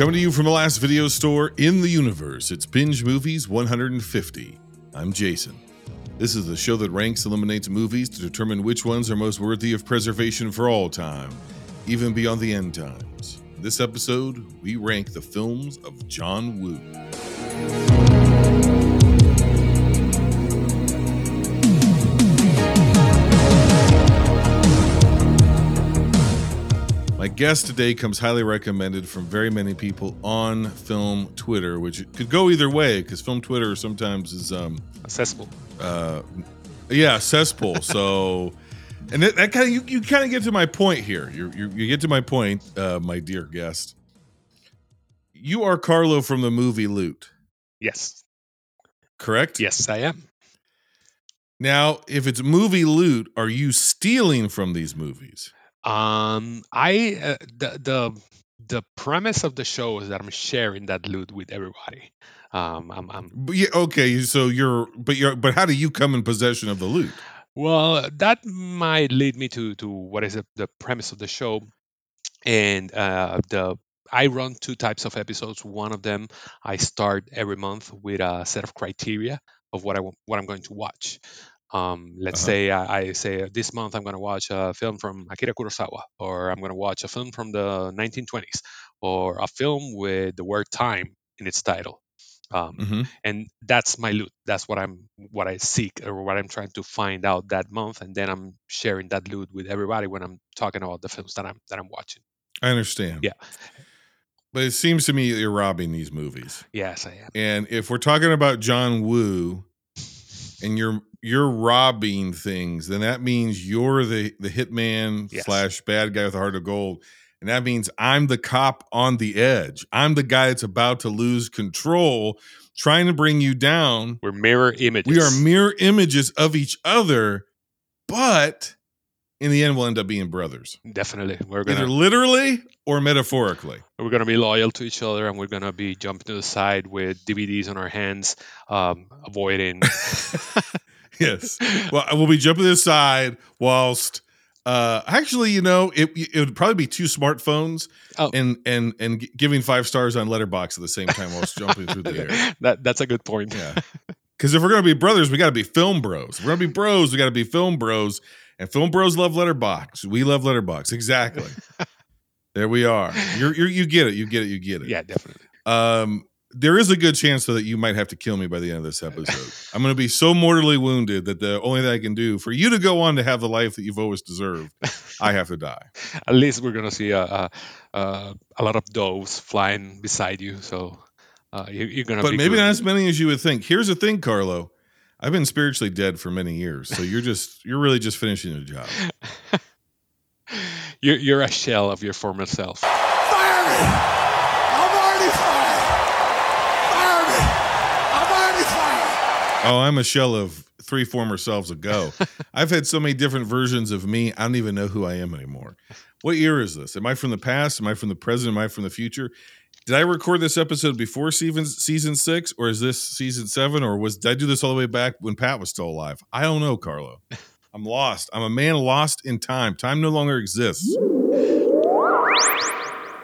Coming to you from the last video store in the universe, it's Binge Movies 150. I'm Jason. This is the show that ranks, eliminates movies to determine which ones are most worthy of preservation for all time, even beyond the end times. In this episode, we rank the films of John Woo. Guest today comes highly recommended from very many people on film Twitter, which could go either way because film Twitter sometimes is um accessible. uh yeah cesspool. so and that, that kind of you, you kind of get to my point here. You you you get to my point, uh, my dear guest. You are Carlo from the movie Loot, Yes, correct? yes, I am. Now, if it's movie Loot, are you stealing from these movies? Um, I uh, the the the premise of the show is that I'm sharing that loot with everybody. Um, I'm, I'm But yeah, okay. So you're, but you're, but how do you come in possession of the loot? well. That might lead me to to what is it, the premise of the show, and uh, the I run two types of episodes. One of them I start every month with a set of criteria of what I what I'm going to watch. Um, let's Uh-huh. say I, I say uh, this month I'm going to watch a film from Akira Kurosawa, or I'm going to watch a film from the 1920s, or a film with the word time in its title. Um, hmm and that's my loot. That's what I'm what I seek or what I'm trying to find out that month, and then I'm sharing that loot with everybody when I'm talking about the films that I'm that I'm watching. I understand. Yeah. But it seems to me that you're robbing these movies. Yes, I am. And if we're talking about John Woo and you're you're robbing things, then that means you're the the hitman Yes. slash bad guy with a heart of gold. And that means I'm the cop on the edge. I'm the guy that's about to lose control, trying to bring you down. We're mirror images. We are mirror images of each other, but in the end, we'll end up being brothers, definitely. We're either gonna literally or metaphorically. we're gonna be loyal to each other, and we're gonna be jumping to the side with DVDs on our hands, um, avoiding. Yes. Well, we'll be jumping to the side whilst. Uh, actually, you know, it it would probably be two smartphones Oh. and and and giving five stars on Letterboxd at the same time whilst jumping through the air. that that's a good point. Yeah. Because if we're gonna be brothers, we got to be film bros. If we're gonna be bros, we got to be film bros. And film bros love Letterboxd. We love Letterboxd. Exactly. there we are. You're, you're you get it. You get it. You get it. yeah, definitely. Um, there is a good chance though that you might have to kill me by the end of this episode. I'm going to be so mortally wounded that the only thing I can do for you to go on to have the life that you've always deserved, I have to die. At least we're gonna see a a, a, a lot of doves flying beside you, so uh, you, you're gonna. But be maybe good. not as many as you would think. Here's the thing, Carlo. I've been spiritually dead for many years, so you're just you're really just finishing a job. You're you're a shell of your former self. Fire me! I'm already fired! Fire me! I'm already fired! Oh, I'm a shell of three former selves ago. I've had so many different versions of me. I don't even know who I am anymore. What year is this? Am I from the past? Am I from the present? Am I from the future? Did I record this episode before season season six, or is this season seven, or was did I do this all the way back when Pat was still alive? I don't know, Carlo. I'm lost. I'm a man lost in time. Time no longer exists.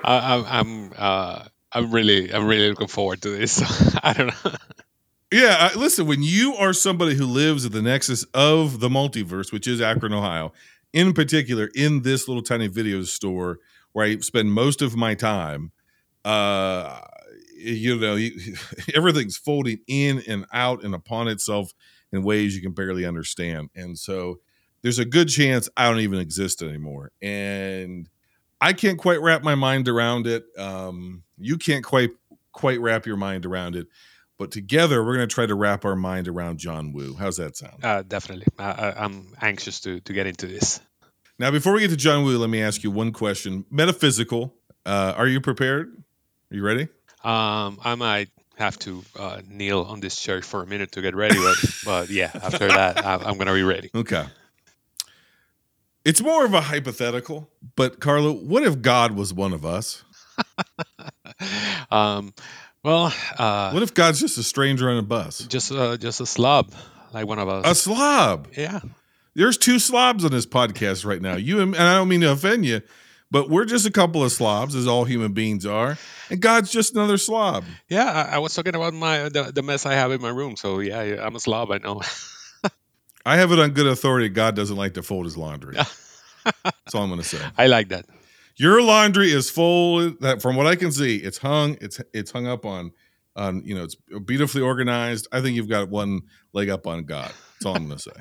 I, I, I'm uh, I'm really I'm really looking forward to this. I don't know. Yeah, uh, listen, when you are somebody who lives at the nexus of the multiverse, which is Akron, Ohio, in particular in this little tiny video store where I spend most of my time, uh, you know, you, everything's folding in and out and upon itself in ways you can barely understand. And so there's a good chance I don't even exist anymore. And I can't quite wrap my mind around it. Um, you can't quite quite wrap your mind around it. But together, we're going to try to wrap our mind around John Woo. How's that sound? Uh, definitely, I, I'm anxious to to get into this. Now, before we get to John Woo, let me ask you one question. Metaphysical. Uh, are you prepared? Are you ready? Um, I might have to uh, kneel on this chair for a minute to get ready, but but yeah, after that, I, I'm gonna be ready. Okay. It's more of a hypothetical, but Carlo, what if God was one of us? um, well, uh, What if God's just a stranger on a bus? just uh, just a slob like one of us. A slob. yeah, There's two slobs on this podcast right now. You and, and I don't mean to offend you, but we're just a couple of slobs, as all human beings are, and God's just another slob. Yeah, I, I was talking about my the, the mess I have in my room. So yeah, I'm a slob. I know. I have it on good authority. God doesn't like to fold his laundry. That's all I'm going to say. I like that. Your laundry is full. That from what I can see, it's hung. It's it's hung up on on you know it's beautifully organized. I think you've got one leg up on God. That's all I'm going to say.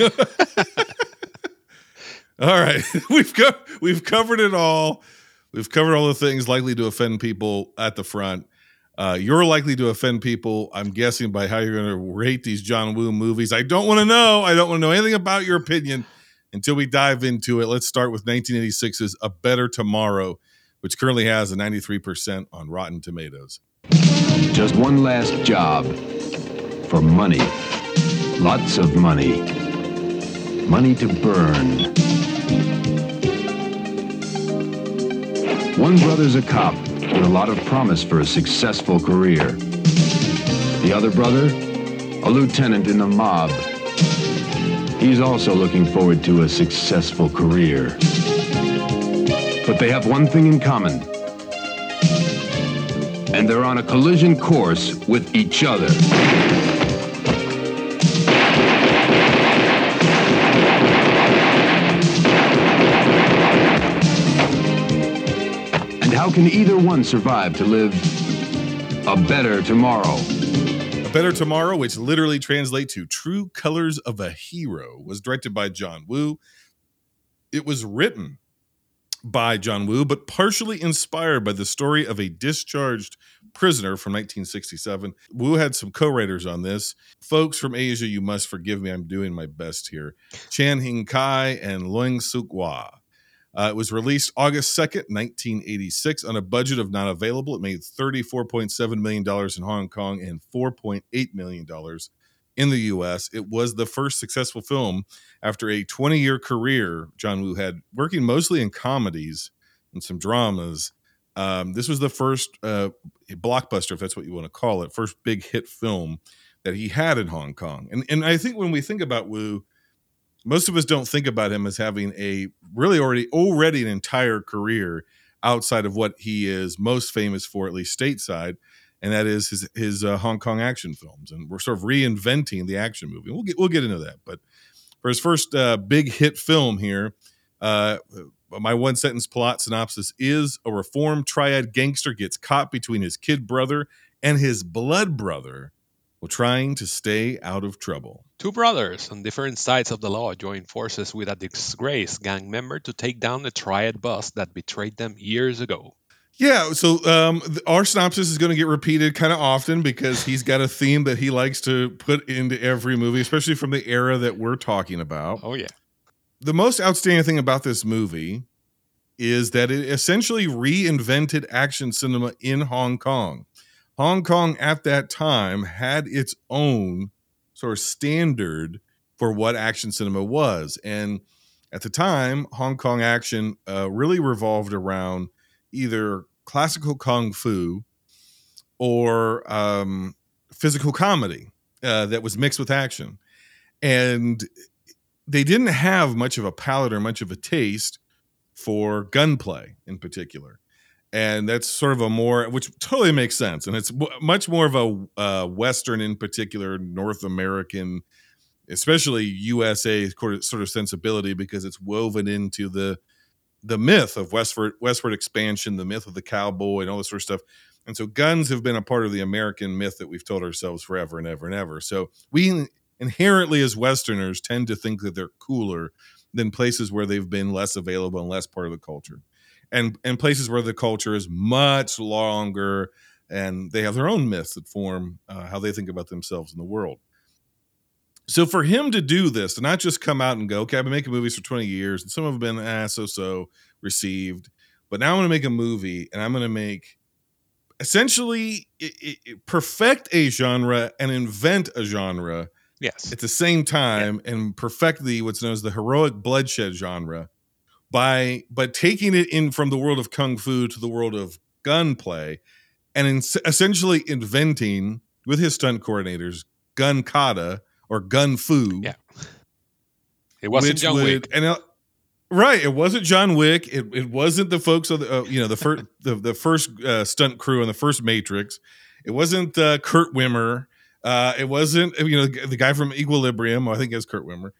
all right, we've co- we've covered it all. We've covered all the things likely to offend people at the front. Uh, you're likely to offend people, I'm guessing, by how you're going to rate these John Woo movies. I don't want to know. I don't want to know anything about your opinion until we dive into it. Let's start with 1986's A Better Tomorrow, which currently has a 93% on Rotten Tomatoes. Just one last job for money. Lots of money. Money to burn. One brother's a cop with a lot of promise for a successful career. The other brother, a lieutenant in the mob. He's also looking forward to a successful career. But they have one thing in common. And they're on a collision course with each other. And how can either one survive to live a better tomorrow? Better Tomorrow, which literally translates to True Colors of a Hero, was directed by John Woo. It was written by John Woo, but partially inspired by the story of a discharged prisoner from 1967. Woo had some co writers on this. Folks from Asia, you must forgive me. I'm doing my best here. Chan Hing Kai and Leung Suk Hwa. Uh, it was released August 2nd, 1986, on a budget of not available. It made $34.7 million in Hong Kong and $4.8 million in the US. It was the first successful film after a 20 year career John Woo had working mostly in comedies and some dramas. Um, this was the first uh, blockbuster, if that's what you want to call it, first big hit film that he had in Hong Kong. And and I think when we think about Woo, most of us don't think about him as having a really already already an entire career outside of what he is most famous for, at least stateside, and that is his his uh, Hong Kong action films. And we're sort of reinventing the action movie. We'll get we'll get into that, but for his first uh, big hit film here, uh, my one sentence plot synopsis is: a reformed triad gangster gets caught between his kid brother and his blood brother while trying to stay out of trouble. Two brothers on different sides of the law join forces with a disgraced gang member to take down the triad boss that betrayed them years ago. Yeah, so um, our synopsis is going to get repeated kind of often because he's got a theme that he likes to put into every movie, especially from the era that we're talking about. Oh yeah. The most outstanding thing about this movie is that it essentially reinvented action cinema in Hong Kong. Hong Kong at that time had its own sort of standard for what action cinema was. And at the time, Hong Kong action uh, really revolved around either classical kung fu or um, physical comedy uh, that was mixed with action. And they didn't have much of a palate or much of a taste for gunplay in particular. And that's sort of a more, which totally makes sense. And it's much more of a uh, Western, in particular, North American, especially USA sort of sensibility because it's woven into the the myth of westward westward expansion, the myth of the cowboy, and all this sort of stuff. And so guns have been a part of the American myth that we've told ourselves forever and ever and ever. So we inherently, as Westerners, tend to think that they're cooler than places where they've been less available and less part of the culture, and and places where the culture is much longer and they have their own myths that form uh, how they think about themselves in the world. So for him to do this, to not just come out and go, okay, I've been making movies for 20 years, and some have been ah, so so received, but now I'm going to make a movie and I'm going to make essentially it, it, perfect a genre and invent a genre Yes. at the same time and perfect the what's known as the heroic bloodshed genre by by taking it in from the world of kung fu to the world of gunplay and in, essentially inventing with his stunt coordinators gun kata or gun fu Yeah. It wasn't John would- Wick. and uh, Right. It wasn't John Wick. It, it wasn't the folks of the uh, you know the first the, the first uh, stunt crew on the first Matrix. It wasn't uh, Kurt Wimmer. Uh, it wasn't you know the guy from Equilibrium. I think it's Kurt Wimmer.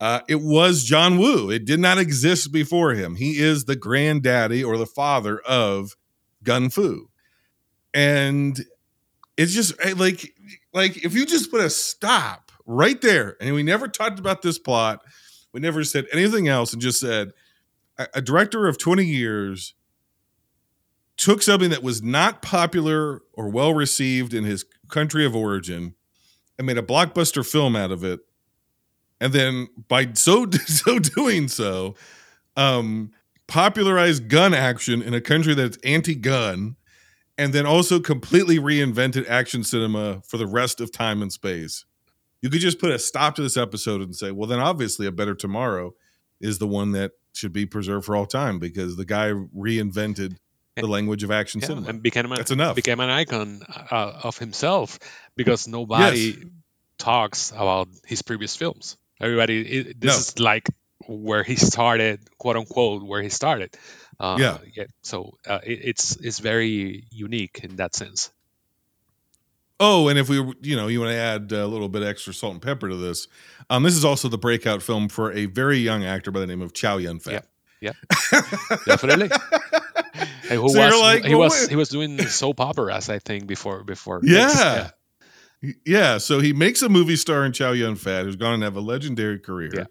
Uh, it was John Woo. It did not exist before him. He is the granddaddy or the father of Gun Fu, and it's just eh, like like if you just put a stop right there, and we never talked about this plot we never said anything else and just said a, a director of 20 years took something that was not popular or well received in his country of origin and made a blockbuster film out of it. And then by so so doing so, um, popularized gun action in a country that's anti-gun, and then also completely reinvented action cinema for the rest of time and space you could just put a stop to this episode and say, well, then obviously a better tomorrow is the one that should be preserved for all time because the guy reinvented the language of action yeah, cinema. and became a, That's enough. became an icon uh, of himself because nobody Yes. talks about his previous films. Everybody, it, this No. is like where he started, quote unquote, where he started. Uh, Yeah. So uh, it, it's it's very unique in that sense. Oh, and if we, you know, you want to add a little bit extra salt and pepper to this, um, this is also the breakout film for a very young actor by the name of Chow Yun Fat. Yeah, Definitely. And who So was like, he well, was wait- he was doing soap operas, I think, before before. Yeah. Yeah, so he makes a movie star in Chow Yun Fat, who's going to have a legendary career, Yeah.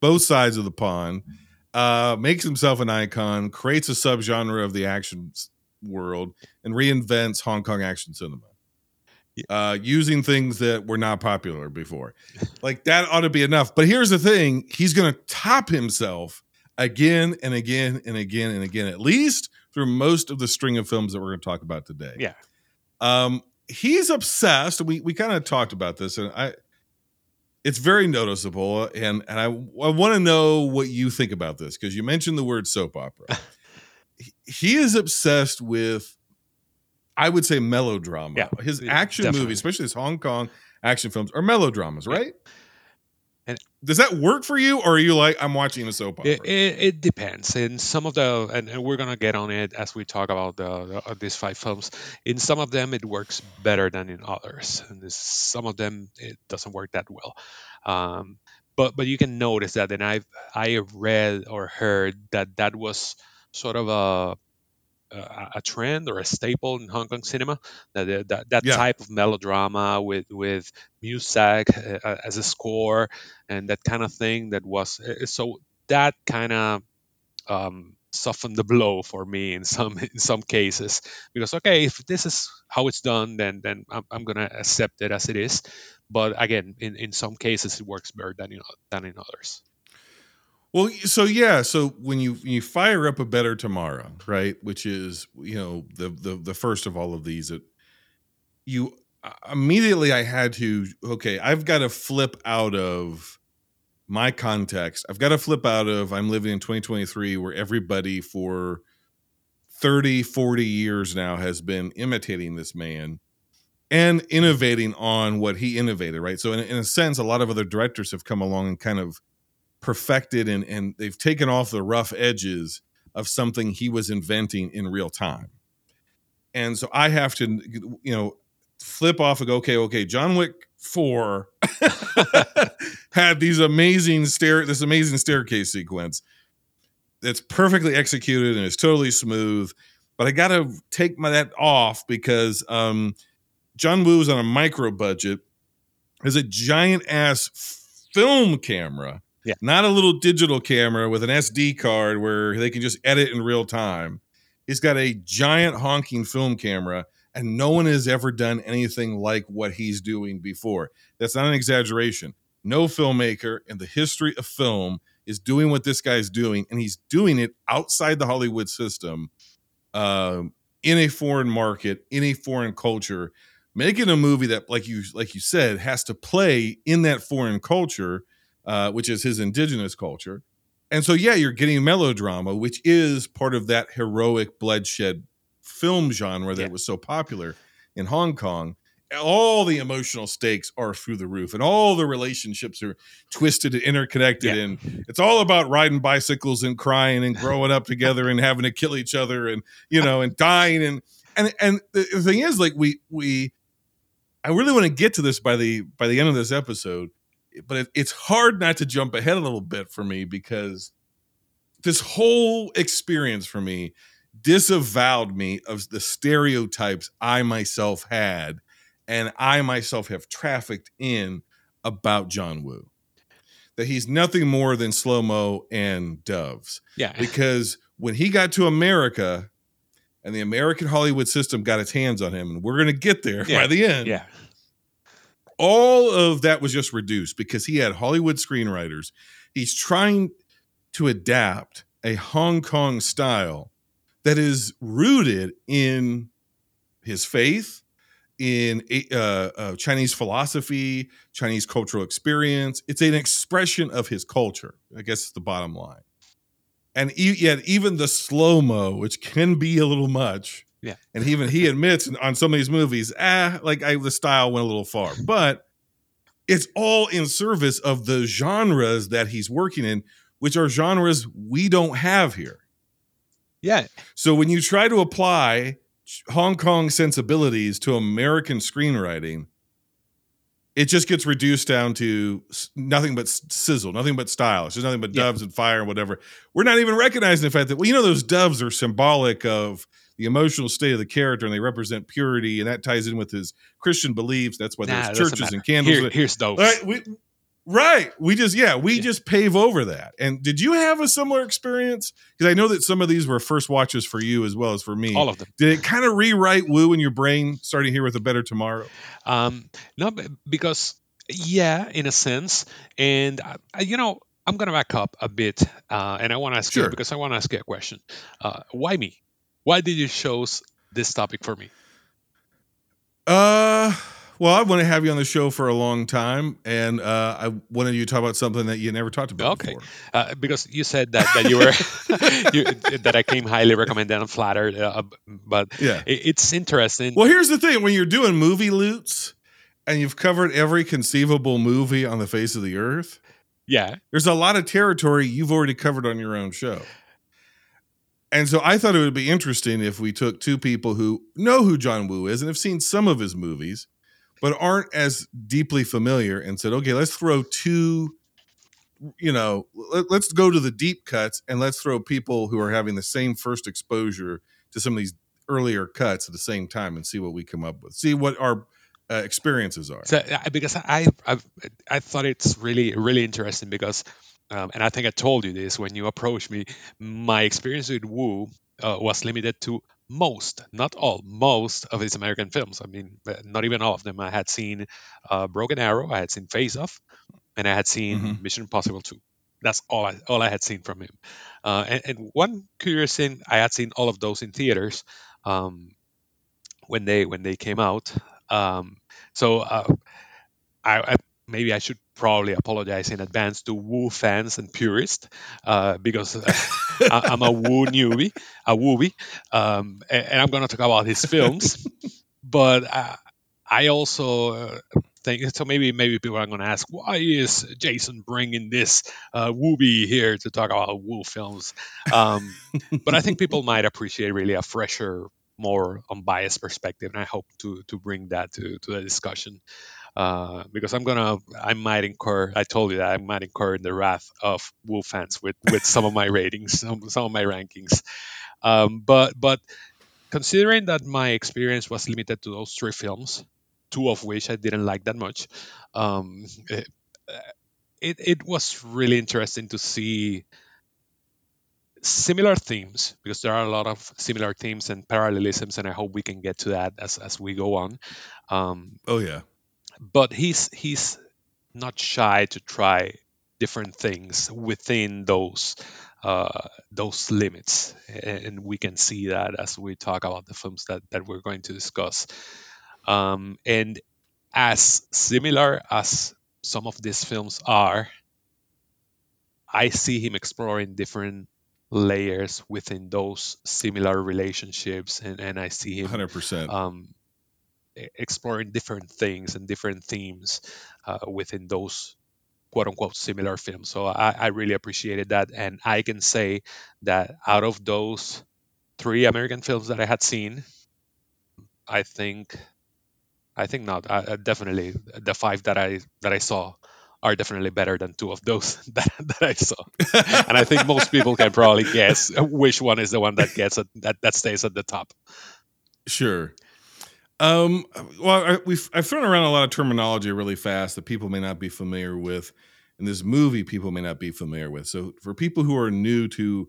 both sides of the pond. Uh, makes himself an icon, creates a subgenre of the action world, and reinvents Hong Kong action cinema. Uh, using things that were not popular before, like that ought to be enough. But here's the thing: he's going to top himself again and again and again and again, at least through most of the string of films that we're going to talk about today. Yeah. Um, he's obsessed. We we kind of talked about this, and I it's very noticeable, and and I I want to know what you think about this because you mentioned the word soap opera. He- he is obsessed with, I would say, melodrama. Yeah, His action definitely. movies, especially his Hong Kong action films, are melodramas, Yeah. And- Does that work for you, or are you like I'm watching a soap opera? It, it, it depends. In some of the, and, and we're gonna get on it as we talk about the, the uh, these five films. In some of them, it works better than in others, and this, some of them it doesn't work that well. Um, but but you can notice that, and I've I have read or heard that that was sort of a a, a trend or a staple in Hong Kong cinema. That uh, that, that Yeah. type of melodrama with with music uh, as a score and that kind of thing. That was uh, so that kind of um, softened the blow for me in some in some cases because okay, if this is how it's done, then then I'm, I'm gonna accept it as it is. But again, in, in some cases, it works better than in, than in others. Well, so yeah, so when you you fire up a better tomorrow, right, which is you know the the the first of all of these, it you uh, immediately I had to okay, I've got to flip out of my context. I've got to flip out of I'm living in 2023 where everybody for 30, 40 years now has been imitating this man and innovating on what he innovated, right? So in, in a sense, a lot of other directors have come along and kind of perfected and and they've taken off the rough edges of something he was inventing in real time. And so I have to, you know, flip off and go, okay, okay, John Wick 4 had these amazing stair, this amazing staircase sequence that's perfectly executed and it's totally smooth. But I gotta take my that off because um John Woo's on a micro budget, has a giant ass film camera Yeah. not a little digital camera with an SD card where they can just edit in real time. He's got a giant honking film camera, and no one has ever done anything like what he's doing before. That's not an exaggeration. No filmmaker in the history of film is doing what this guy's doing, and he's doing it outside the Hollywood system, um, in a foreign market, in a foreign culture, making a movie that, like you like you said, has to play in that foreign culture uh, which is his indigenous culture. And so, yeah, you're getting melodrama, which is part of that heroic bloodshed film genre that Yeah. was so popular in Hong Kong. all the emotional stakes are through the roof and all the relationships are twisted and interconnected Yeah. and it's all about riding bicycles and crying and growing up together and having to kill each other and you know and dying and and and the the thing is like we we i really want to get to this by the by the end of this episode but it, it's hard not to jump ahead a little bit for me because this whole experience for me disavowed me of the stereotypes I myself had and I myself have trafficked in about John Woo. That he's nothing more than slow mo and doves. Yeah. Because when he got to America and the American Hollywood system got its hands on him, and we're going to get there Yeah. by the end, Yeah. All of that was just reduced because he had Hollywood screenwriters. He's trying to adapt a Hong Kong style that is rooted in his faith, in uh, uh, Chinese philosophy, Chinese cultural experience. It's an expression of his culture. I guess is the bottom line. And e- yet, even the slow mo, which can be a little much, Yeah. and even he admits on some of these movies, ah, like I, the style went a little far, but it's all in service of the genres that he's working in, which are genres we don't have here. Yeah. So when you try to apply Hong Kong sensibilities to American screenwriting, it just gets reduced down to nothing but sizzle, nothing but style. It's just nothing but Yeah. doves and fire and whatever. We're not even recognizing the fact that, well, you know, those doves are symbolic of the emotional state of the character and they represent purity, and that ties in with his Christian beliefs. That's why Nah, there's churches and candles. Here, here's those. Right, we, right. We just yeah, we Yeah. just pave over that. And did you have a similar experience? Because I know that some of these were first watches for you as well as for me. All of them. Did it kind of rewrite Woo in your brain, starting here with a better tomorrow? Um, no, because yeah, in a sense, and I, I- you know, I'm gonna back up a bit, uh, and I want to ask Sure. you because I want to ask you a question. Uh, why me? Why did you choose this topic for me? Uh well, I want to have you on the show for a long time, and uh, I wanted you to talk about something that you never talked about Okay. before. Uh, because you said that that you were you, that I came highly recommended and flattered, uh, but Yeah. it, it's interesting. Well, here's the thing: when you're doing movie loots, and you've covered every conceivable movie on the face of the earth, yeah, there's a lot of territory you've already covered on your own show. And so I thought it would be interesting if we took two people who know who John Woo is and have seen some of his movies, but aren't as deeply familiar and said, okay, let's throw two, you know, let, us go to the deep cuts and let's throw people who are having the same first exposure to some of these earlier cuts at the same time and see what we come up with, see what our uh, experiences are. So, because I, I I thought it's really really interesting because, um, and I think I told you this when you approached me. My experience with Woo uh, was limited to most, not all, most of his American films. I mean, uh, not even all of them. I had seen uh, Broken Arrow, I had seen Face Off, and I had seen Mhm. Mission Impossible 2. That's all I all I had seen from him. Uh, and, and one curious thing, I had seen all of those in theaters um, when they when they came out. Um, so uh, I, I maybe I should probably apologize in advance to Woo fans and purists uh, because uh, I, I'm a Woo newbie, a Woobie, um, and, and I'm going to talk about his films. but uh, I also uh, think so. Maybe maybe people are going to ask, why is Jason bringing this uh, Woobie here to talk about Woo films? Um, but I think people might appreciate really a fresher, more unbiased perspective, and I hope to to bring that to to the discussion. Uh, because I'm gonna, I might incur. I told you that I might incur in the wrath of Woo fans with with some of my ratings, some, some of my rankings. Um, but but considering that my experience was limited to those three films, two of which I didn't like that much, um, it, it it was really interesting to see similar themes because there are a lot of similar themes and parallelisms, and I hope we can get to that as as we go on. Um, Oh, yeah. But he's he's not shy to try different things within those uh, those limits, and we can see that as we talk about the films that that we're going to discuss. Um, and as similar as some of these films are, I see him exploring different layers within those similar relationships, and, and I see him 100%. um, exploring different things and different themes uh, within those quote unquote similar films. So I, I really appreciated that, and I can say that out of those three American films that I had seen, I think, I think not. I, I definitely the five that I that I saw are definitely better than two of those that, that I saw. and I think most people can probably guess which one is the one that gets it, that that stays at the top. Sure. Um, well, I, we've I've thrown around a lot of terminology really fast that people may not be familiar with, and this movie people may not be familiar with. So, for people who are new to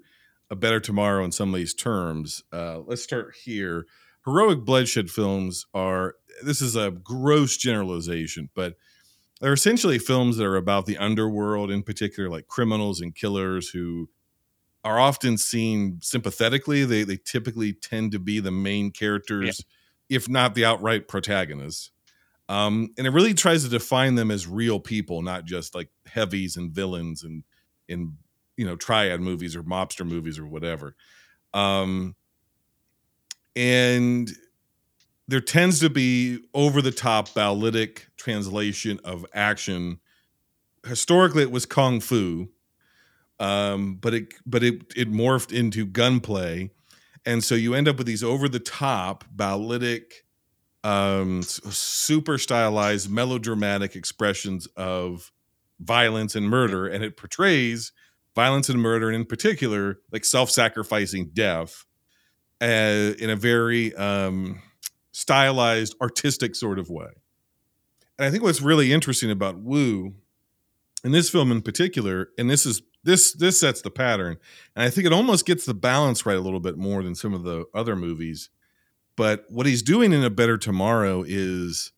a better tomorrow in some of these terms, uh, let's start here. Heroic bloodshed films are this is a gross generalization, but they're essentially films that are about the underworld, in particular, like criminals and killers who are often seen sympathetically. They they typically tend to be the main characters, if not the outright protagonists. Um, and it really tries to define them as real people, not just like heavies and villains and in you know triad movies or mobster movies or whatever. Um, and there tends to be over the top balletic translation of action. Historically, it was kung fu, um, but it but it it morphed into gunplay, and so you end up with these over the top balletic, um, super stylized, melodramatic expressions of violence and murder, and it portrays violence and murder, and in particular, like self sacrificing death, uh, in a very um, stylized, artistic sort of way. And I think what's really interesting about Woo, in this film in particular, and this is this this sets the pattern, and I think it almost gets the balance right a little bit more than some of the other movies. But what he's doing in A Better Tomorrow is,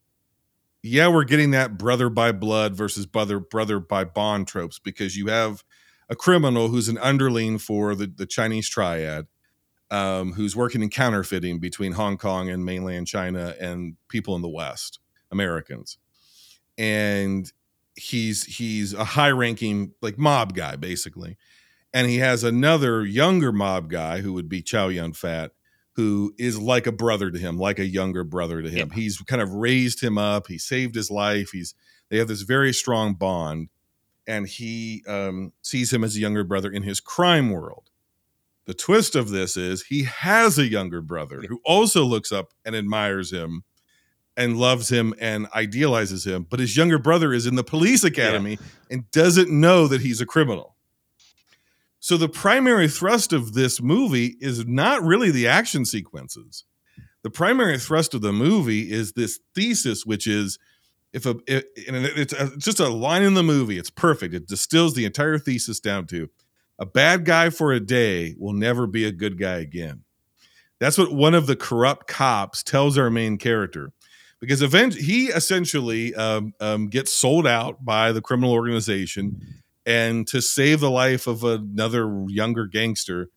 yeah, we're getting that brother by blood versus brother brother by bond tropes because you have a criminal who's an underling for the, the Chinese triad, um, who's working in counterfeiting between Hong Kong and mainland China and people in the West, Americans. And he's he's a high ranking like mob guy basically. And he has another younger mob guy who would be Chow Yun Fat, who is like a brother to him, like a younger brother to him. Yeah. He's kind of raised him up. He saved his life. He's they have this very strong bond, and he um, sees him as a younger brother in his crime world. The twist of this is he has a younger brother Yeah. who also looks up and admires him and loves him and idealizes him, but his younger brother is in the police academy and doesn't know that he's a criminal. So the primary thrust of this movie is not really the action sequences. The primary thrust of the movie is this thesis, which is if a it, and it's, a, it's just a line in the movie. It's perfect. It distills the entire thesis down to a bad guy for a day will never be a good guy again. That's what one of the corrupt cops tells our main character, because event he essentially um, um, gets sold out by the criminal organization, and to save the life of another younger gangster,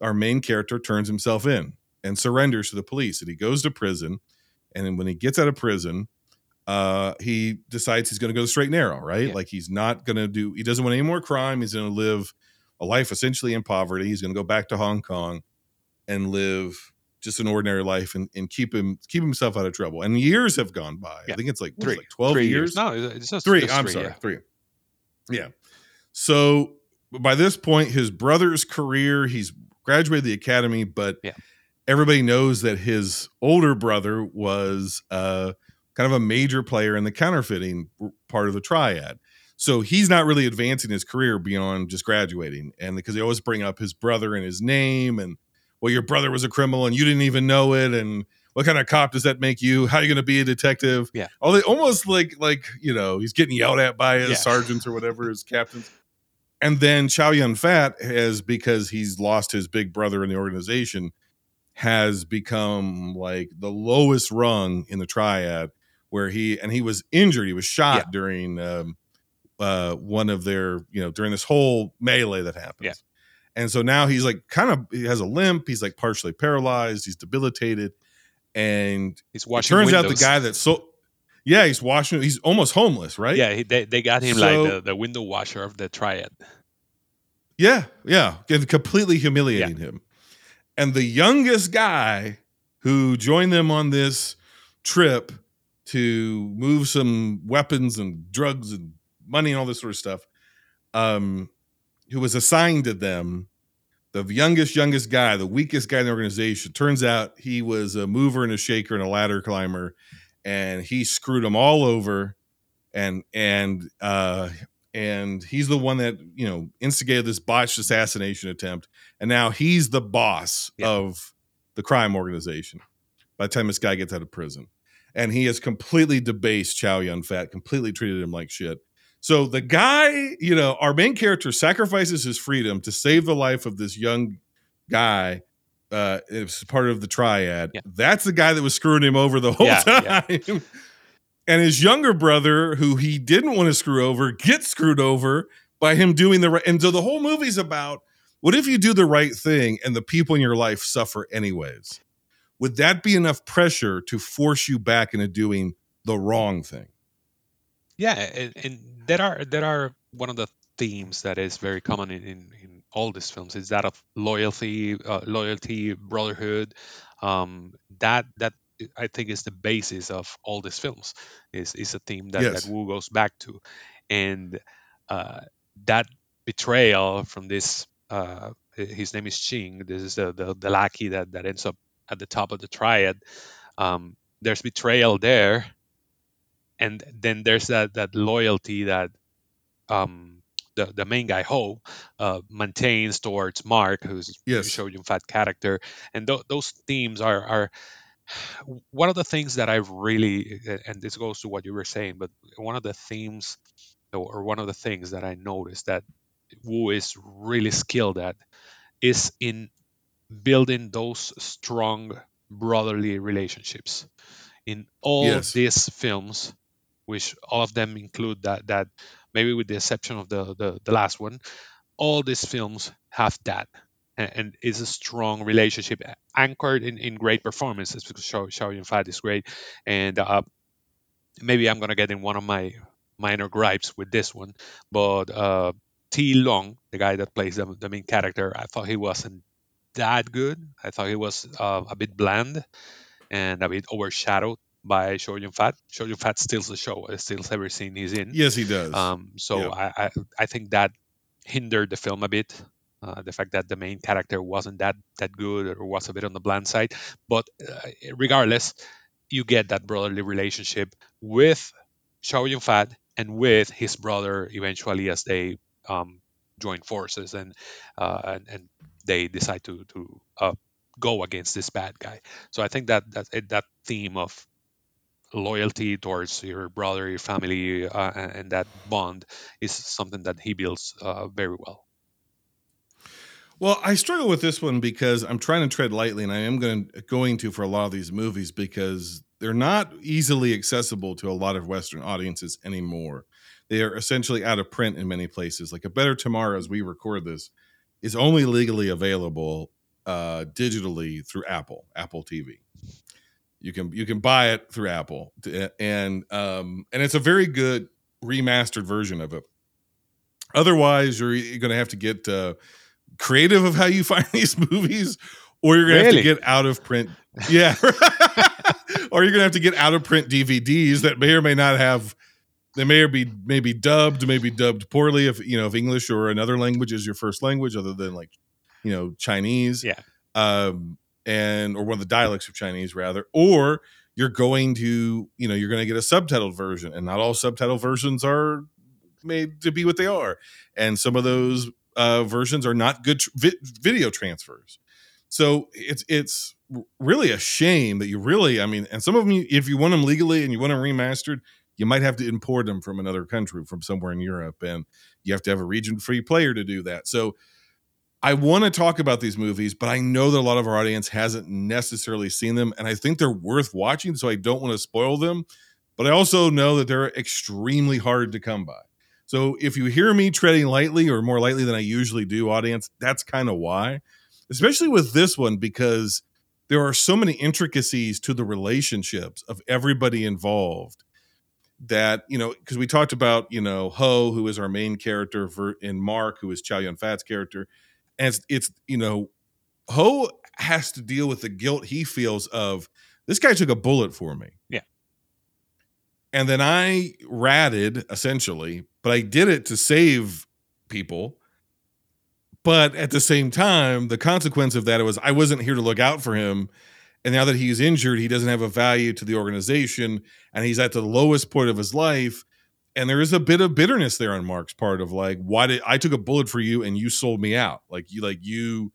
our main character turns himself in and surrenders to the police, and he goes to prison. And then when he gets out of prison, uh, he decides he's going to go the straight and narrow, right? Yeah. Like he's not going to do. He doesn't want any more crime. He's going to live a life essentially in poverty. He's going to go back to Hong Kong and live just an ordinary life and, and keep him keep himself out of trouble. And years have gone by. I think it's like, what is it, Three, like twelve three years. No, it's just three. I'm three, sorry, yeah. three. Yeah. So by this point, his brother's career, he's graduated the academy, but Yeah. everybody knows that his older brother was uh, kind of a major player in the counterfeiting part of the triad. So he's not really advancing his career beyond just graduating. And because they always bring up his brother and his name and well, your brother was a criminal and you didn't even know it. And what kind of cop does that make you? How are you going to be a detective? Yeah. Oh, they almost like like you know he's getting yelled at by his Yeah. sergeants or whatever his captains. And then Chow Yun Fat has because he's lost his big brother in the organization, has become like the lowest rung in the triad, where he and he was injured. He was shot Yeah. during um, uh, one of their you know during this whole melee that happens. Yeah. And so now he's like kind of he has a limp. He's like partially paralyzed. He's debilitated, and He's it washing turns out the guy that so yeah he's washing. He's almost homeless, right? Yeah, he, they, they got him So- like the, the window washer of the triad. Yeah, yeah, and completely humiliating him. And the youngest guy who joined them on this trip to move some weapons and drugs and money and all this sort of stuff. Um, who was assigned to them, the youngest, youngest guy, the weakest guy in the organization. Turns out he was a mover and a shaker and a ladder climber, and he screwed them all over. And and uh, and he's the one that you know instigated this botched assassination attempt, and now he's the boss Yeah. of the crime organization. By the time this guy gets out of prison, and he has completely debased Chow Yun Fat, completely treated him like shit. So the guy, you know, our main character sacrifices his freedom to save the life of this young guy. Uh, it's part of the triad. Yeah. That's the guy that was screwing him over the whole Yeah, time. yeah. and his younger brother, who he didn't want to screw over, gets screwed over by him doing the right. And so the whole movie's about what if you do the right thing and the people in your life suffer anyways? Would that be enough pressure to force you back into doing the wrong thing? Yeah, and, and there are there are one of the themes that is very common in, in, in all these films is that of loyalty, uh, loyalty, brotherhood. Um, that that I think is the basis of all these films. is is a theme that, Yes. that Woo goes back to, and uh, that betrayal from this. Uh, his name is Ching. This is the, the the lackey that that ends up at the top of the triad. Um, there's betrayal there, and then there's that that loyalty that um the, the main guy Ho uh, maintains towards Mark, who's Yes. Yun Fat character, and th- those themes are are one of the things that I really and this goes to what you were saying, but one of the themes or one of the things that I noticed that Woo is really skilled at is in building those strong brotherly relationships in all Yes. these films which all of them include that that maybe with the exception of the the, the last one all these films have that. And, and it's a strong relationship anchored in, in great performances because Shao, Shao Yun Fat is great. And uh, maybe I'm gonna get in one of my minor gripes with this one but uh Ti Lung the guy that plays the, the main character I thought he wasn't that good. I thought he was uh, a bit bland and a bit overshadowed by Show Yun Fat. Show Yun Fat steals the show. It steals every scene he's in. Yes, he does. Um, so Yeah. I, I I think that hindered the film a bit. Uh, the fact that the main character wasn't that that good or was a bit on the bland side, but uh, regardless, you get that brotherly relationship with Shao Yun Fat and with his brother eventually as they um, join forces and uh, and, and they decide to to uh, go against this bad guy. So I think that that that theme of loyalty towards your brother, your family, uh, and, that bond is something that he builds uh, very well. Well, I struggle with this one because I'm trying to tread lightly, and I am going to, going to for a lot of these movies because they're not easily accessible to a lot of Western audiences anymore. They are essentially out of print in many places. Like a Better Tomorrow, as we record this, is only legally available uh, digitally through Apple, Apple TV. You can you can buy it through Apple, and um, and it's a very good remastered version of it. Otherwise, you're going to have to get uh, creative of how you find these movies, or you're gonna have to get out of print. Yeah, or you're gonna have to get out of print DVDs that may or may not have. They may or be maybe dubbed, maybe dubbed poorly if you know if English or another language is your first language, other than like you know Chinese. Yeah. Um, and or one of the dialects of Chinese rather, or you're going to you know you're going to get a subtitled version, and not all subtitle versions are made to be what they are, and some of those uh, versions are not good tr- vi- video transfers. So it's it's really a shame that you really, I mean, and some of them, you- if you want them legally and you want them remastered, you might have to import them from another country, from somewhere in Europe, and you have to have a region-free player to do that. So I want to talk about these movies, but I know that a lot of our audience hasn't necessarily seen them, and I think they're worth watching. So I don't want to spoil them, but I also know that they're extremely hard to come by. So if you hear me treading lightly or more lightly than I usually do, audience, that's kind of why. Especially with this one, because there are so many intricacies to the relationships of everybody involved that, you know, because we talked about, you know, Ho, who is our main character, for and Mark, who is Chow Yun Fat's character. And it's, it's, you know, Ho has to deal with the guilt he feels of This guy took a bullet for me. Yeah. And then I ratted essentially, but I did it to save people. But at the same time, the consequence of that was I wasn't here to look out for him. And now that he's injured, he doesn't have a value to the organization and he's at the lowest point of his life. And there is a bit of bitterness there on Mark's part of like, why did I took a bullet for you and you sold me out? Like you, like you,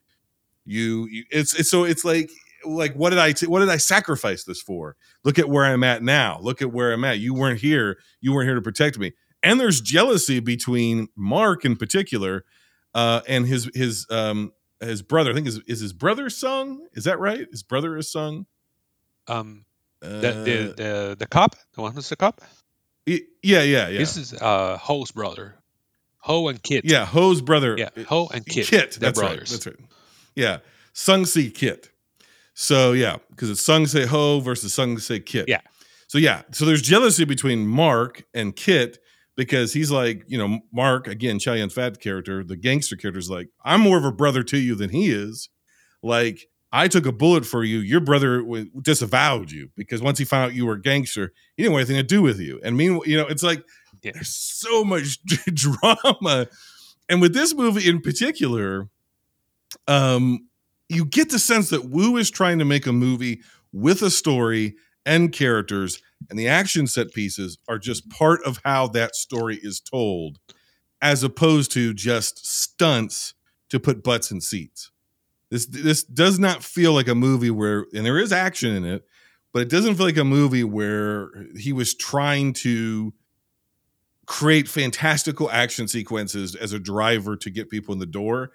you, you it's, it's so it's like, like what did I t- what did I sacrifice this for? Look at where I'm at now. Look at where I'm at. You weren't here. You weren't here to protect me. And there's jealousy between Mark in particular uh, and his his um his brother. I think is is his brother sung. Is that right? His brother is sung. Um, Uh, the, the the the cop, the one who's the cop. Yeah, yeah, yeah, This is uh Ho's brother, Ho and Kit. yeah. Ho's brother. yeah, Ho and Kit. Kit. they're That's brothers. right. That's right. Yeah, Sung Si Kit. So yeah, because it's Sung Se Ho versus Sung Se Kit. Yeah. So yeah, so there's jealousy between Mark and Kit because he's like, you know, Mark again, Chow Yun Fat character, the gangster character is like, I'm more of a brother to you than he is. Like, I took a bullet for you. Your brother disavowed you because once he found out you were a gangster, he didn't want anything to do with you. And meanwhile, you know, it's like Yeah. there's so much drama, and with this movie in particular, um, you get the sense that Woo is trying to make a movie with a story and characters, and the action set pieces are just part of how that story is told, as opposed to just stunts to put butts in seats. This this does not feel like a movie where, and there is action in it, but it doesn't feel like a movie where he was trying to create fantastical action sequences as a driver to get people in the door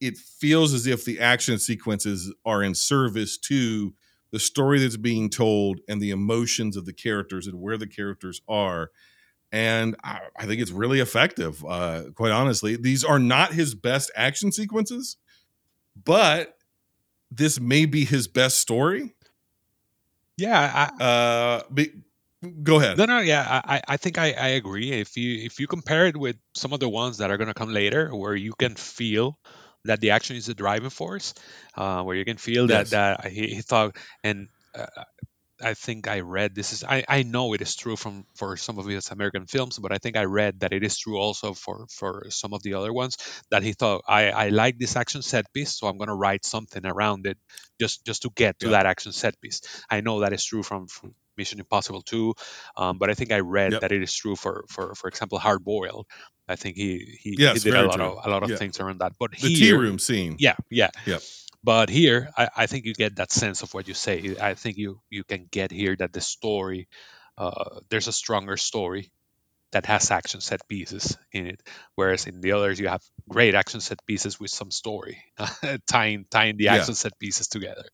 it feels as if the action sequences are in service to the story that's being told and the emotions of the characters and where the characters are. And I, I think it's really effective, uh, quite honestly. These are not his best action sequences, but this may be his best story. Yeah, I, Uh, be, go ahead. No, no, yeah, I, I- think I, I agree. If you if you compare it with some of the ones that are going to come later, where you can feel that the action is the driving force, uh, where you can feel Yes. that that he, he thought, and uh, I think I read this is I, I know it is true from for some of his American films, but I think I read that it is true also for for some of the other ones that he thought I I like this action set piece, so I'm going to write something around it just just to get to Yeah. that action set piece. I know that is true from, from Mission Impossible 2, um, but I think I read Yep. that it is true for for for example Hard Boiled. I think he he, Yes, he did a lot true. of a lot of Yeah. things around that. But the tea room scene. yeah, yeah. Yep. But here, I, I think you get that sense of what you say. I think you you can get here that the story, uh, there's a stronger story that has action set pieces in it, whereas in the others you have great action set pieces with some story, tying tying the Yeah. action set pieces together.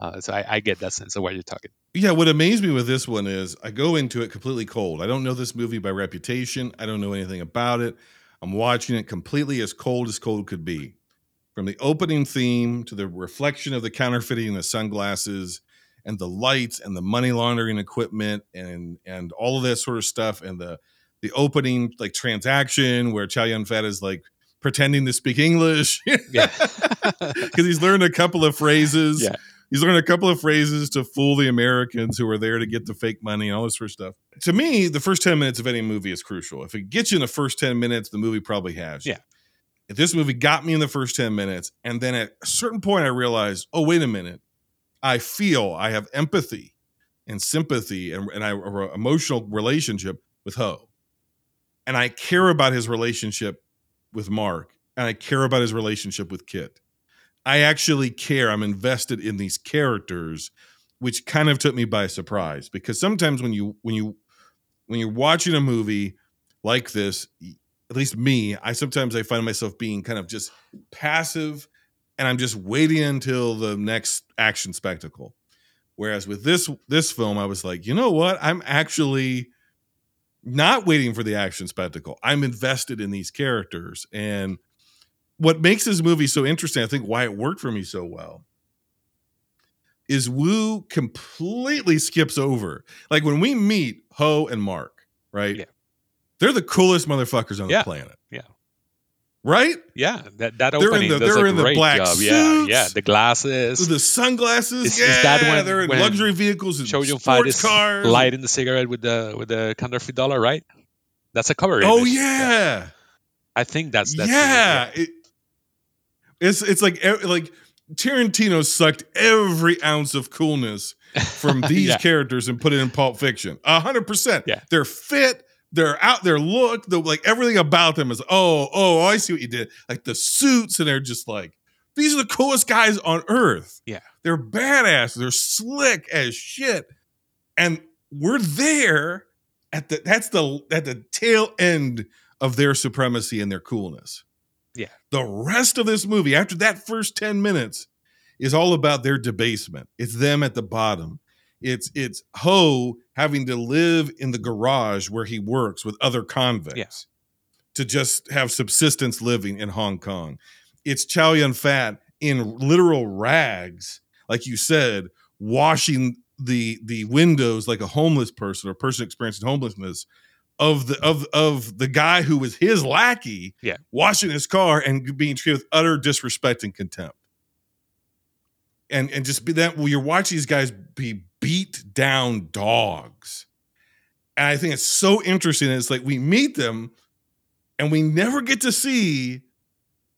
Uh, so I, I get that sense of what you're talking. Yeah, what amazed me with this one is I go into it completely cold. I don't know this movie by reputation. I don't know anything about it. I'm watching it completely as cold as cold could be. From the opening theme to the reflection of the counterfeiting in the sunglasses and the lights and the money laundering equipment and and all of that sort of stuff and the the opening like transaction where Chow Yun Fat is like pretending to speak English. Yeah. Because he's learned a couple of phrases. Yeah. He's learned a couple of phrases to fool the Americans who are there to get the fake money and all this sort of stuff. To me, the first 10 minutes of any movie is crucial. If it gets you in the first 10 minutes, the movie probably has. you. Yeah. This movie got me in the first 10 minutes, and then at a certain point I realized, oh, wait a minute. I feel I have empathy and sympathy and, and I a emotional relationship with Ho. And I care about his relationship with Mark. And I care about his relationship with Kit. I actually care. I'm invested in these characters, which kind of took me by surprise because sometimes when you when you when you're watching a movie like this, at least me, I sometimes I find myself being kind of just passive and I'm just waiting until the next action spectacle. Whereas with this this film, I was like, you know what? I'm actually not waiting for the action spectacle. I'm invested in these characters. And what makes this movie so interesting, I think why it worked for me so well, is Woo completely skips over. Like when we meet Ho and Mark, right? Yeah. They're the coolest motherfuckers on Yeah. the planet. Yeah. right? Yeah, that that They're in opening the- does they're a in the great black job. Yeah, yeah, the glasses. The sunglasses, Is- yeah, is that when- they're in when luxury vehicles and Fat sports cars. lighting the cigarette with the with the counterfeit dollar, right? That's a cover. Oh image. yeah. I think that's that's yeah, it, it's it's like like Tarantino sucked every ounce of coolness from these Yeah. characters and put it in Pulp Fiction. A hundred percent. Yeah. they're fit. They're out. Their look, the like everything about them is. Oh, oh, I see what you did. Like the suits, and they're just like these are the coolest guys on earth. Yeah. they're badass. They're slick as shit, and we're there at the. That's the at the tail end of their supremacy and their coolness. Yeah. The rest of this movie, after that first 10 minutes, is all about their debasement. It's them at the bottom. It's it's Ho having to live in the garage where he works with other convicts Yeah. to just have subsistence living in Hong Kong. It's Chow Yun Fat in literal rags, like you said, washing the the windows like a homeless person or person experiencing homelessness of the of of the guy who was his lackey Yeah. washing his car and being treated with utter disrespect and contempt and and just be that well, you're watching these guys be beat down dogs and i think it's so interesting it's like we meet them and we never get to see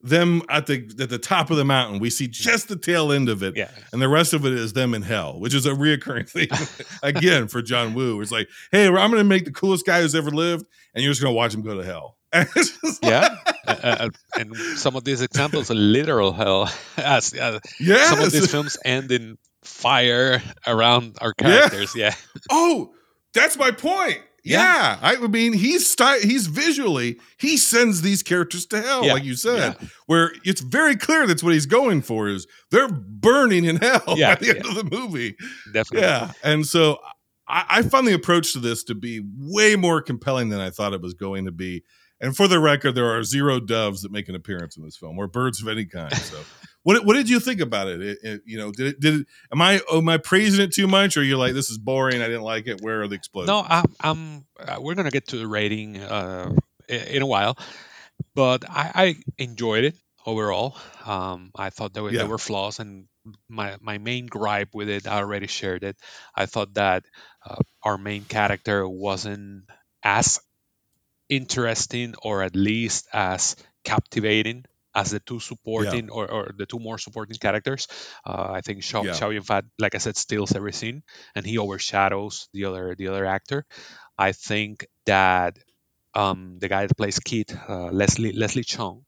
them at the at the top of the mountain we see just the tail end of it Yeah, and the rest of it is them in hell, which is a reoccurring theme again for John Woo. It's like, hey, I'm going to make the coolest guy who's ever lived, and you're just going to watch him go to hell. And it's just like- yeah, uh, uh, and some of these examples are literal hell. As uh, yes. some of these films end in fire around our characters. Yeah, oh, that's my point. Yeah, Yeah. I mean, he's sty- he's visually he sends these characters to hell, Yeah. like you said, Yeah. where it's very clear that's what he's going for is they're burning in hell Yeah, at the end of the movie. definitely. Yeah. And so I, I found the approach to this to be way more compelling than I thought it was going to be. And for the record, there are zero doves that make an appearance in this film, or birds of any kind. So, what what did you think about it? It- it- you know, did it, did it, am I am I praising it too much, or you're like this is boring? I didn't like it. Where are the explosions? No, I'm. I'm uh, we're gonna get to the rating uh, in a while, but I, I enjoyed it overall. Um, I thought there were, Yeah. there were flaws, and my my main gripe with it, I already shared it. I thought that uh, our main character wasn't as interesting, or at least as captivating as the two supporting or, or the two more supporting characters. Uh, I think Chow, Yeah. Chow Yun-fat, like I said, steals every scene, and he overshadows the other the other actor. I think that um, the guy that plays Kit, uh, Leslie Leslie Cheung,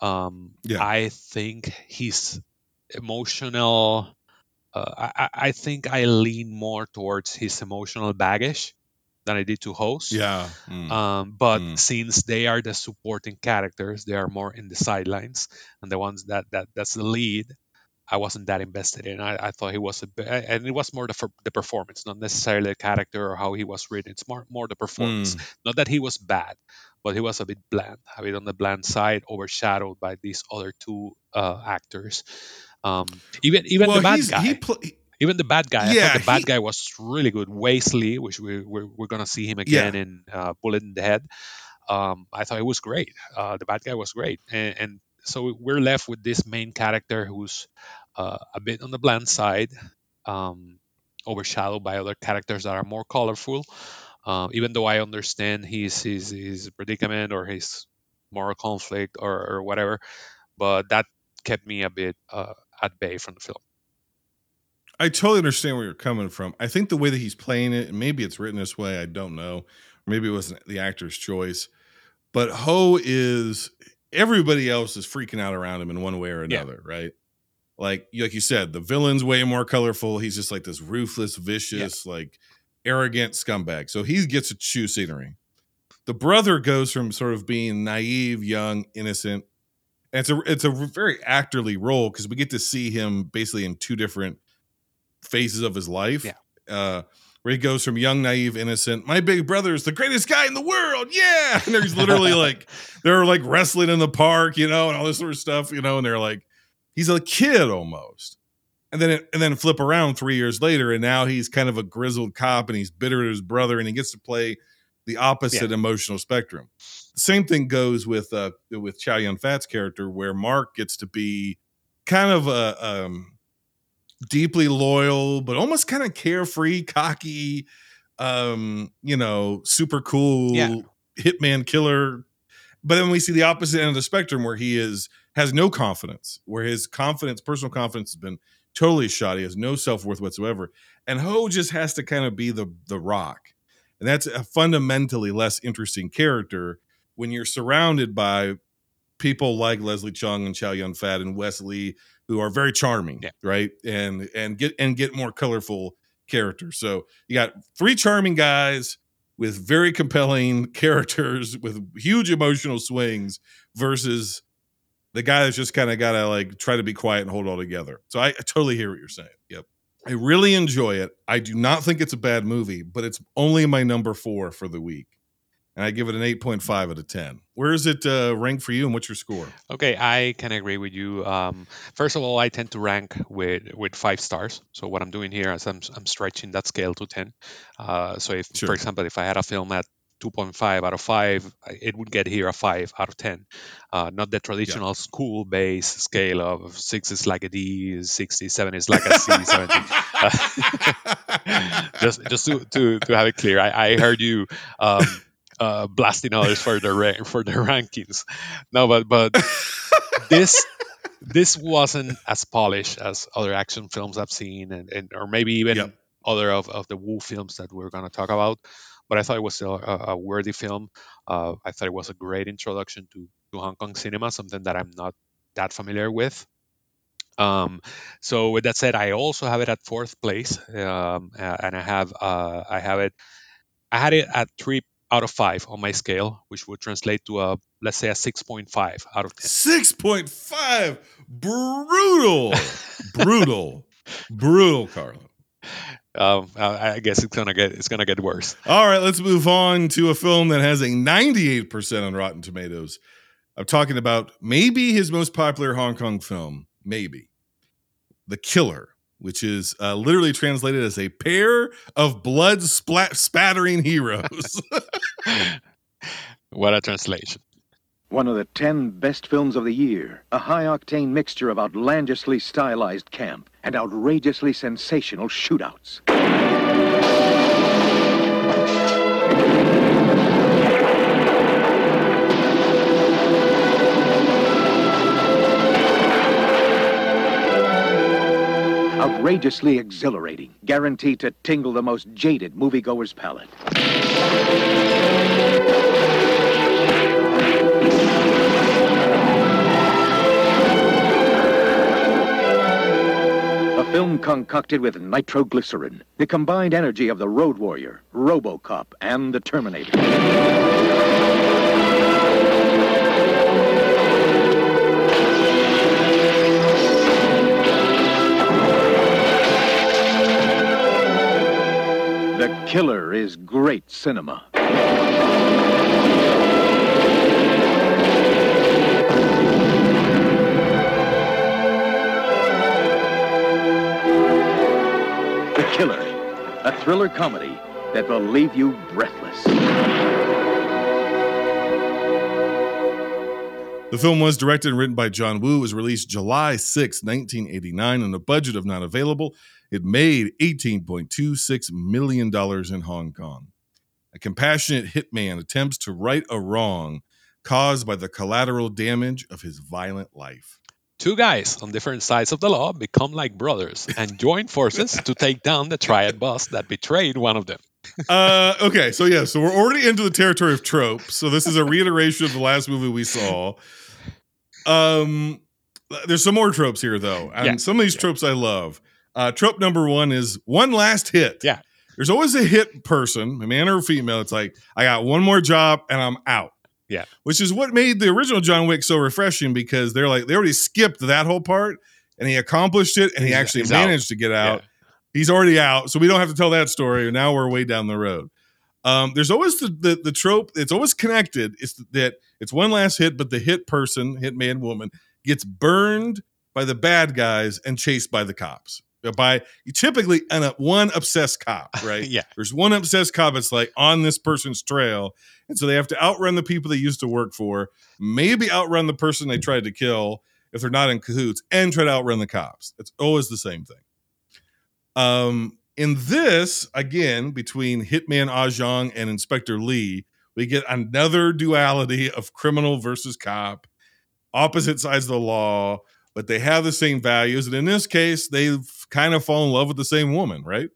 um, Yeah. I think he's emotional. Uh, I- I think I lean more towards his emotional baggage than I did to host. yeah, Mm. Um, but Mm. since they are the supporting characters, they are more in the sidelines, and the ones that that that's the lead, I wasn't that invested in. I, I thought he was a bit, and it was more the for, the performance, not necessarily the character or how he was written. It's more more the performance. Not that he was bad, but he was a bit bland, a bit on the bland side, overshadowed by these other two uh, actors. Um, even even well, the bad guy, he pl- even the bad guy. I thought the bad he- guy was really good. Waise Lee, which we, we're, we're going to see him again in uh, Bullet in the Head. Um, I thought it was great. Uh, the bad guy was great. And, and so we're left with this main character who's uh, a bit on the bland side, um, overshadowed by other characters that are more colorful. Um, even though I understand his, his, his predicament or his moral conflict or, or whatever, but that kept me a bit uh, at bay from the film. I totally understand where you're coming from. I think the way that he's playing it, and maybe it's written this way, I don't know. Maybe it wasn't the actor's choice. But Ho is everybody else is freaking out around him in one way or Yeah. another, right? Like like you said, the villain's way more colorful. He's just like this ruthless, vicious, like arrogant scumbag. So he gets to choose scenery. The brother goes from sort of being naive, young, innocent. And it's a it's a very actorly role because we get to see him basically in two different phases of his life. Yeah. Uh, where he goes from young, naive, innocent. My big brother is the greatest guy in the world. Yeah. And he's literally like, they're like wrestling in the park, you know, and all this sort of stuff, you know, and they're like, he's a kid almost. And then, and then flip around three years later, and now he's kind of a grizzled cop, and he's bitter at his brother, and he gets to play the opposite emotional spectrum. The Same thing goes with uh with Chow Yun Fat's character, where Mark gets to be kind of a um deeply loyal, but almost kind of carefree, cocky, um, you know, super cool Yeah. hitman killer. But then we see the opposite end of the spectrum where he is has no confidence, where his confidence, personal confidence has been totally shot. He has no self-worth whatsoever. And Ho just has to kind of be the the rock. And that's a fundamentally less interesting character when you're surrounded by people like Leslie Cheung and Chow Yun Fat and Waise Lee who are very charming, Yeah. right? And and get and get more colorful characters. So you got three charming guys with very compelling characters with huge emotional swings versus the guy that's just kind of got to like try to be quiet and hold it all together. So I, I totally hear what you're saying. Yep. I really enjoy it. I do not think it's a bad movie, but it's only my number four for the week. And I give it an 8.5 out of 10. Where is it uh, ranked for you and what's your score? Okay, I can agree with you. Um, first of all, I tend to rank with with five stars. So what I'm doing here is I'm I'm stretching that scale to ten. Uh, so if, Sure. for example, if I had a film at 2.5 out of 5 it would get here a 5 out of 10 uh, not the traditional school based scale of 6 is like a d 67 is like a c 70 just just to, to, to have it clear i, I heard you um, uh, blasting others for their ra- for their rankings no but but this this wasn't as polished as other action films I've seen, and, and or maybe even Yep. other of, of the Woo films that we're going to talk about. But I thought it was still a, a worthy film. Uh, I thought it was a great introduction to, to Hong Kong cinema, something that I'm not that familiar with. Um, so with that said, I also have it at fourth place, um, and I have uh, I have it I had it at three out of five on my scale, which would translate to a let's say a six point five out of ten. 6.5. Brutal. Brutal. Brutal, Carlo. Um, I I guess it's gonna get it's gonna get worse. All right, let's move on to a film that has a 98% on Rotten Tomatoes. I'm talking about maybe his most popular Hong Kong film, maybe The Killer, which is uh, literally translated as a pair of blood splat spattering heroes. what a translation! One of the 10 best films of the year. A high octane mixture of outlandishly stylized camp and outrageously sensational shootouts. Outrageously exhilarating, guaranteed to tingle the most jaded moviegoer's palate. A film concocted with nitroglycerin, the combined energy of the Road Warrior, Robocop, and the Terminator. Killer is great cinema. The Killer, a thriller comedy that will leave you breathless. The film was directed and written by John Woo. Was released July 6, 1989, on a budget of not available. It made $18.26 million in Hong Kong. A compassionate hitman attempts to right a wrong caused by the collateral damage of his violent life. Two guys on different sides of the law become like brothers and join forces to take down the triad boss that betrayed one of them. Uh, okay, so yeah, so we're already into the territory of tropes. So this is a reiteration of the last movie we saw. Um, there's some more tropes here though, and Yeah, some of these yeah. tropes I love. Uh, trope number one is one last hit. Yeah. there's always a hit person, a man or a female. It's like I got one more job and I'm out. Yeah. which is what made the original John Wick so refreshing because they're like they already skipped that whole part and he accomplished it and he He's- actually he's out. managed to get out Yeah. he's already out, so we don't have to tell that story. Now we're way down the road. Um, there's always the, the the trope. It's always connected. It's that it's one last hit, but the hit person, hit man, woman, gets burned by the bad guys and chased by the cops. By typically an, uh, one obsessed cop, right? yeah. There's one obsessed cop that's like on this person's trail. And so they have to outrun the people they used to work for, maybe outrun the person they tried to kill if they're not in cahoots, and try to outrun the cops. It's always the same thing. Um, in this, again, between Hitman Ajong and Inspector Lee, we get another duality of criminal versus cop, opposite sides of the law, but they have the same values. And in this case, they kind of fall in love with the same woman, right?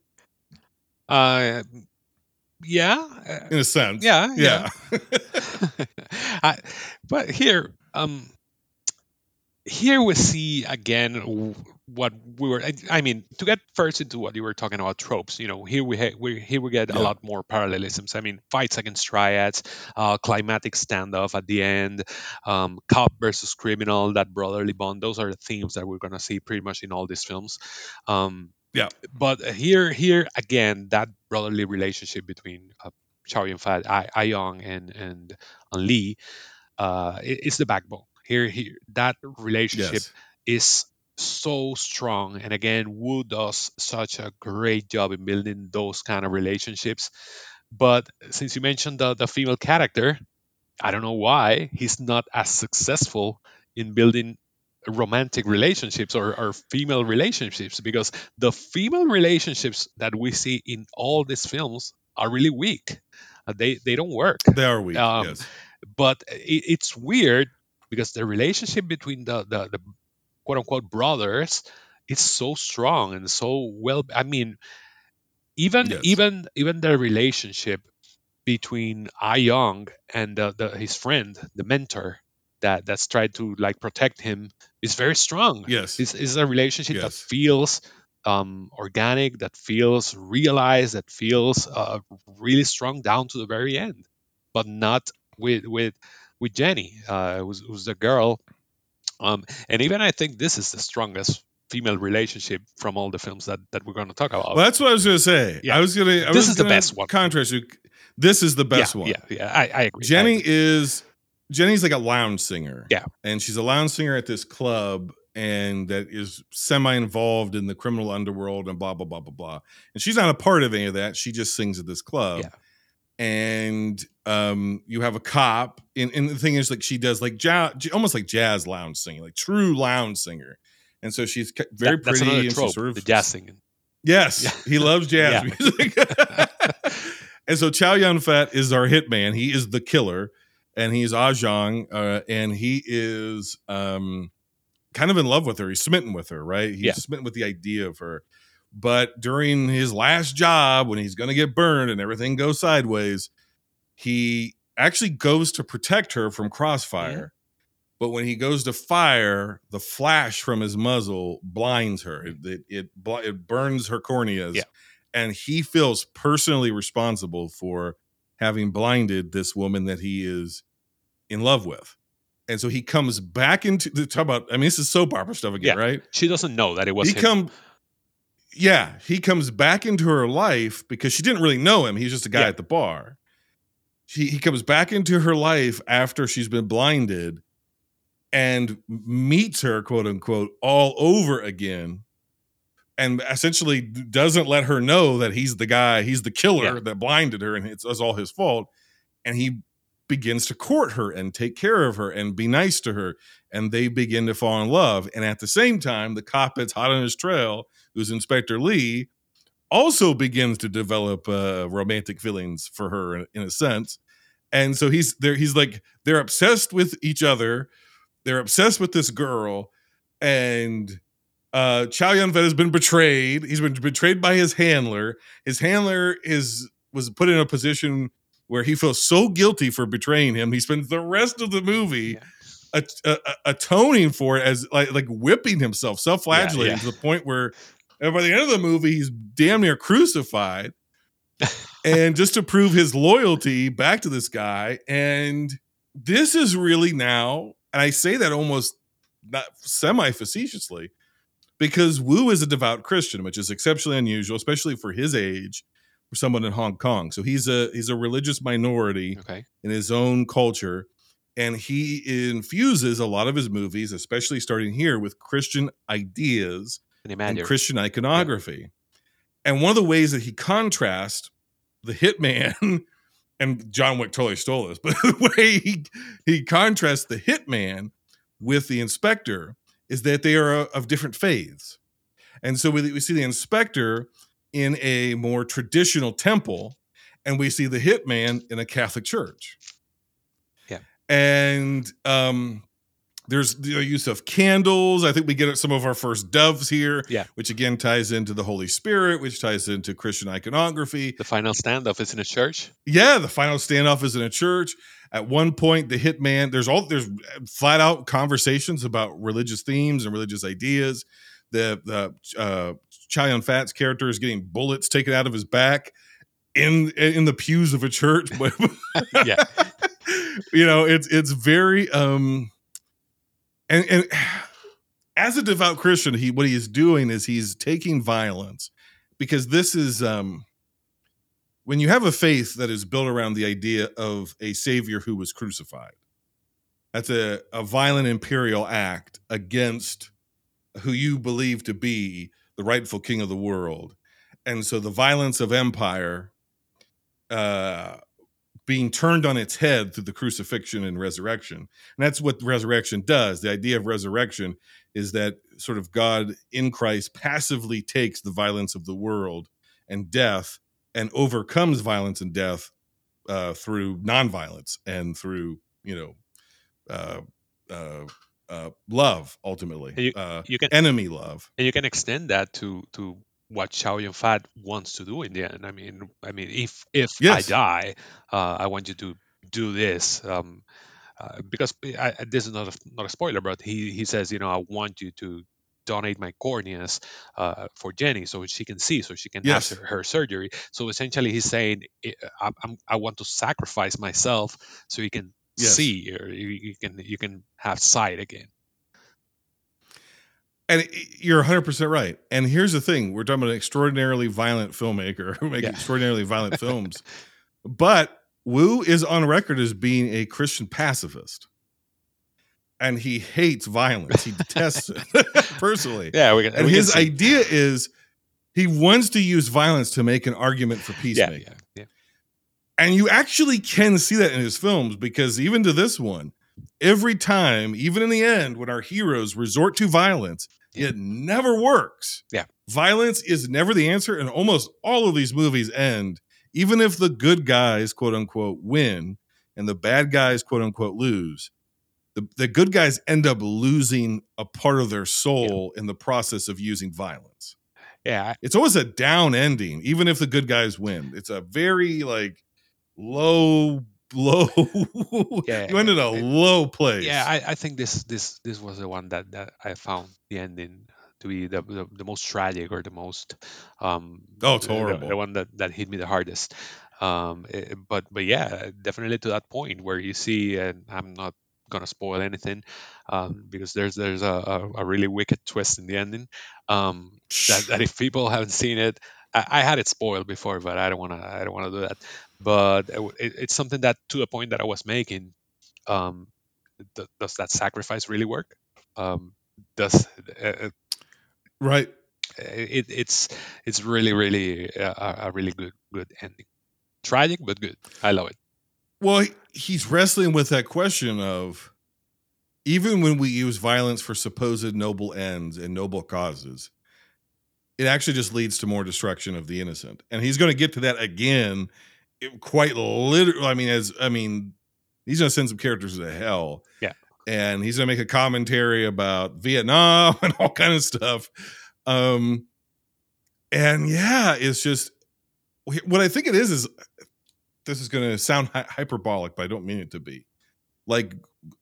Uh, yeah. uh, In a sense. Yeah, Yeah. I, but here, um, here we see again what we were. I- mean, to get first into what you were talking about tropes. You know, here we ha- we here we get Yeah. a lot more parallelisms. I mean, fights against triads, uh, climatic standoff at the end, um, cop versus criminal, that brotherly bond. Those are the themes that we're gonna see pretty much in all these films. Um, Yeah. But here, here again, that brotherly relationship between uh, Chow Yun Fat, I, Ayong, and and and Lee, uh, is the backbone. Here, here, that relationship yes. is so strong, and again, Woo does such a great job in building those kind of relationships. But since you mentioned the the female character, I don't know why he's not as successful in building romantic relationships or, or female relationships because the female relationships that we see in all these films are really weak. Uh, they they don't work. They are weak. Um, yes. But it, it's weird because the relationship between the, the the quote unquote brothers is so strong and so well. I mean, even Yes. even even the relationship between Ah Young and the, the, his friend, the mentor that that's tried to like protect him, is very strong. Yes. It's, it's a relationship that feels um, organic, that feels realized, that feels uh, really strong down to the very end, but not with with with Jenny, uh, who's, who's the girl. Um, and even I think this is the strongest female relationship from all the films that, that we're going to talk about. Well, that's what I was going to say. Yeah. I was going to. This is the best one. Contrast you. This is the best yeah, one. Yeah, yeah, I, I agree. I Jenny agree. is Jenny's like a lounge singer. Yeah. And she's a lounge singer at this club and that is semi involved in the criminal underworld and blah blah blah blah blah. And she's not a part of any of that. She just sings at this club. Yeah. And um you have a cop and, and the thing is like she does like jazz almost like jazz lounge singing, like true lounge singer. And so she's very That- pretty and trope, sort of the jazz singing. Yes, Yeah. he loves jazz Yeah. music. and so Chow Yun Fat is our hitman. He is the killer, and he's Ajong, uh, and he is um, kind of in love with her. He's smitten with her, right? He's Yeah. smitten with the idea of her. But during his last job, when he's going to get burned and everything goes sideways, he actually goes to protect her from crossfire. But when he goes to fire, the flash from his muzzle blinds her. It it it, it burns her corneas, Yeah. and he feels personally responsible for having blinded this woman that he is in love with. And so he comes back into the talk about. I mean, this is soap opera stuff again, Yeah. right? She doesn't know that it was he him. come yeah he comes back into her life because she didn't really know him. He's just a guy Yeah. at the bar. He, he comes back into her life after she's been blinded and meets her quote unquote all over again and essentially doesn't let her know that he's the guy he's the killer Yeah. that blinded her and it's, it's all his fault. And he begins to court her and take care of her and be nice to her. And they begin to fall in love. And at the same time the cop that's hot on his trail who's inspector lee also begins to develop uh, romantic feelings for her in, in a sense. And so he's there he's like they're obsessed with each other. They're obsessed with this girl. And uh chow yun fat has been betrayed. He's been betrayed by his handler. His handler is was put in a position where he feels so guilty for betraying him. He spends the rest of the movie Yeah. at- uh, uh, atoning for it as like like whipping himself, self-flagellating yeah. to the point where and by the end of the movie he's damn near crucified. and just to prove his loyalty back to this guy, and this is really now, and I say that almost not semi facetiously, because Woo is a devout Christian, which is exceptionally unusual, especially for his age, for someone in Hong Kong. So he's a he's a religious minority Okay. in his own culture. And he infuses a lot of his movies, especially starting here, with Christian ideas and. Christian iconography. And one of the ways that he contrasts the hitman, and John Wick totally stole this, but the way he, he contrasts the hitman with the inspector is that they are of different faiths. And so we, we see the inspector in a more traditional temple, and we see the hitman in a Catholic church. Yeah. And um, there's the use of candles. I think we get some of our first doves here, Yeah. which again ties into the Holy Spirit, which ties into Christian iconography. the final standoff is in a church. Yeah, the final standoff is in a church. At one point, the hitman, there's all there's flat out conversations about religious themes and religious ideas. The the uh Chow Yun Fat's character is getting bullets taken out of his back in in the pews of a church. Yeah. you know, it's it's very um and and as a devout Christian, he what he is doing is he's taking violence because this is um when you have a faith that is built around the idea of a savior who was crucified that's a, a violent imperial act against who you believe to be the rightful king of the world. And so the violence of empire uh being turned on its head through the crucifixion and resurrection. And that's what resurrection does. The idea of resurrection is that sort of god in christ passively takes the violence of the world and death and overcomes violence and death uh, through nonviolence and through you know uh, uh, uh, love ultimately. You- uh, You can enemy love. and you can extend that to to what Yun Fat wants to do in the end. I mean, I mean, if if I die, uh, I want you to do this. Um, uh, because I, this is not a, not a spoiler, but he he says, you know, I want you to donate my corneas uh, for Jenny so she can see, so she can Yes. have her, her surgery. So essentially, he's saying, I, I'm, I'm- I want to sacrifice myself so you can Yes. see or you, you can you can have sight again. And you're 100% right and here's the thing we're talking about an extraordinarily violent filmmaker who makes Yeah. extraordinarily violent films but woo is on record as being a christian pacifist and he hates violence he detests it personally Yeah, we can. and we his idea is he wants to use violence to make an argument for yeah, peacemaking yeah, yeah. and you actually can see that in his films because even to this one, every time, even in the end, when our heroes resort to violence, Yeah. It never works. Yeah. Violence is never the answer. And almost all of these movies end, even if the good guys, quote unquote, win and the bad guys, quote unquote, lose. The, the good guys end up losing a part of their soul in the process of using violence. Yeah, It's always a down ending, even if the good guys win. It's a very like low, low. Yeah, you end in a it- low place. yeah. I, I think this this this was the one that, that I found the ending to be the, the, the most tragic or the most um Oh, it's the- the- horrible. the, one that, that hit me the hardest um eh, but but yeah definitely to that point where you see and i'm not gonna spoil anything um because there's there's a, a, a really wicked twist in the ending um that, that if people haven't seen it I, I had it spoiled before but i don't want to i don't want to do that but it, it's something that to the point that i was making um th- does that sacrifice really work um does uh, right. it, it's it's really really a, a a really good good ending tragic but good i love it Well, he's wrestling with that question of even when we use violence for supposed noble ends and noble causes, it actually just leads to more destruction of the innocent. And he's going to get to that again, it- quite literally. I mean, as I mean, he's to send some characters to hell. Yeah. and he's going to make a commentary about Vietnam and all kind of stuff. Um, and yeah, it's just what I think it is is this is going to sound hy- hyperbolic, but I don't mean it to be. Like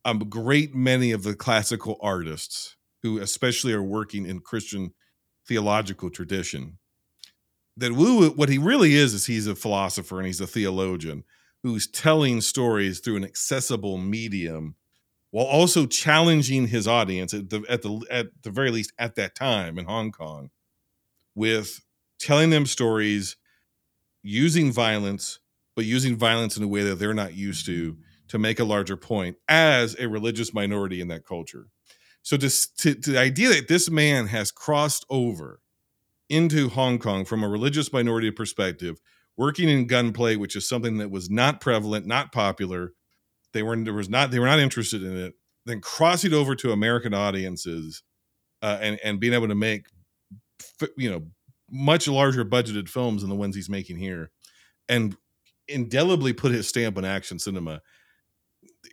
a great many of the classical artists who, especially, are working in Christian theological tradition, that Woo, what he really is, is he's a philosopher and he's a theologian who's telling stories through an accessible medium while also challenging his audience at the at the at the very least at that time in Hong Kong with telling them stories using violence but using violence in a way that they're not used to to make a larger point as a religious minority in that culture. So this, to, to the idea that this man has crossed over into Hong Kong from a religious minority perspective, working in gunplay, which is something that was not prevalent, not popular. They were there was not they were not interested in it. Then crossing over to American audiences uh, and and being able to make you know much larger budgeted films than the ones he's making here, and indelibly put his stamp on action cinema.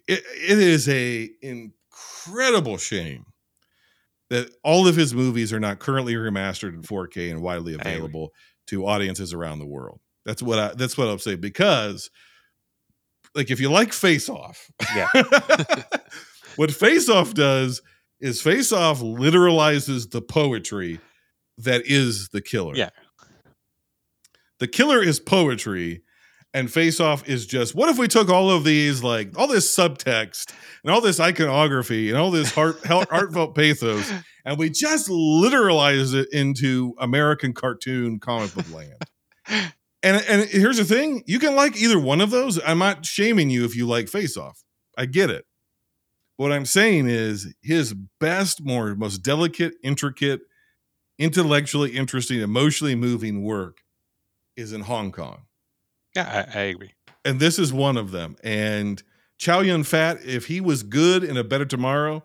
It, it is a incredible shame that all of his movies are not currently remastered in 4K and widely available to audiences around the world. That's what I that's what I'll say because like if you like Face Off, Yeah. what Face Off does is Face Off literalizes the poetry that is the killer. Yeah. The killer is poetry and Face Off is just what if we took all of these like all this subtext and all this iconography and all this heart heart- heartfelt pathos and we just literalize it into American cartoon comic book land. And and here's the thing, you can like either one of those. I'm not shaming you if you like Face Off. I get it. What I'm saying is his best, more most delicate, intricate, intellectually interesting, emotionally moving work is in Hong Kong. Yeah, I, I agree. And this is one of them. And Chow Yun Fat, if he was good in A Better Tomorrow,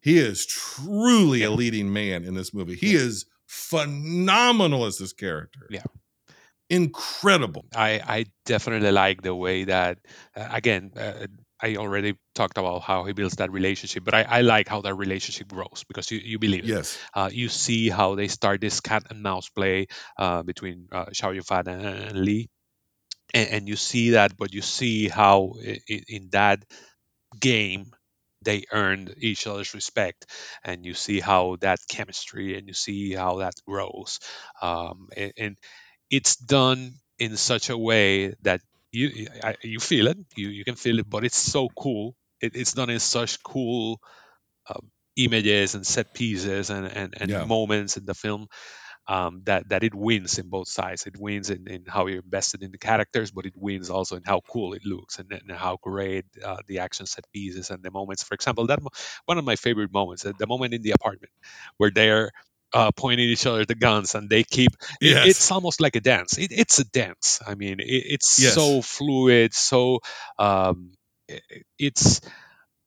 he is truly a leading man in this movie. He is phenomenal as this character. Yeah. Incredible. I, I definitely like the way that, uh, again, uh, I already talked about how he builds that relationship, but I, I like how that relationship grows because you, you believe it. Yes. Uh, you see how they start this cat and mouse play uh, between uh, Chow Yun-fat and, and Lee, and, and you see that, but you see how i- i- in that game they earned each other's respect, and you see how that chemistry and you see how that grows, um, and, and it's done in such a way that you I, you feel it, you you can feel it, but it's so cool. It, it's done in such cool um, images and set pieces and and, and Yeah. moments in the film um, that that it wins in both sides. It wins in, in how you're invested in the characters, but it wins also in how cool it looks and, and how great uh, the action set pieces and the moments. For example, that one of my favorite moments, the moment in the apartment where they're uh, pointing each other the guns and they keep. it- Yes. it's almost like a dance. It, it's a dance. I mean, it, it's Yes. so fluid, so um, it's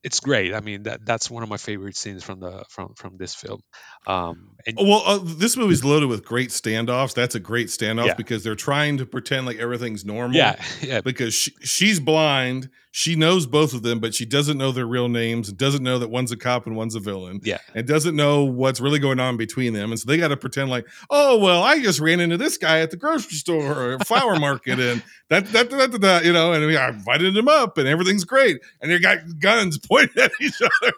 it's great. I mean, that that's one of my favorite scenes from the from from this film. Um, and Well, uh, this movie's loaded with great standoffs. That's a great standoff Yeah. because they're trying to pretend like everything's normal. yeah, yeah, Because she, she's blind. She knows both of them, but she doesn't know their real names and doesn't know that one's a cop and one's a villain. yeah. and doesn't know what's really going on between them. And so they got to pretend like, oh, well, I just ran into this guy at the grocery store or flower market and that, that, that, that, that, you know, and I invited him up and everything's great. And they got guns pointed at each other.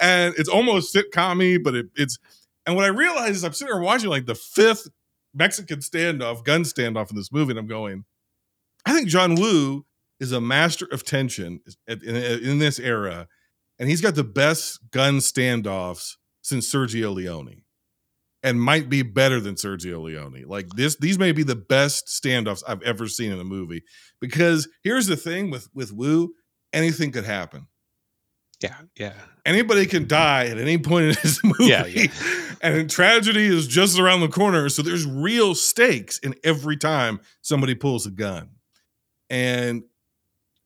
And it's almost sitcom but it, it's, and what I realized is I'm sitting there watching like the fifth Mexican standoff, gun standoff in this movie. And I'm going, I think John Woo is a master of tension in, this era. And he's got the best gun standoffs since Sergio Leone and might be better than Sergio Leone. Like this, these may be the best standoffs I've ever seen in a movie. Because here's the thing with with Woo, anything could happen. Yeah, yeah, Anybody can mm-hmm. die at any point in this movie. Yeah, yeah. And tragedy is just around the corner. So there's real stakes in every time somebody pulls a gun. And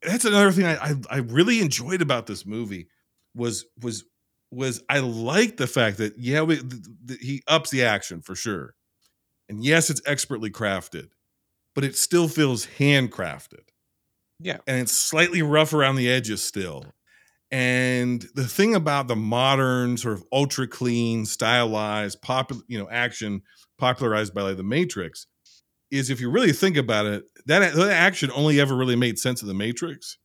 that's another thing I, I, I really enjoyed about this movie was was was I like the fact that yeah we, th- th- he ups the action for sure, and yes it's expertly crafted, but it still feels handcrafted yeah. and it's slightly rough around the edges still. And the thing about the modern sort of ultra clean, stylized, popular, you know, action popularized by like the Matrix is if you really think about it, that, that action only ever really made sense of the Matrix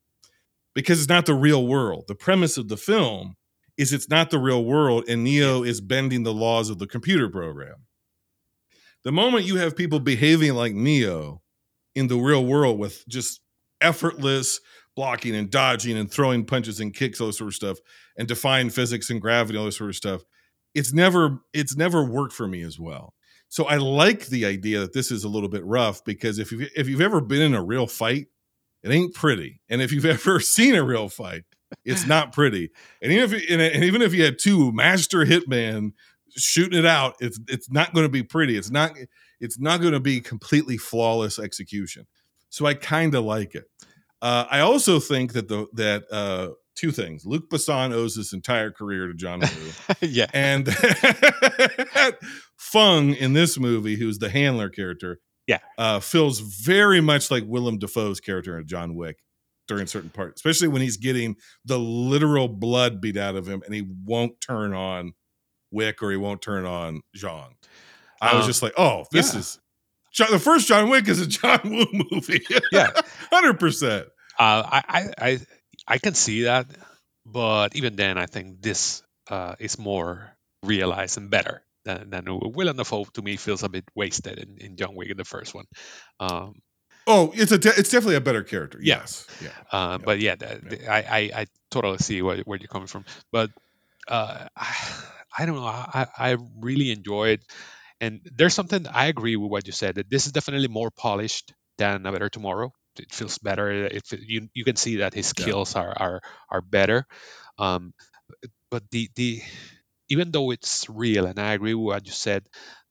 because it's not the real world. The premise of the film is it's not the real world, and Neo is bending the laws of the computer program. The moment you have people behaving like Neo in the real world with just effortless blocking and dodging and throwing punches and kicks, all this sort of stuff, and defying physics and gravity, all this sort of stuff, it's never it's never worked for me as well. So I like the idea that this is a little bit rough because if you if you've ever been in a real fight, it ain't pretty. And if you've ever seen a real fight, It's not pretty. And even if and, and even if you had two master hitman shooting it out, it's it's not going to be pretty. It's not it's not going to be completely flawless execution. So I kind of like it. Uh, I also think that the that uh, two things. Luc Besson owes his entire career to John Woo. yeah. and Fung in this movie, who's the handler character, Yeah. uh, feels very much like Willem Dafoe's character in John Wick during certain parts, especially when he's getting the literal blood beat out of him, and he won't turn on Wick or he won't turn on Zhang. I was Um, just like, oh, this yeah. is John, the first John Wick is a John Woo movie. Yeah. hundred percent. Uh, I, I I I can see that, but even then, I think this uh, is more realized and better than than Willem Dafoe. To me, feels a bit wasted in, in John Wick in the first one. Um, Oh, it's a de- it's definitely a better character. Yeah. Yes, yeah. uh, But yeah, the, the- I, I I totally see where, where you're coming from. But uh, I, I don't know. I, I really enjoyed, and there's something I agree with what you said that this is definitely more polished than A Better Tomorrow. It feels better. It, you you can see that his Yeah. skills are are are better. Um, but the the even though it's real, and I agree with what you said,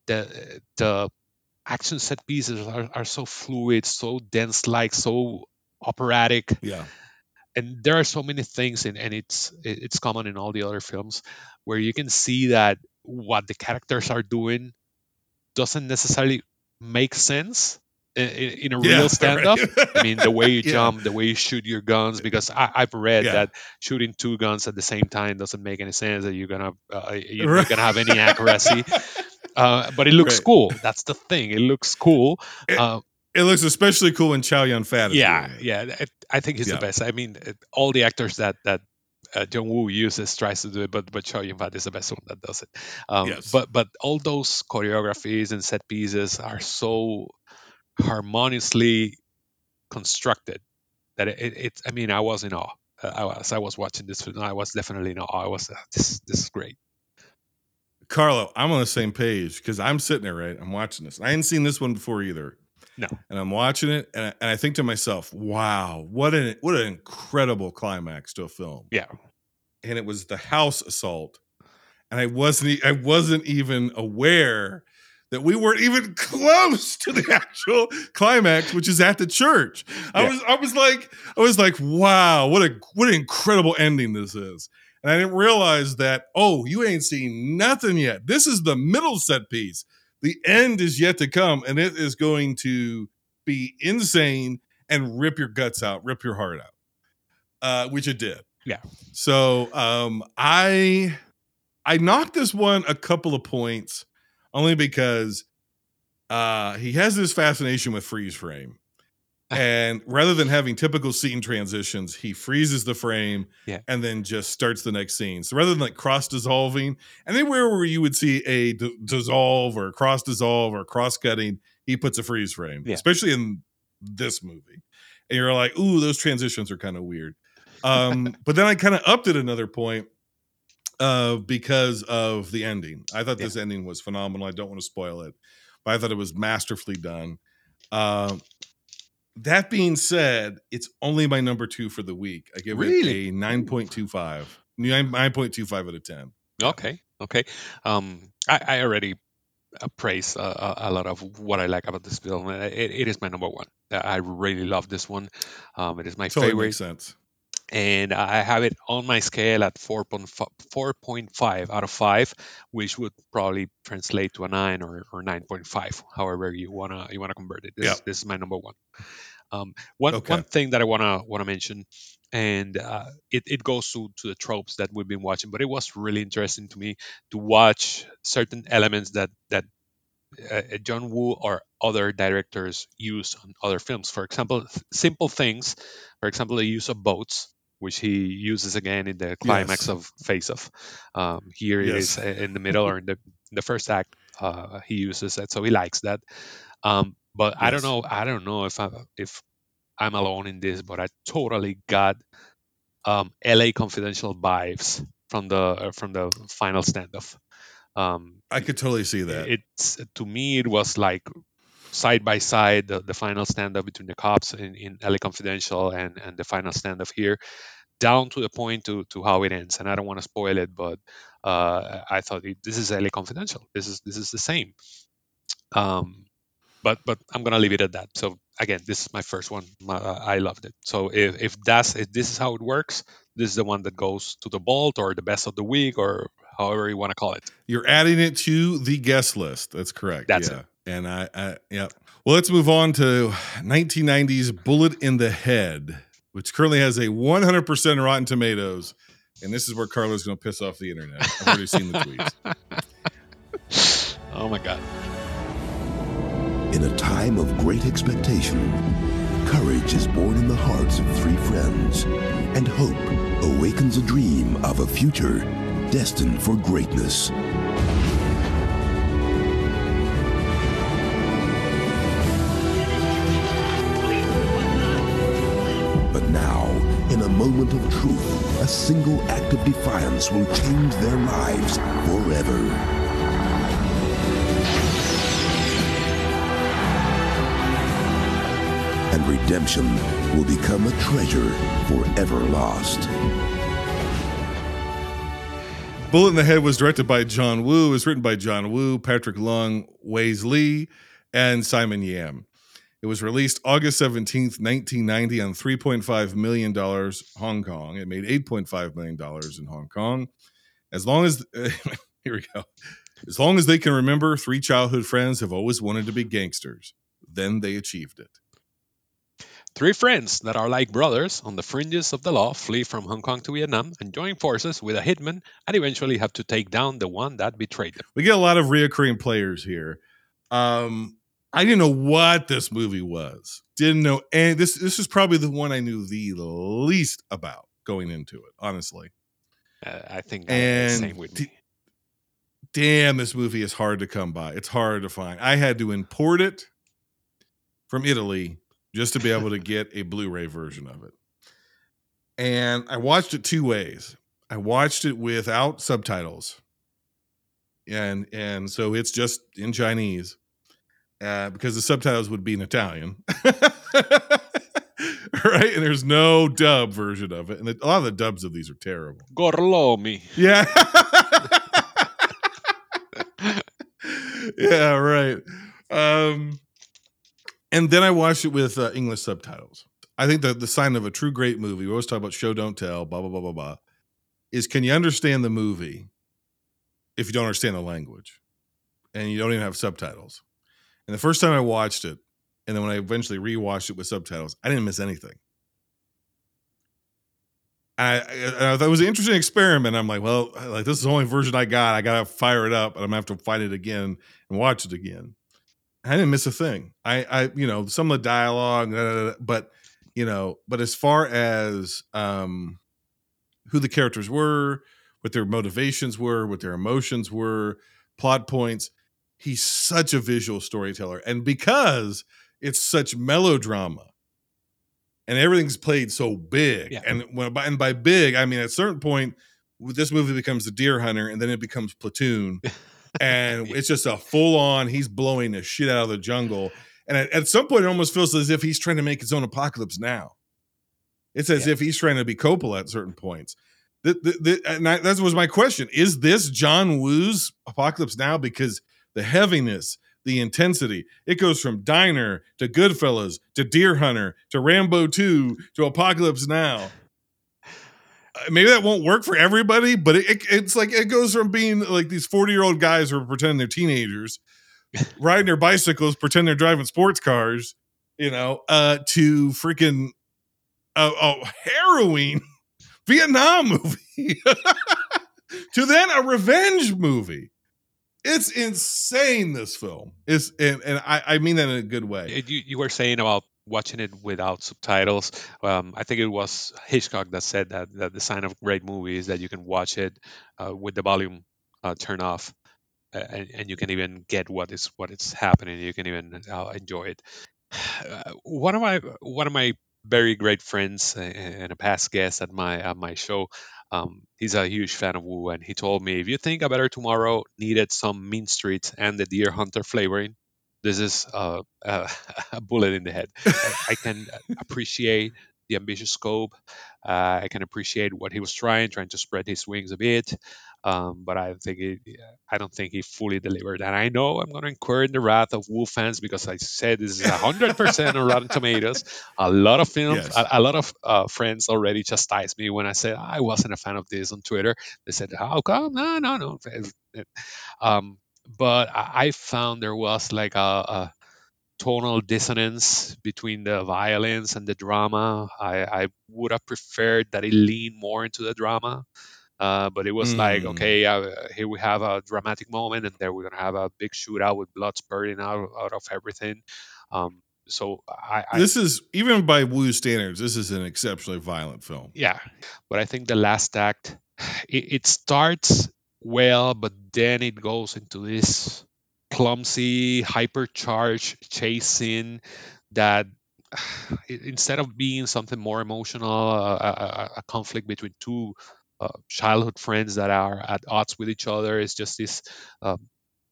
the the action set pieces are, are so fluid, so dense, like so operatic Yeah. and there are so many things in and it's it's common in all the other films where you can see that what the characters are doing doesn't necessarily make sense in, in a Yeah, real stand-up right. i mean the way you Yeah. jump the way you shoot your guns because I, i've read Yeah. that shooting two guns at the same time doesn't make any sense that you're gonna uh, you're Right. not gonna have any accuracy uh, but it looks Right. cool that's the thing it looks cool It- uh, It looks especially cool when Chow Yun Fat is yeah, it. yeah. I, think he's Yeah. the best. I mean, it, all the actors that that uh, John Woo uses tries to do it, but but Chow Yun Fat is the best one that does it. Um, Yes. But but all those choreographies and set pieces are so harmoniously constructed that it, it, it I mean, I was in awe. Uh, I was I was watching this film. I was definitely in awe. I was uh, this this is great. Carlo, I'm on the same page because I'm sitting there, right? I'm watching this. I hadn't seen this one before either. No. And I'm watching it and I, and I think to myself, wow, what an what an incredible climax to a film. Yeah. And it was the house assault. And I wasn't i wasn't even aware that we weren't even close to the actual climax, which is at the church. I Yeah. was I was like, I was like, wow, what a what an incredible ending this is. And I didn't realize that, oh, you ain't seen nothing yet. This is the middle set piece. The end is yet to come, and it is going to be insane and rip your guts out, rip your heart out. Uh, which it did. Yeah. So um I I knocked this one a couple of points only because uh he has this fascination with freeze frame. And rather than having typical scene transitions, he freezes the frame Yeah. and then just starts the next scene. So rather than like cross dissolving, anywhere where you would see a d- dissolve or cross dissolve or cross cutting, he puts a freeze frame, Yeah. especially in this movie. And you're like, ooh, those transitions are kind of weird. Um, but then I kind of upped it another point uh, because of the ending. I thought Yeah. this ending was phenomenal. I don't want to spoil it, but I thought it was masterfully done. Um, that being said, it's only my number two for the week. I give Really? it a 9.25. 9, 9.25 out of 10. Okay, okay. Um, I, I already uh, praise uh, a, a lot of what I like about this film. Uh, It, it is my number one. Uh, I really love this one. Um, it is my Totally favorite, makes sense. And I have it on my scale at 4.5, 4.5 out of five, which would probably translate to a nine or, or 9.5, however you wanna you wanna convert it. This, Yeah. this is my number one. Um, one Okay. one thing that I wanna wanna mention, and uh, it it goes to to the tropes that we've been watching, but it was really interesting to me to watch certain elements that that uh, John Woo or other directors use on other films. For example, th- simple things. For example, the use of boats, which he uses again in the climax Yes. of Face Off. Um, here it Yes. is uh, in the middle or in the, in the first act. Uh, he uses it, so he likes that. Um, but I don't know. I don't know if I if I'm alone in this, but I totally got um, L.A. Confidential vibes from the uh, from the final standoff. Um, I could totally see that. it's to me it was like side by side the, the final standoff between the cops in, in LA Confidential and and the final standoff here. Down to the point to to how it ends. And I don't want to spoil it, but uh, I thought it, this is LA Confidential. This is this is the same. Um, but but I'm gonna leave it at that. So again, this is my first one. My, uh, I loved it. So if if that's if this is how it works, this is the one that goes to the vault or the best of the week or however you want to call it. You're adding it to the guest list. That's correct. That's yeah. it. And I, I, yeah. Well, let's move on to 1990's Bullet in the Head, which currently has a 100% Rotten Tomatoes. And this is where Carlo's going to piss off the internet. I've already seen the tweets. oh my god. In a time of great expectation, courage is born in the hearts of three friends, and hope awakens a dream of a future destined for greatness. Of truth, a single act of defiance will change their lives forever. and redemption will become a treasure forever lost. Bullet in the Head was directed by John Woo. Was written by John Woo, Patrick Leung, Waise Lee, and Simon Yam. It was released August 17th, 1990 on $3.5 million Hong Kong. It made $8.5 million in Hong Kong. As long as, here we go. As long as they can remember, three childhood friends have always wanted to be gangsters. Then they achieved it. Three friends that are like brothers on the fringes of the law flee from Hong Kong to Vietnam and join forces with a hitman and eventually have to take down the one that betrayed them. We get a lot of reoccurring players here. Um, I didn't know what this movie was. Didn't know, and this this is probably the one I knew the least about going into it. Honestly, Uh, I think And the same with d- damn, this movie is hard to come by. It's hard to find. I had to import it from Italy just to be able to get a Blu-ray version of it. And I watched it two ways. I watched it without subtitles. And and so it's just in Chinese. Uh, because the subtitles would be in Italian. right? And there's no dub version of it. And a lot of the dubs of these are terrible. Gorlami. Yeah. yeah, right. Um, and then I watched it with uh, English subtitles. I think that the sign of a true great movie, we always talk about show, don't tell, blah, blah, blah, blah, blah, is can you understand the movie if you don't understand the language and you don't even have subtitles? And the first time I watched it, and then when I eventually rewatched it with subtitles, I didn't miss anything. I, I, I thought it was an interesting experiment. I'm like, well, like this is the only version I got. I gotta fire it up, and I'm gonna have to find it again and watch it again. I didn't miss a thing. I, I, you know, some of the dialogue, but you know, but as far as um, who the characters were, what their motivations were, what their emotions were, plot points, he's such a visual storyteller, and because it's such melodrama and everything's played so big. Yeah. And when by, and by big, I mean at a certain point, this movie becomes the Deer Hunter, and then it becomes Platoon, and it's just a full on. He's blowing the shit out of the jungle, and at, at some point, it almost feels as if he's trying to make his own apocalypse now. It's as Yeah. if he's trying to be Coppola at certain points. The, the, the, and I, that was my question: Is this John Woo's Apocalypse Now? Because the heaviness, the intensity, it goes from Diner to Goodfellas to Deer Hunter to Rambo Two to Apocalypse Now. Uh, Maybe that won't work for everybody, but it, it, it's like it goes from being like these forty-year-old guys who are pretending they're teenagers, riding their bicycles, pretend they're driving sports cars, you know, uh, to freaking a, a harrowing Vietnam movie to then a revenge movie. It's insane. This film is, and, and I, I mean that in a good way. You, you were saying about watching it without subtitles. Um, I think it was Hitchcock that said that, that the sign of great movie is that you can watch it uh, with the volume uh, turned off, uh, and, and you can even get what is what is happening. You can even uh, enjoy it. One of my one of my very great friends and a past guest at my at my show. Um, he's a huge fan of Woo, and he told me if you think A Better Tomorrow needed some Mean Streets and the Deer Hunter flavoring, this is uh, uh, a bullet in the head. I- I can appreciate the ambitious scope. Uh, I can appreciate what he was trying, trying to spread his wings a bit. Um, but I think it, I don't think he fully delivered. And I know I'm going to incur the wrath of Woo fans because I said this is 100% on Rotten Tomatoes. A lot of films, Yes. a, a lot of uh, friends already chastised me when I said I wasn't a fan of this on Twitter. They said, "How come? No, no, no." Um, but I, I found there was like a, a tonal dissonance between the violence and the drama. I, I would have preferred that it leaned more into the drama. Uh, but it was like, Mm. okay, uh, here we have a dramatic moment, and there we're gonna have a big shootout with blood spurting out, out of everything. Um, so I, I this is even by Woo standards, this is an exceptionally violent film. yeah, but I think the last act, it, it starts well, but then it goes into this clumsy, hypercharged chase scene that instead of being something more emotional, a, a, a conflict between two childhood friends that are at odds with each other, it's just this uh,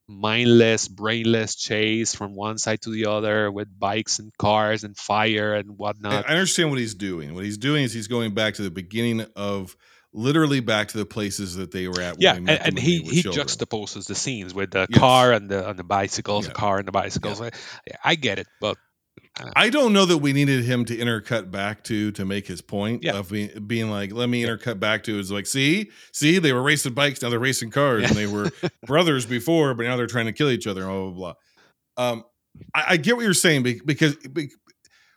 mindless, brainless chase from one side to the other with bikes and cars and fire and whatnot. I understand what he's doing. What he's doing is he's going back to the beginning of literally back to the places that they were at. when yeah and, and he he children. juxtaposes the scenes with the Yes. car and the and the bicycles Yeah. car and the bicycles I, I get it but I don't know that we needed him to intercut back to to make his point Yeah. of being, being like, let me intercut back to is like, see, see, they were racing bikes, now they're racing cars, Yeah. and they were brothers before, but now they're trying to kill each other, blah blah blah. Um, I, I get what you're saying because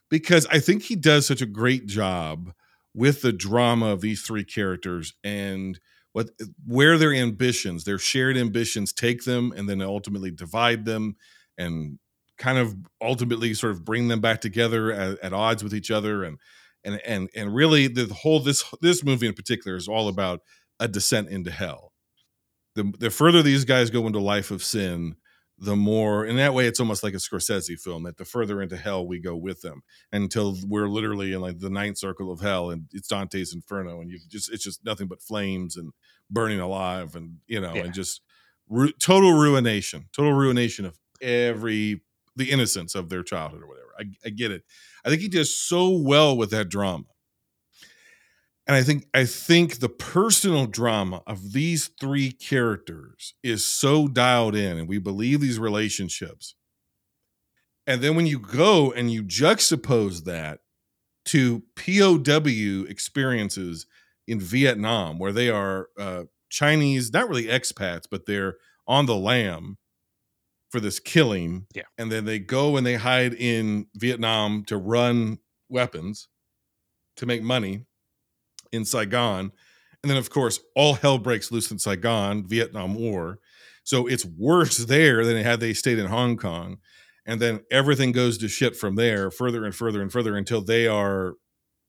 because I think he does such a great job with the drama of these three characters and what where their ambitions, their shared ambitions, take them, and then ultimately divide them, and kind of ultimately sort of bring them back together at, at odds with each other, and and and and really the whole this this movie in particular is all about a descent into hell. The the further these guys go into life of sin, the more in that way it's almost like a Scorsese film that the further into hell we go with them until we're literally in like the ninth circle of hell and it's Dante's Inferno and you just it's just nothing but flames and burning alive and you know Yeah. and just ru- total ruination, total ruination of every the innocence of their childhood or whatever. I, I get it. I think he does so well with that drama. And I think I think the personal drama of these three characters is so dialed in and we believe these relationships. And then when you go and you juxtapose that to POW experiences in Vietnam, where they are uh, Chinese, not really expats, but they're on the lam for this killing. Yeah. And then they go and they hide in Vietnam to run weapons to make money in Saigon. And then, of course, all hell breaks loose in Saigon, Vietnam War. So it's worse there than had they stayed in Hong Kong. And then everything goes to shit from there, further and further and further until they are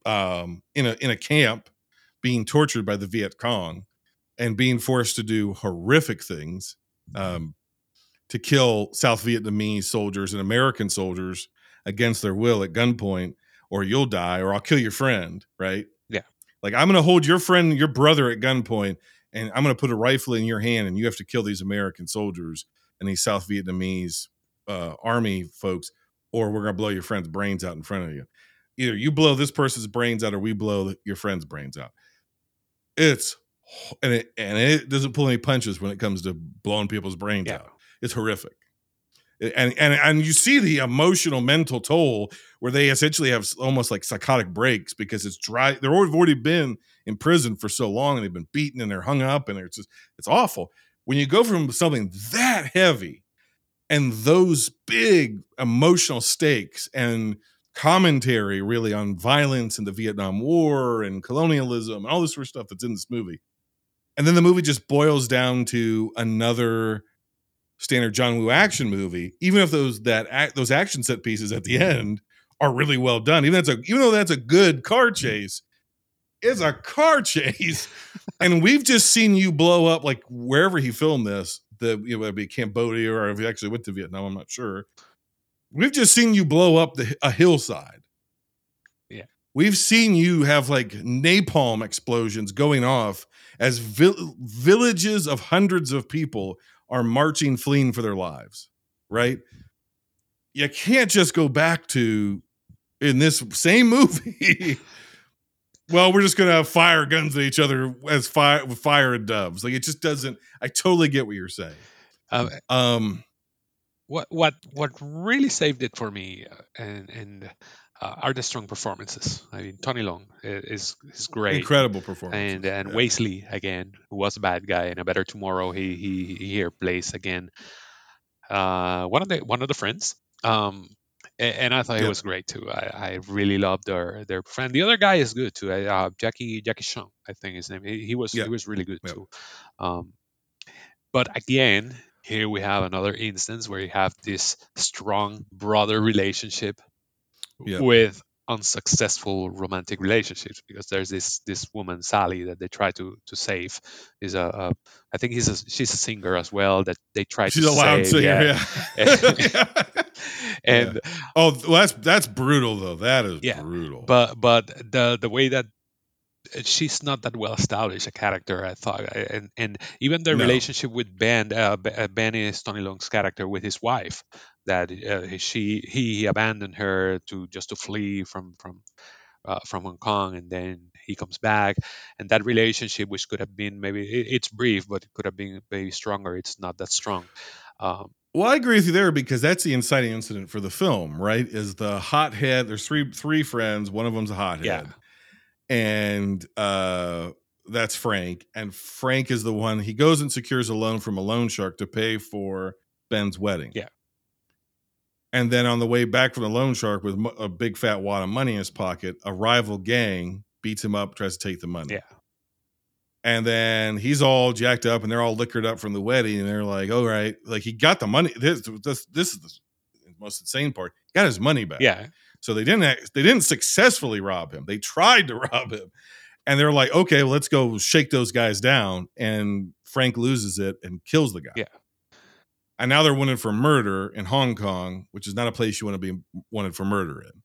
um, in a in a camp being tortured by the Viet Cong and being forced to do horrific things um, to kill South Vietnamese soldiers and American soldiers against their will at gunpoint, or you'll die, or I'll kill your friend, right? Yeah. Like I'm gonna hold your friend, your brother at gunpoint, and I'm gonna put a rifle in your hand, and you have to kill these American soldiers and these South Vietnamese uh, army folks, or we're gonna blow your friend's brains out in front of you. Either you blow this person's brains out, or we blow your friend's brains out. It's and it and it doesn't pull any punches when it comes to blowing people's brains Yeah. out. It's horrific. And and and you see the emotional mental toll where they essentially have almost like psychotic breaks because it's dry. They've already been in prison for so long and they've been beaten and they're hung up and it's just it's awful. When you go from something that heavy and those big emotional stakes and commentary really on violence in the Vietnam War and colonialism and all this sort of stuff that's in this movie. And then the movie just boils down to another standard John Woo action movie, even if those that act, those action set pieces at the end are really well done. Even that's a even though that's a good car mm-hmm. chase, it's a car chase, and we've just seen you blow up like wherever he filmed this. The you know, whether it be Cambodia or if he actually went to Vietnam, I'm not sure. We've just seen you blow up the, a hillside. Yeah. We've seen you have like napalm explosions going off as vil- villages of hundreds of people are marching, fleeing for their lives, right? You can't just go back to. in this same movie. well, we're just gonna fire guns at each other as fire fire and doves. Like it just doesn't. I totally get what you're saying. Um, Um, what what what really saved it for me uh, and and uh, are the strong performances. I mean, Tony Leung is is great. incredible performance. and and Yeah. Waise Lee again, who was a bad guy in A Better Tomorrow, he he, he here plays again uh, one of the one of the friends. Um, a- and I thought Yeah. it was great too. I, I really loved their their friend. The other guy is good too. Uh, Jackie Jacky Cheung, I think his name. He, he was Yeah. he was really good too. Um, but again, here we have another instance where you have this strong brother relationship Yeah. with unsuccessful romantic relationships because there's this this woman Sally that they try to to save is a, a I think he's a, she's a singer as well that they try She's to a loud save singer. Yeah. yeah. and Oh, well, that's that's brutal though. That is Yeah, brutal. but but the the way that she's not that well established a character I thought and and even the No. relationship with Ben uh, uh, Ben is Tony Leung's character with his wife that uh, she he abandoned her to just to flee from from uh, from Hong Kong and then he comes back and that relationship which could have been maybe it, it's brief but it could have been maybe stronger it's not that strong um, Well, I agree with you there because that's the inciting incident for the film, right? Is the hothead? There's three three friends. One of them's a hothead, Yeah. And uh, that's Frank. And Frank is the one he goes and secures a loan from a loan shark to pay for Ben's wedding. Yeah. And then on the way back from the loan shark with a big fat wad of money in his pocket, a rival gang beats him up, tries to take the money. Yeah. And then he's all jacked up and they're all liquored up from the wedding. And they're like, all right, like he got the money. This, this, this is the most insane part. He got his money back. yeah So they didn't act- they didn't successfully rob him. They tried to rob him. And they're like, okay, well, let's go shake those guys down. And Frank loses it and kills the guy. Yeah. And now they're wanted for murder in Hong Kong, which is not a place you want to be wanted for murder in.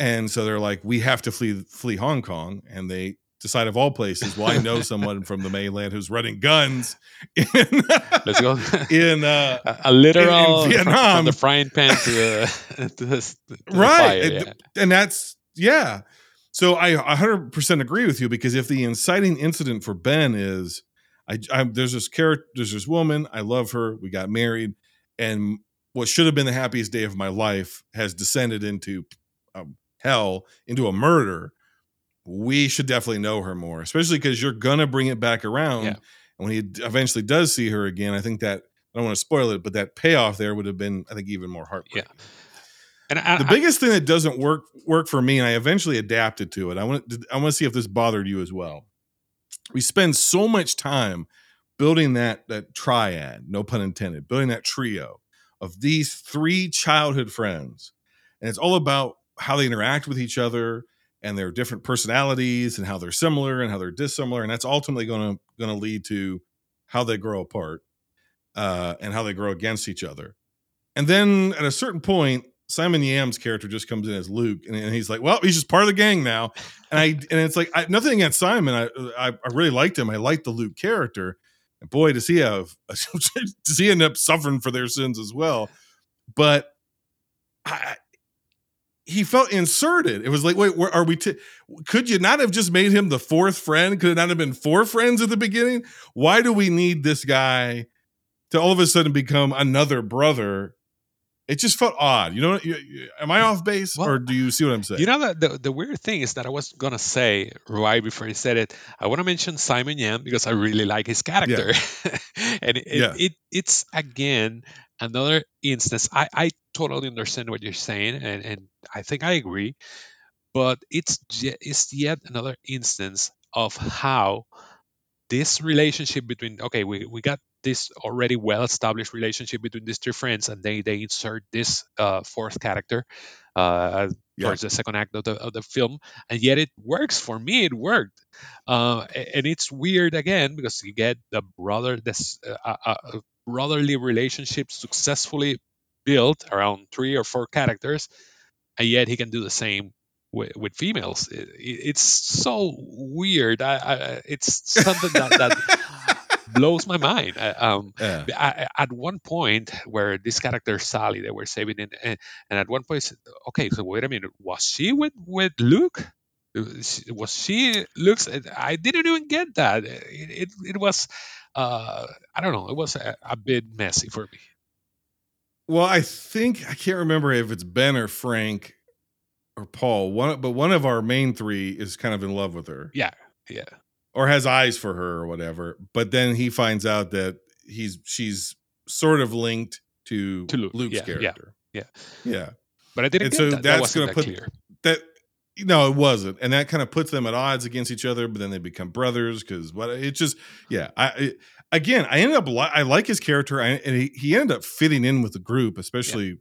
And so they're like, we have to flee flee Hong Kong. And they decide of all places, well, I know someone from the mainland who's running guns in, let's go in uh a, a literal from- Vietnam. from the frying pan to the, to the, to the right fire, and, yeah. and that's yeah so i 100% agree with you because if the inciting incident for ben is i, I there's this character there's this woman i love her we got married and what should have been the happiest day of my life has descended into um, hell into a murder we should definitely know her more especially because you're gonna bring it back around Yeah. and when he eventually does see her again i think that i don't want to spoil it but that payoff there would have been i think even more heartbreaking and I, the I- biggest thing that doesn't work work for me, and I eventually adapted to it. I want I want to see if this bothered you as well. We spend so much time building that that triad, no pun intended, building that trio of these three childhood friends, and it's all about how they interact with each other and their different personalities and how they're similar and how they're dissimilar, and that's ultimately going to going to lead to how they grow apart uh, and how they grow against each other. And then at a certain point, Simon Yam's character just comes in as Luke, and, and he's like, "Well, he's just part of the gang now." And I and it's like I, nothing against Simon. I, I I really liked him. I liked the Luke character, and boy, does he have does he end up suffering for their sins as well? But I, he felt inserted. It was like, wait, where are we? T- could you not have just made him the fourth friend? Could it not have been four friends at the beginning? Why do we need this guy to all of a sudden become another brother? It just felt odd. You know, am I off base, Well, or do you see what I'm saying? You know that the, the weird thing is that I was gonna say right before you said it, I want to mention Simon Yam because I really like his character, and it, Yeah. it it's again another instance. I I totally understand what you're saying, and and I think I agree, but it's it's yet another instance of how this relationship between okay we, we got this already well established relationship between these two friends and they they insert this uh, fourth character uh, Yeah. towards the second act of the, of the film and yet it works. For me it worked. Uh, and it's weird again because you get the brother this uh, uh, uh, brotherly relationship successfully built around three or four characters and yet he can do the same with, with females. It, it- it's so weird. I, I, it's something that, that blows my mind. Um, Yeah. I, at one point where this character Sally they were saving it, and, and at one point, okay, so wait a minute, was she with with Luke? Was she- Was she Luke's? I didn't even get that. It it, it was, uh, I don't know, it was a, a bit messy for me. Well, I think I can't remember if it's Ben or Frank or Paul. One, but one of our main three is kind of in love with her, Yeah, yeah, or has eyes for her, or whatever. But then he finds out that he's she's sort of linked to, To Luke, Luke's yeah, yeah, character. yeah. yeah. but I didn't And get so that. that that's wasn't gonna that put- clear. That no, it wasn't, and that kind of puts them at odds against each other. But then they become brothers because what? It just yeah. I it, again, I ended up li- I like his character, I, and he, he ended up fitting in with the group, especially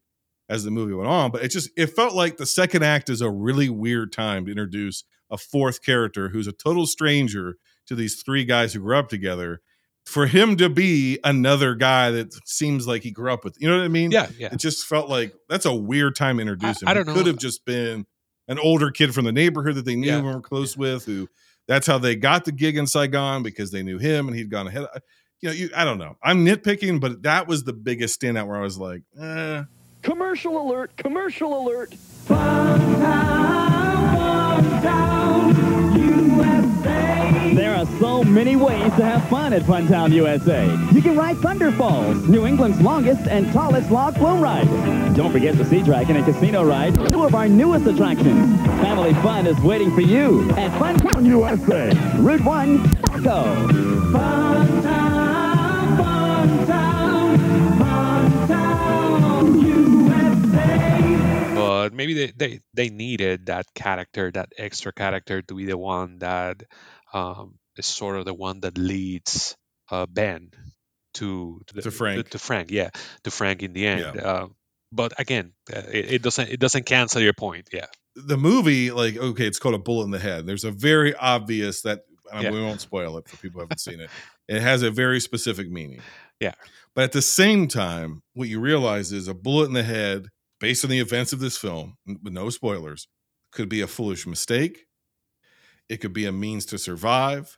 as the movie went on. But it just it felt like the second act is a really weird time to introduce a fourth character who's a total stranger to these three guys who grew up together. For him to be another guy that seems like he grew up with, you know what I mean? Yeah, yeah. It just felt like that's a weird time to introduce him. I He don't know. Could have just been an older kid from the neighborhood that they knew Yeah, and were close with. Who that's how they got the gig in Saigon because they knew him and he'd gone ahead. You know, you I don't know. I'm nitpicking, but that was the biggest standout where I was like, eh. Commercial alert! Commercial alert! There are so many ways to have fun at Funtown, USA. You can ride Thunder Falls, New England's longest and tallest log flume ride. Don't forget the Sea Dragon and Casino Ride, two of our newest attractions. Family fun is waiting for you at Funtown, USA. Route 1, Saco. USA. but maybe they, they they needed that character that extra character to be the one that um, is sort of the one that leads uh, ben to to, the- To Frank. to, Frank yeah to Frank in the end Yeah. uh, but again uh, it, it doesn't it doesn't cancel your point yeah the movie, like, okay, it's called a bullet in the head. There's a very obvious that Yeah. we won't spoil it for people who haven't seen it. It has a very specific meaning. Yeah. But at the same time, what you realize is a bullet in the head, based on the events of this film, with no spoilers, could be a foolish mistake. It could be a means to survive.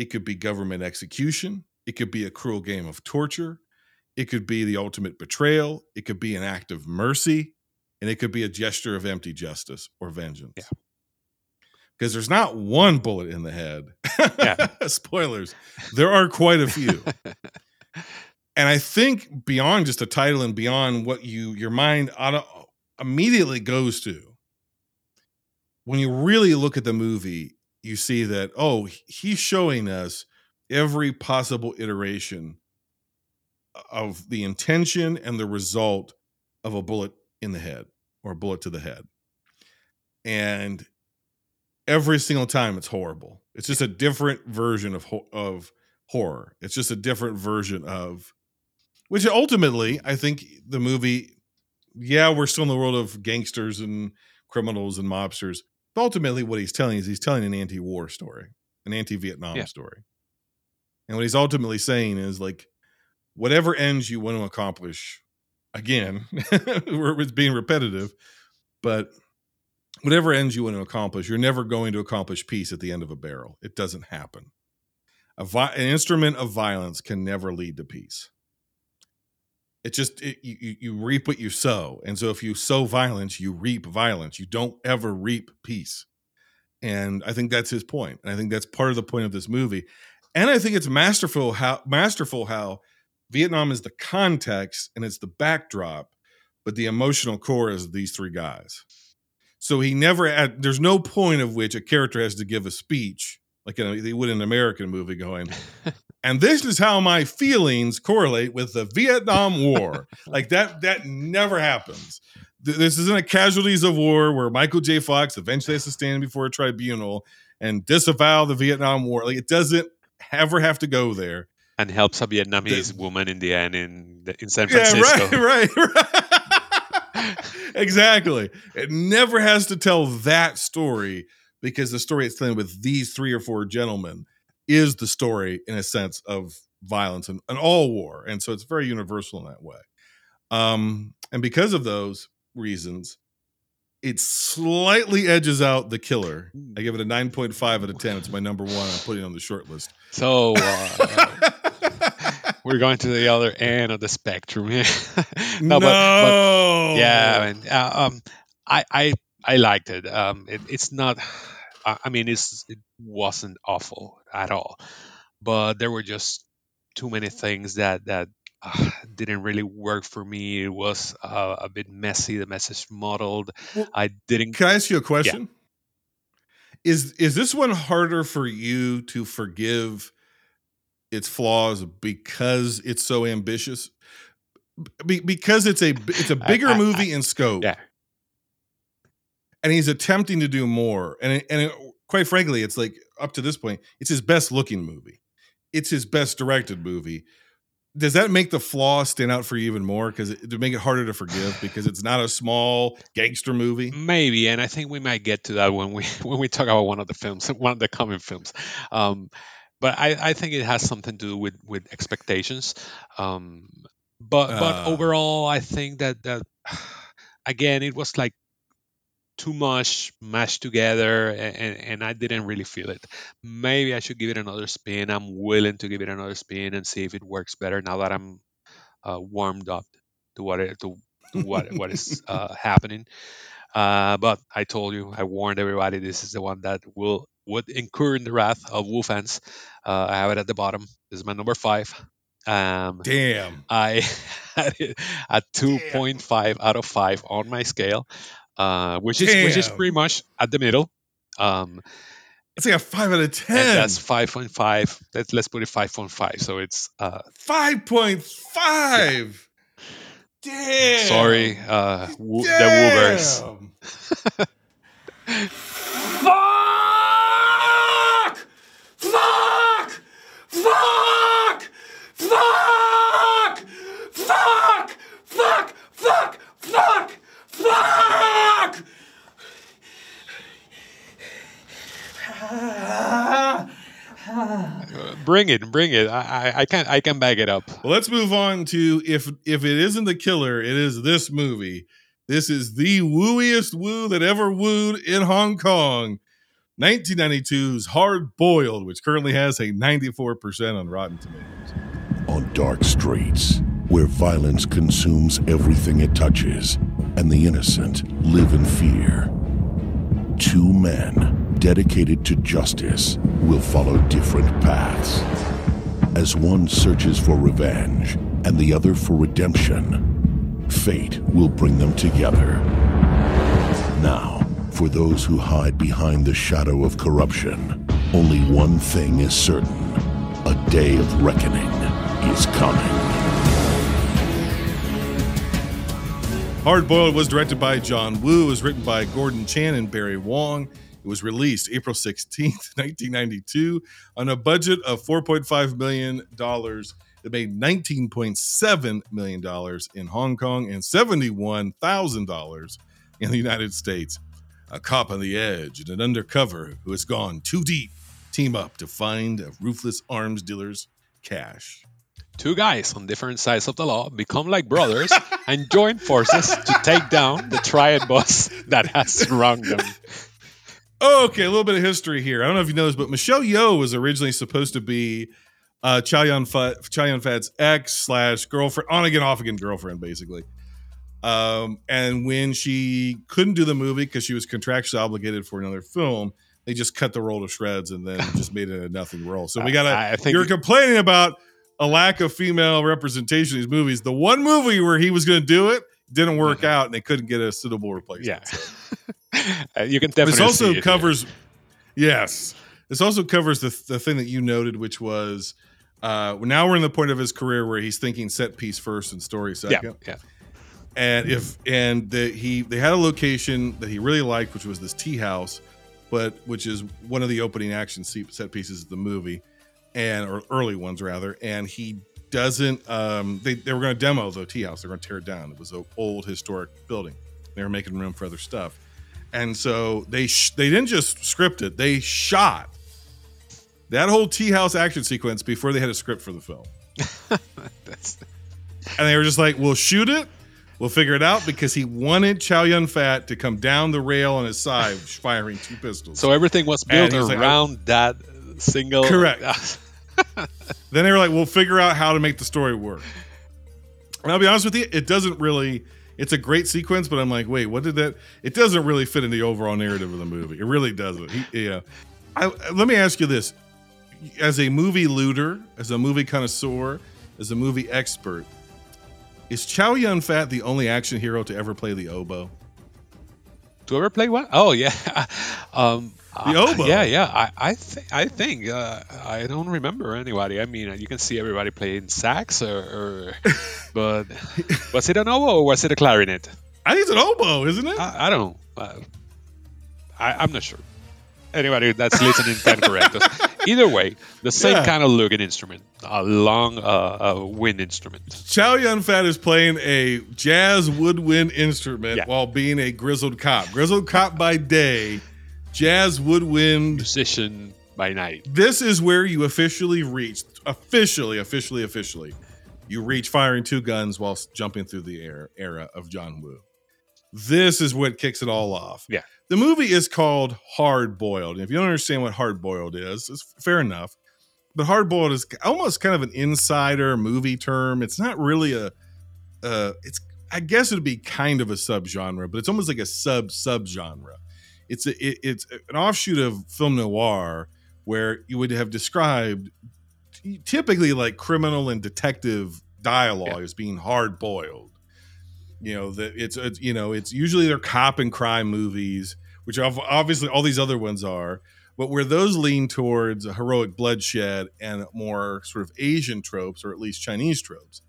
It could be government execution. It could be a cruel game of torture. It could be the ultimate betrayal. It could be an act of mercy. And it could be a gesture of empty justice or vengeance. Yeah. Because there's not one bullet in the head. Yeah. Spoilers. There are quite a few. and I think beyond just a title and beyond what you your mind auto, immediately goes to, when you really look at the movie, you see that oh, he's showing us every possible iteration of the intention and the result of a bullet in the head or a bullet to the head. And every single time it's horrible. It's just a different version of of horror. It's just a different version of which ultimately I think the movie yeah, we're still in the world of gangsters and criminals and mobsters. But ultimately what he's telling is he's telling an anti-war story, an anti-Vietnam Yeah. story. And what he's ultimately saying is like whatever ends you want to accomplish again, it's being repetitive, but whatever ends you want to accomplish, you're never going to accomplish peace at the end of a barrel. It doesn't happen. A vi- an instrument of violence can never lead to peace. It just it, you, you- reap what you sow, and so if you sow violence, you reap violence. You don't ever reap peace, and I think that's his point, and I think that's part of the point of this movie, and I think it's masterful how masterful how Vietnam is the context and it's the backdrop, but the emotional core is these three guys. So he never there's no point of which a character has to give a speech like in a, they would in an American movie going, and this is how my feelings correlate with the Vietnam War. like that, that never happens. This isn't a casualties of war where Michael J. Fox eventually has to stand before a tribunal and disavow the Vietnam War. Like it doesn't ever have to go there. and helps a Vietnamese The- woman in the end in the, in San Yeah, Francisco. right, right, right. exactly. It never has to tell that story because the story it's telling with these three or four gentlemen is the story in a sense of violence and, and all war. And so it's very universal in that way. Um, and because of those reasons, it slightly edges out the killer. I give it a 9.5 out of 10. It's my number one. I'm putting it on the short list. So uh, we're going to the other end of the spectrum. no, no, but, but yeah, and uh, um, I I I liked it. Um, it it's not. I I mean, it's it wasn't awful at all, but there were just too many things that that uh, didn't really work for me. It was uh, a bit messy. The message modeled. Well, I didn't. Can I ask you a question? Is is this one harder for you to forgive its flaws because it's so ambitious? Be, because it's a it's a I- bigger I- I- movie in scope. Yeah. And he's attempting to do more. And it, and it, quite frankly, it's like up to this point, it's his best looking movie. It's his best directed movie. Does that make the flaw stand out for you even more? Because it, to make it harder to forgive because it's not a small gangster movie. Maybe, and I think we might get to that when we when we talk about one of the films, one of the coming films. Um, but I, I think it has something to do with with expectations. Um, but but Ah. overall, I think that that again, it was like too much mashed together, and, and, I didn't really feel it. Maybe I should give it another spin. I'm willing to give it another spin and see if it works better now that I'm uh, warmed up to what it, to, to what what is uh, happening. Uh, but I told you, I warned everybody. This is the one that will would incur in the wrath of Woo fans. Uh, I have it at the bottom. This is my number five. Um, Damn. I had it at 2.5 out of 5 on my scale, uh, which is which is pretty much at the middle. Um, It's like a five out of ten. that's 5.5. Let's let's put it 5.5. So it's uh, Five point five. Damn. sorry, uh, Woo- the Woobers. Fuck! Fuck! Fuck! Fuck! Fuck! Fuck! Fuck! Fuck! Fuck! Bring it, bring it. I, I I can I can back it up. Well, let's move on to if if it isn't the killer, it is this movie. This is the wooiest woo that ever wooed in Hong Kong. 1992's Hard Boiled, which currently has a 94% on Rotten Tomatoes. On dark streets, where violence consumes everything it touches, and the innocent live in fear, two men dedicated to justice will follow different paths. As one searches for revenge and the other for redemption, fate will bring them together. Now, for those who hide behind the shadow of corruption, only one thing is certain a day of reckoning is coming. Hard Boiled was directed by John Woo, was written by Gordon Chan and Barry Wong. It was released April 16th, 1992, on a budget of $4.5 million. It made $19.7 million in Hong Kong and $71,000 in the United States. A cop on the edge and an undercover who has gone too deep team up to find a ruthless arms dealer's cash. Two guys on different sides of the law become like brothers and join forces to take down the triad boss that has wronged them. Okay, a little bit of history here. I don't know if you know this, but Michelle Yeoh was originally supposed to be uh, Chow Yun Fat, Chow Yun Fat's ex slash girlfriend, on again, off again girlfriend, basically. Um, and when she couldn't do the movie because she was contractually obligated for another film, they just cut the role to shreds and then just made it a nothing role. So we gotta. I- I think- you're complaining about a lack of female representation in these movies. The one movie where he was going to do it didn't work out, and they couldn't get a suitable replacement. Yeah. Uh, you can definitely. This also see it here. covers, yes, this also covers the the thing that you noted, which was uh, now we're in the point of his career where he's thinking set piece first and story second. yeah. And if and the, he they had a location that he really liked, which was this tea house, but which is one of the opening action set pieces of the movie, and or early ones rather. And he doesn't. Um, they they were going to demo the tea house. They're going to tear it down. It was an old historic building. They were making room for other stuff, and so they sh- they didn't just script it. They shot that whole tea house action sequence before they had a script for the film. That's, And they were just like, we'll shoot it. We'll figure it out because he wanted Chow Yun Fat to come down the rail on his side, firing two pistols. so everything was built was like, around oh. that single. Correct. then they were like, "We'll figure out how to make the story work." And I'll be honest with you, it doesn't really. It's a great sequence, but I'm like, wait, what did that? It doesn't really fit in the overall narrative of the movie. It really doesn't. He, yeah. I, let me ask you this: as a movie looter, as a movie connoisseur, as a movie expert, is Chow Yun Fat the only action hero to ever play the oboe? To ever play what? Oh yeah, um, The uh, oboe. yeah, yeah. I I, th- I think uh, I don't remember anybody. I mean, you can see everybody playing sax, or, or but was it an oboe or was it a clarinet? I think it's an oboe, isn't it? I, I don't know. Uh, I, I'm not sure. Anybody that's listening can correct us. Either way, the same Yeah. kind of looking instrument, a long uh, uh, wind instrument. Chow Yun Fat is playing a jazz woodwind instrument Yeah. while being a grizzled cop. Grizzled cop by day, jazz woodwind. Musician by night. This is where you officially reach, officially, officially, officially, you reach firing two guns while jumping through the air era of John Woo. This is what kicks it all off. Yeah. The movie is called Hard Boiled. And if you don't understand what hard boiled is, it's fair enough. But hard boiled is almost kind of an insider movie term. It's not really a uh it's I guess it'd be kind of a subgenre, but it's almost like a sub subgenre. It's a it, it's an offshoot of film noir where you would have described typically like criminal and detective dialogue as being hard boiled. You know that it's, it's you know it's usually they're cop and crime movies which obviously all these other ones are but where those lean towards a heroic bloodshed and more sort of asian tropes or at least chinese tropes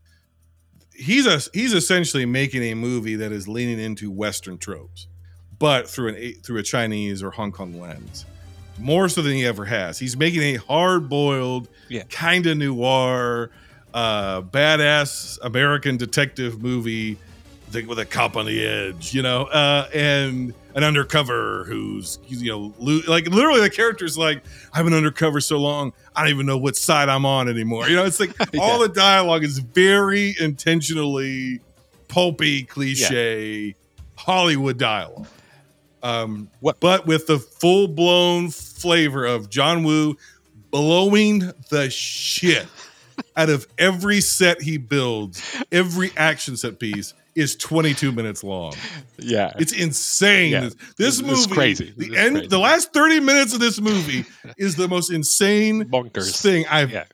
he's a he's essentially making a movie that is leaning into western tropes but through an a- through a chinese or hong kong lens more so than he ever has he's making a hard-boiled Yeah. kind of noir uh badass american detective movie thing with a cop on the edge, you know, uh, and an undercover who's you know lo- like literally the character's like I've been undercover so long I don't even know what side I'm on anymore. You know, it's like all the dialogue is very intentionally pulpy, cliche Hollywood dialogue. Um, What- but with the full blown flavor of John Woo blowing the shit out of every set he builds, every action set piece is 22 minutes long. Yeah. It's insane. Yeah. This, this movie, is crazy. The It's end, crazy. the last 30 minutes of this movie is the most insane Bonkers. thing I've Yeah.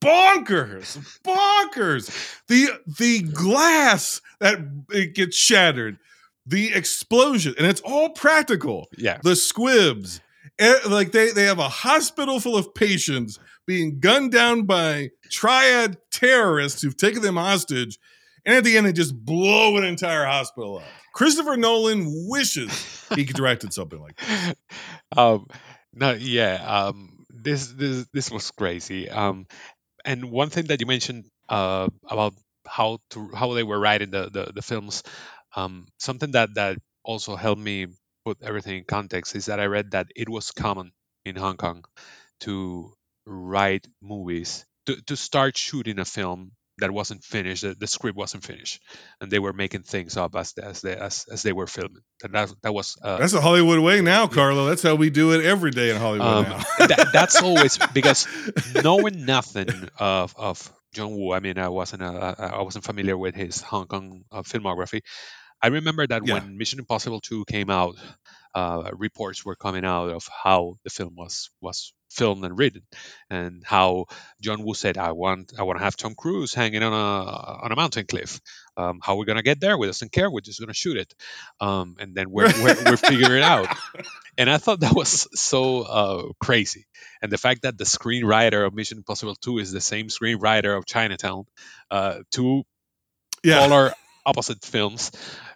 bonkers, bonkers. The the glass that it gets shattered, the explosion, and it's all practical. Yeah. The squibs, like they they have a hospital full of patients being gunned down by triad terrorists who've taken them hostage, and at the end they just blow an entire hospital up. Christopher Nolan wishes he could directed something like that. um no yeah um this this this was crazy um and one thing that you mentioned uh about how to how they were writing the the, the films um something that that also helped me put everything in context is that i read that it was common in hong kong to write movies to, to start shooting a film that wasn't finished the, the script wasn't finished and they were making things up as as they as, as they were filming and that, that was uh, That's the Hollywood way now, Carlo. That's how we do it every day in Hollywood um, now. that, that's always because knowing nothing of of John Woo, I mean, I wasn't uh, I wasn't familiar with his Hong Kong uh, filmography. I remember that Yeah. when Mission Impossible 2 came out, uh, reports were coming out of how the film was was filmed and written, and how John Woo said, "I want I want to have Tom Cruise hanging on a on a mountain cliff. Um, how we're gonna get there? We doesn't care. We're just gonna shoot it, um, and then we're we're, we're figuring it out." And I thought that was so uh, crazy, and the fact that the screenwriter of Mission Impossible 2 is the same screenwriter of Chinatown, uh, two yeah. polar opposite films.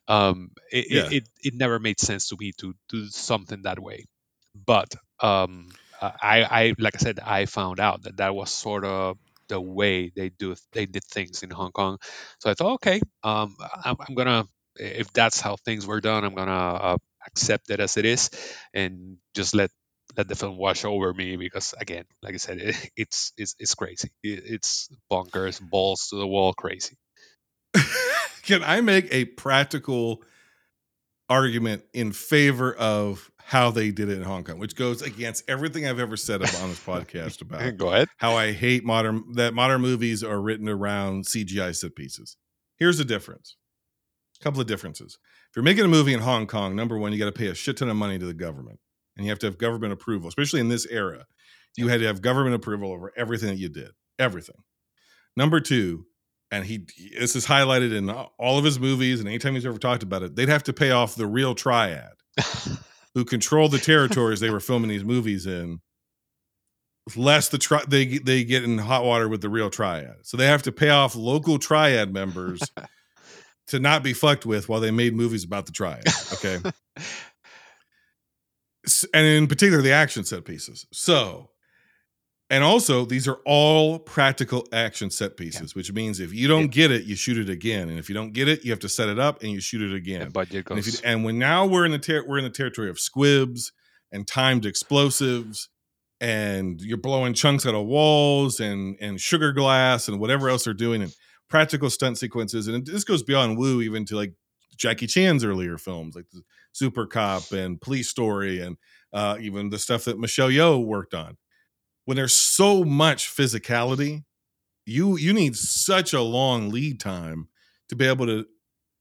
Um, it, Yeah. it, it, it never made sense to me to do something that way. But um, I, I, like I said, I found out that that was sort of the way they do they did things in Hong Kong. So I thought, okay, um, I'm, I'm gonna if that's how things were done, I'm gonna uh, accept it as it is and just let let the film wash over me because again, like I said, it, it's it's it's crazy. It, it's bonkers, balls to the wall, crazy. Can I make a practical argument in favor of how they did it in Hong Kong, which goes against everything I've ever said on this podcast about Go ahead. how I hate modern that modern movies are written around CGI set pieces. Here's the difference. A couple of differences. If you're making a movie in Hong Kong, number one, you got to pay a shit ton of money to the government, and you have to have government approval, especially in this era. You had to have government approval over everything that you did, everything. Number two, and he this is highlighted in all of his movies, and anytime he's ever talked about it, they'd have to pay off the real triad who control the territories they were filming these movies in. Less the tri- they they get in hot water with the real triad. So they have to pay off local triad members to not be fucked with while they made movies about the triad okay? And in particular the action set pieces. So and also these are all practical action set pieces which means if you don't get it you shoot it again and if you don't get it you have to set it up and you shoot it again budget and, if you, and when now we're in the ter- we're in the territory of squibs and timed explosives, and you're blowing chunks out of walls and and sugar glass and whatever else they're doing and practical stunt sequences. And this goes beyond Woo even to like Jackie Chan's earlier films, like the Super Cop and Police Story, and uh, even the stuff that Michelle Yeoh worked on. When there's so much physicality, you you need such a long lead time to be able to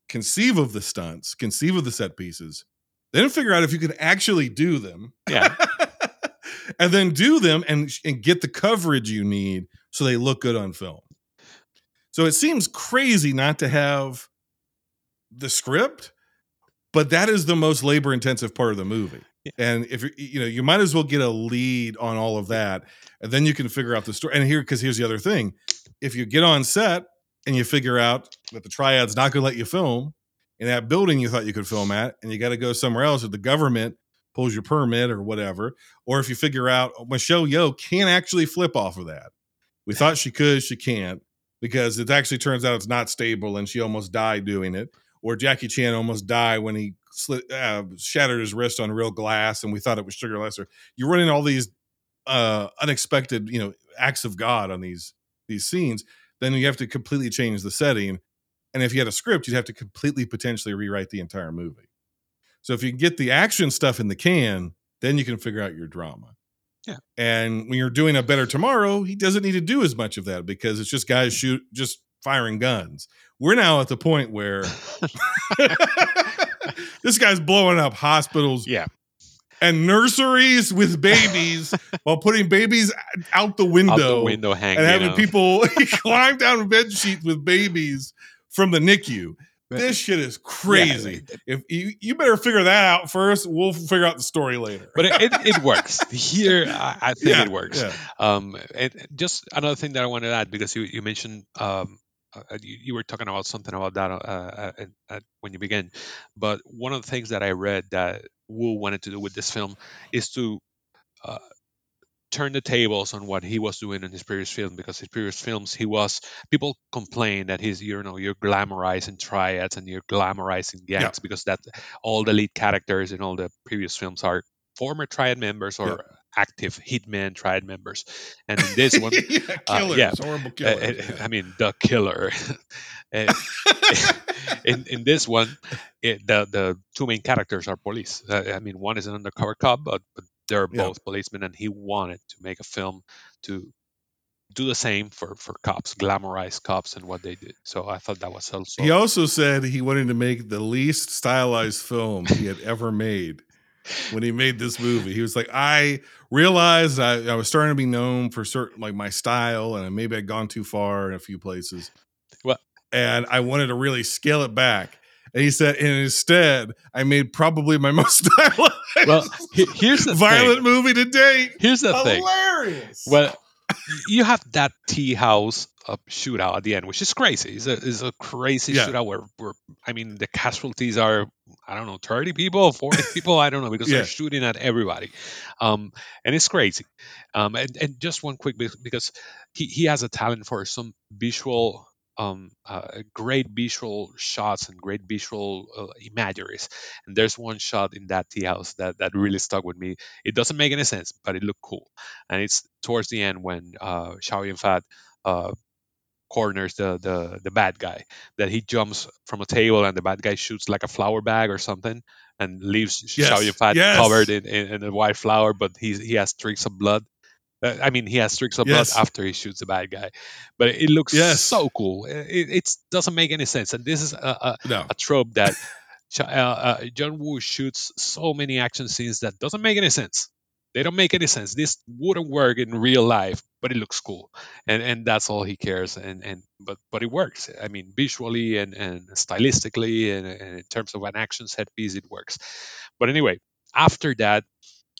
conceive of the stunts, conceive of the set pieces, then figure out if you can actually do them. Yeah. and then do them and, and get the coverage you need so they look good on film. So it seems crazy not to have the script, but that is the most labor intensive part of the movie. And if you you know, you might as well get a lead on all of that, and then you can figure out the story. And here, because here's the other thing: if you get on set and you figure out that the triad's not going to let you film in that building you thought you could film at, and you got to go somewhere else, or the government pulls your permit or whatever, or if you figure out oh, Michelle Yeoh can't actually flip off of that. We thought she could, she can't because it actually turns out it's not stable, and she almost died doing it. Or Jackie Chan almost died when he slit, uh, shattered his wrist on real glass, and we thought it was sugar lesser. You're running all these uh, unexpected, you know, acts of God on these these scenes. Then you have to completely change the setting. And if you had a script, you'd have to completely potentially rewrite the entire movie. So if you can get the action stuff in the can, then you can figure out your drama. Yeah. And when you're doing a better tomorrow, he doesn't need to do as much of that because it's just guys shoot just firing guns. We're now at the point where this guy's blowing up hospitals Yeah. and nurseries with babies while putting babies out the window, Out the window hanging. and having out. people climb down bed sheets with babies from the NICU. This shit is crazy. If you, you better figure that out first, we'll figure out the story later. But it, it, it works. Here, I, I think Yeah, it works. yeah. Um, and just another thing that I wanted to add because you, you mentioned um, uh, you, you were talking about something about that uh, uh, uh, uh, when you began. But one of the things that I read that Woo wanted to do with this film is to uh, turn the tables on what he was doing in his previous film because his previous films he was people complain that he's you know you're glamorizing triads and you're glamorizing gangs Yeah. because that all the lead characters in all the previous films are former triad members or Yeah. Active hitman triad members and in this one yeah, uh, yeah, horrible uh, killers. uh, I mean, the killer. Uh, in in this one, it, the the two main characters are police. Uh, I mean, one is an undercover cop, but, but they're Yeah. both policemen, and he wanted to make a film to do the same for for cops, glamorize cops and what they did. So I thought that was also He also said he wanted to make the least stylized film he had ever made when he made this movie. He was like, I realized I, I was starting to be known for certain like my style, and maybe I'd gone too far in a few places. Well- and I wanted to really scale it back. And he said, and instead, I made probably my most well. here's the violent thing. movie to date. Here's the thing. Hilarious. Well, you have that tea house uh, shootout at the end, which is crazy. It's a, it's a crazy Yeah. shootout where, where, I mean, the casualties are, I don't know, 30 people, 40 people, I don't know, because Yeah. they're shooting at everybody. Um, and it's crazy. Um, and, and just one quick because he, he has a talent for some visual. Um, uh, great visual shots and great visual uh, imageries, and there's one shot in that tea house that that really stuck with me. It doesn't make any sense, but it looked cool and it's towards the end when uh, Chow Yun Fat uh, corners the the the bad guy that he jumps from a table and the bad guy shoots like a flower bag or something and leaves Yes, Chow Yun-fat yes. covered in, in, in a white flower, but he's he has streaks of blood. Uh, I mean, he has streaks of Yes. blood after he shoots the bad guy, but it looks Yes. so cool. It, it doesn't make any sense, and this is a, a, No. a trope that uh, uh, John Woo shoots so many action scenes that doesn't make any sense. They don't make any sense. This wouldn't work in real life, but it looks cool, and and that's all he cares. And and but but it works. I mean, visually and and stylistically, and, and in terms of an action set piece, it works. But anyway, after that,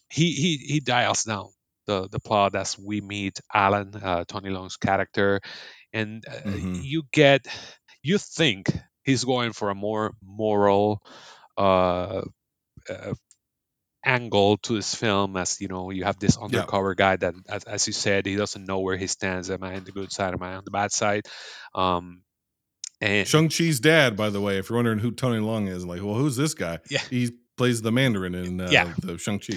he he he dials down the the plot as we meet Alan, uh, Tony Leung's character, and uh, Mhm. you get you think he's going for a more moral uh, uh, angle to this film as you know you have this undercover guy that as, as you said he doesn't know where he stands am i on the good side am i on the bad side um and Shang Chi's dad, by the way, if you're wondering who Tony Long is, like, well, who's this guy? Yeah. he plays the Mandarin in uh, Yeah. the Shang Chi.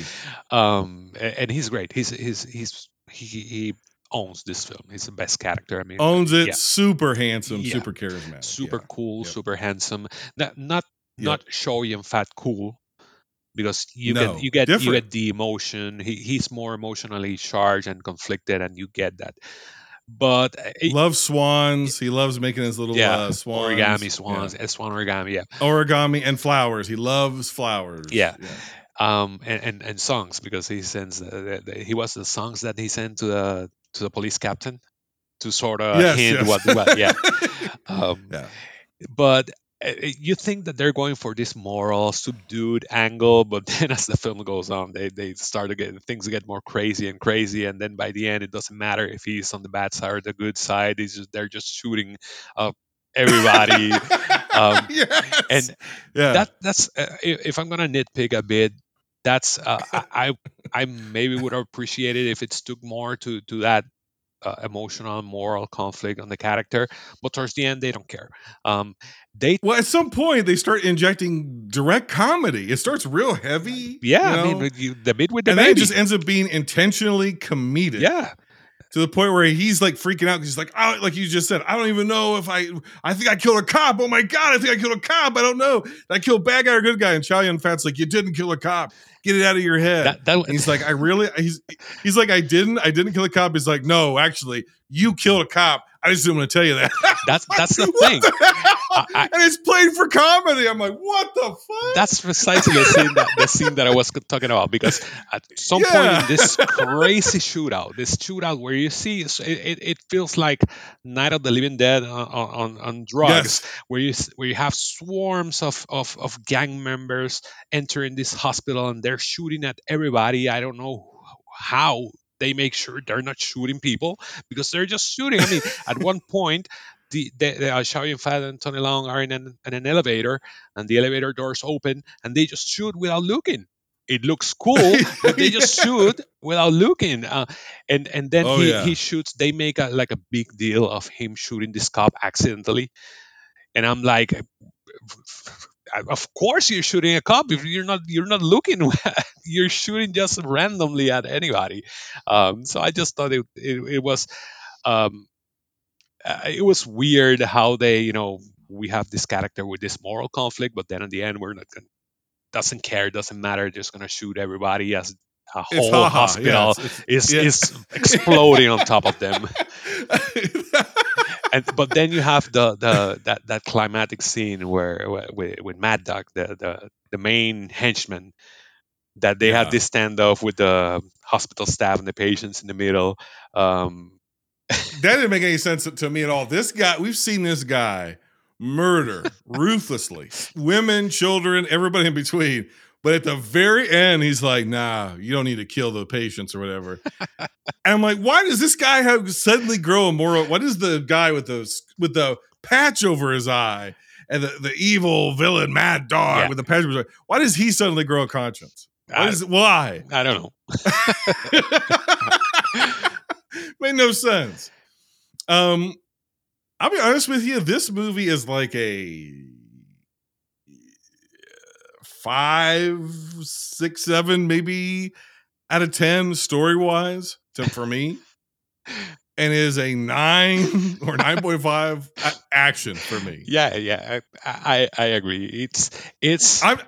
um and he's great he's he's he's he, he owns this film he's the best character i mean Owns it, yeah. super handsome, Yeah. super charismatic, super cool, Yep. super handsome. Not not Yep. not Chow Yun Fat cool, because you No, get you get you get the emotion. He he's more emotionally charged and conflicted, and you get that. But uh, Loves swans. He loves making his little yeah, uh, swans. origami swans, uh, swan origami, yeah. Yeah. Origami and flowers. He loves flowers. Yeah. Um, and, and and songs because he sends uh, he was the songs that he sent to the to the police captain to sort of Yes, hint yes. what what yeah. Um, Yeah. but you think that they're going for this moral subdued angle but then as the film goes on they they start to get things get more crazy and crazy and then by the end it doesn't matter if he's on the bad side or the good side he's just, they're just shooting up everybody um, yes. and yeah. that that's uh, if i'm gonna nitpick a bit that's uh, I, I i maybe would have appreciated if it stuck more to to that uh, emotional moral conflict on the character but towards the end they don't care um they well, at some point they start injecting direct comedy. It starts real heavy. yeah you i mean you, the bit with the and then it baby just ends up being intentionally comedic. yeah to the point where he's like freaking out because he's like, oh, like you just said, I don't even know if I, I think I killed a cop. Oh my god, I think I killed a cop. I don't know. Did I killed bad guy or good guy. And Chow Yun Fat's like, you didn't kill a cop. Get it out of your head. that, that he's like, I really, he's, he's like, I didn't, I didn't kill a cop. He's like, no, actually, you killed a cop. I just didn't want to tell you that. that's that's the thing the? I- and it's played for comedy. I'm like, what the fuck? that's precisely the scene that the scene that I was talking about because at some point in this crazy shootout, this shootout where you see it, it, it feels like Night of the Living Dead on on, on drugs, Yes. where you where you have swarms of, of of gang members entering this hospital and they're shooting at everybody. I don't know how they make sure they're not shooting people because they're just shooting. I mean, at one point. The, the, the uh, Chow Yun-fat and Tony Leung are in an, in an elevator, and the elevator doors open, and they just shoot without looking. It looks cool, but they just Yeah. shoot without looking. Uh, and and then Oh, he, yeah. he shoots. They make a, like a big deal of him shooting this cop accidentally, and I'm like, of course you're shooting a cop if you're not you're not looking. you're shooting just randomly at anybody. Um, so I just thought it it, it was. Um, uh, it was weird how they, you know, we have this character with this moral conflict, but then in the end, we're not going doesn't care, doesn't matter, just gonna shoot everybody as a whole haha, hospital yeah, it's- is yeah. is exploding on top of them. And but then you have the the that, that climatic scene where, where with, with Mad Dog, the, the the main henchman, that they Yeah. had this standoff with the hospital staff and the patients in the middle. Um, that didn't make any sense to me at all. This guy, we've seen this guy murder ruthlessly women, children, everybody in between. But at the very end, he's like, nah, you don't need to kill the patients or whatever. and I'm like, why does this guy have suddenly grow a moral? What is the guy with the with the patch over his eye and the, the evil villain mad dog Yeah. with the patch over his eye? Why does he suddenly grow a conscience? Why I- is why? I don't know. Made no sense. Um, I'll be honest with you. This movie is like a five, six, seven, maybe out of ten story wise. To for me, and is a nine or nine point five action for me. Yeah, yeah, I, I I agree. It's it's I've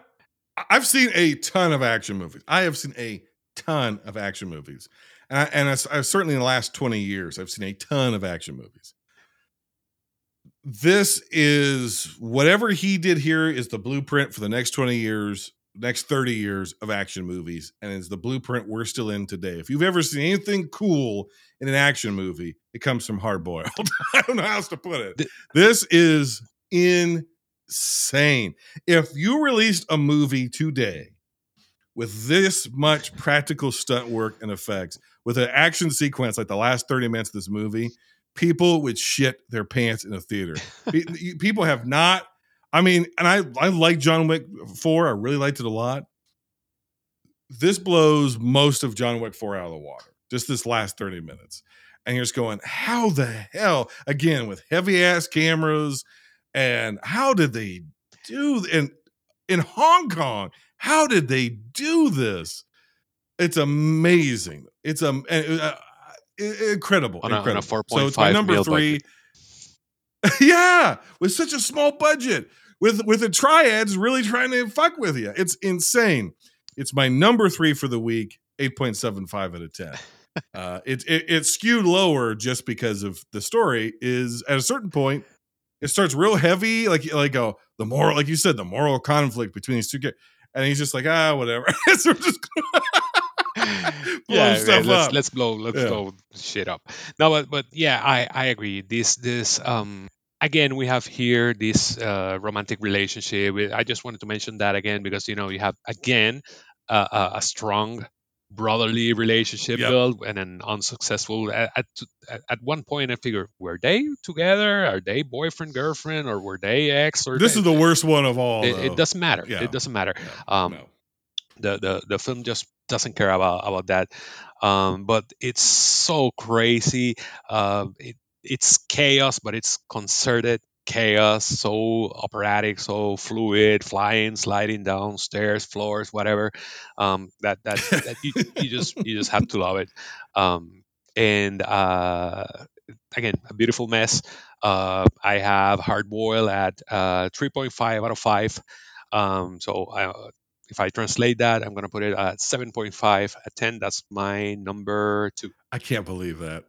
I've seen a ton of action movies. I have seen a ton of action movies, and I, and I, I certainly in the last twenty years, I've seen a ton of action movies. This is whatever he did here is the blueprint for the next twenty years, next thirty years of action movies, and it's the blueprint we're still in today. If you've ever seen anything cool in an action movie, it comes from Hard Boiled. I don't know how else to put it. This is insane. If you released a movie today with this much practical stunt work and effects, with an action sequence like the last 30 minutes of this movie, people would shit their pants in a theater. People have not, I mean, and I, I like John Wick 4, I really liked it a lot. This blows most of John Wick 4 out of the water just this last 30 minutes. And you're just going, how the hell? Again, with heavy ass cameras, and how did they do in in Hong Kong? How did they do this? It's amazing. It's um uh, incredible, on a, incredible. On a four so it's my number three. yeah, with such a small budget, with with the triads really trying to fuck with you. It's insane. It's my number three for the week, eight point seven five out of ten uh, it, it it skewed lower just because of the story. Is at a certain point, it starts real heavy, like like oh the moral, like you said, the moral conflict between these two Kids. and he's just like ah whatever. so just yeah, man, let's, let's blow let's Yeah. blow shit up. No, but but yeah, I I agree. This this um again we have here this uh, romantic relationship. I just wanted to mention that again because you know you have again uh, a, a strong brotherly relationship Yep. built and an unsuccessful at, at at- at one point i figure were they together are they boyfriend girlfriend or were they ex or This they- is the worst one of all. it, it doesn't matter Yeah. it doesn't matter um no. The, the the film just doesn't care about about that. Um but it's so crazy. Uh it, it's chaos but it's concerted chaos. So operatic so fluid flying sliding down stairs floors whatever. Um that that, that you, you just you just have to love it. Um and uh again a beautiful mess. Uh i have hard boil at uh 3.5 out of 5 um so I, if I translate that, I'm going to put it at 7.5 at 10. That's my number two. I can't believe that.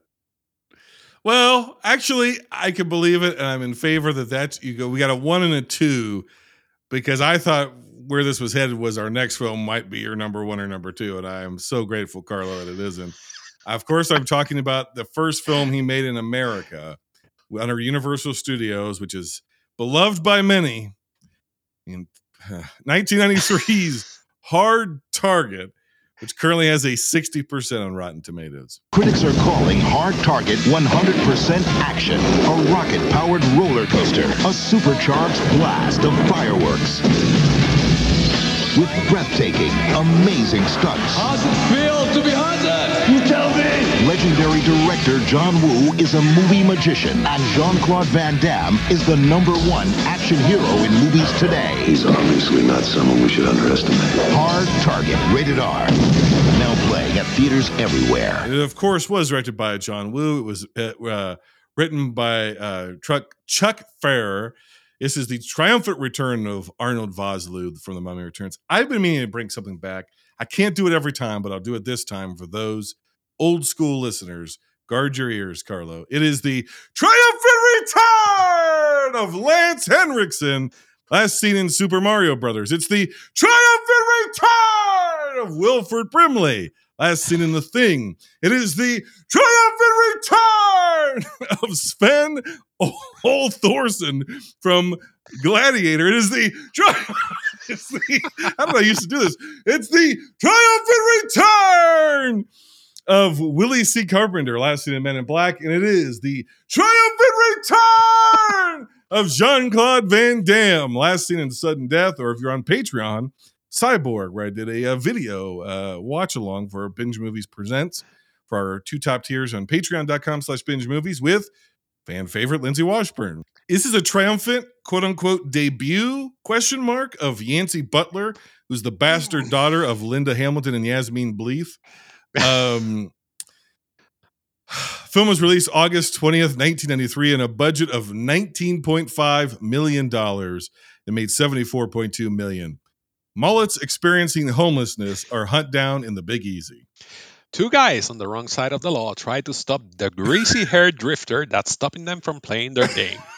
Well, actually, I can believe it, and I'm in favor that that's you go. We got a one and a two because I thought where this was headed was our next film might be your number one or number two, and I am so grateful, Carlo, that it isn't. Of course, I'm talking about the first film he made in America under Universal Studios, which is beloved by many. In 1993's Hard Target, which currently has a 60% on Rotten Tomatoes. Critics are calling Hard Target 100% action. A rocket powered roller coaster. A supercharged blast of fireworks. With breathtaking, amazing stunts. How's it feel Legendary director John Woo is a movie magician, and Jean Claude Van Damme is the number one action hero in movies today. He's obviously not someone we should underestimate. Hard Target, rated R. Now playing at theaters everywhere. It, of course, was directed by John Woo. It was uh, uh, written by uh, Truck, Chuck Pfarrer. This is the triumphant return of Arnold Vosloo from The Mummy Returns. I've been meaning to bring something back. I can't do it every time, but I'll do it this time for those old school listeners. Guard your ears, Carlo. It is the triumphant return of Lance Henriksen, last seen in Super Mario Brothers. It's the triumphant return of Wilford Brimley, last seen in The Thing. It is the triumphant return of Sven Ole Thorsen from Gladiator. It is the, tri- it's the how did I used to do this? It's the triumphant return of Willie C. Carpenter, last seen in Men in Black, and it is the triumphant return of Jean Claude Van Damme, last seen in Sudden Death, or if you're on Patreon, Cyborg, where I did a, uh video uh, watch along for Binge Movies Presents for our two top tiers on patreon.com slash binge movies with fan favorite Lindsay Washburn. This is a triumphant quote unquote debut question mark of Yancey Butler, who's the bastard daughter of Linda Hamilton and Yasmine Bleeth. Um Film was released August 20th, 1993, in a budget of $19.5 million. It made 74.2 million. Mullets experiencing homelessness are hunt down in the Big Easy. Two guys on the wrong side of the law try to stop the greasy haired drifter that's stopping them from playing their game.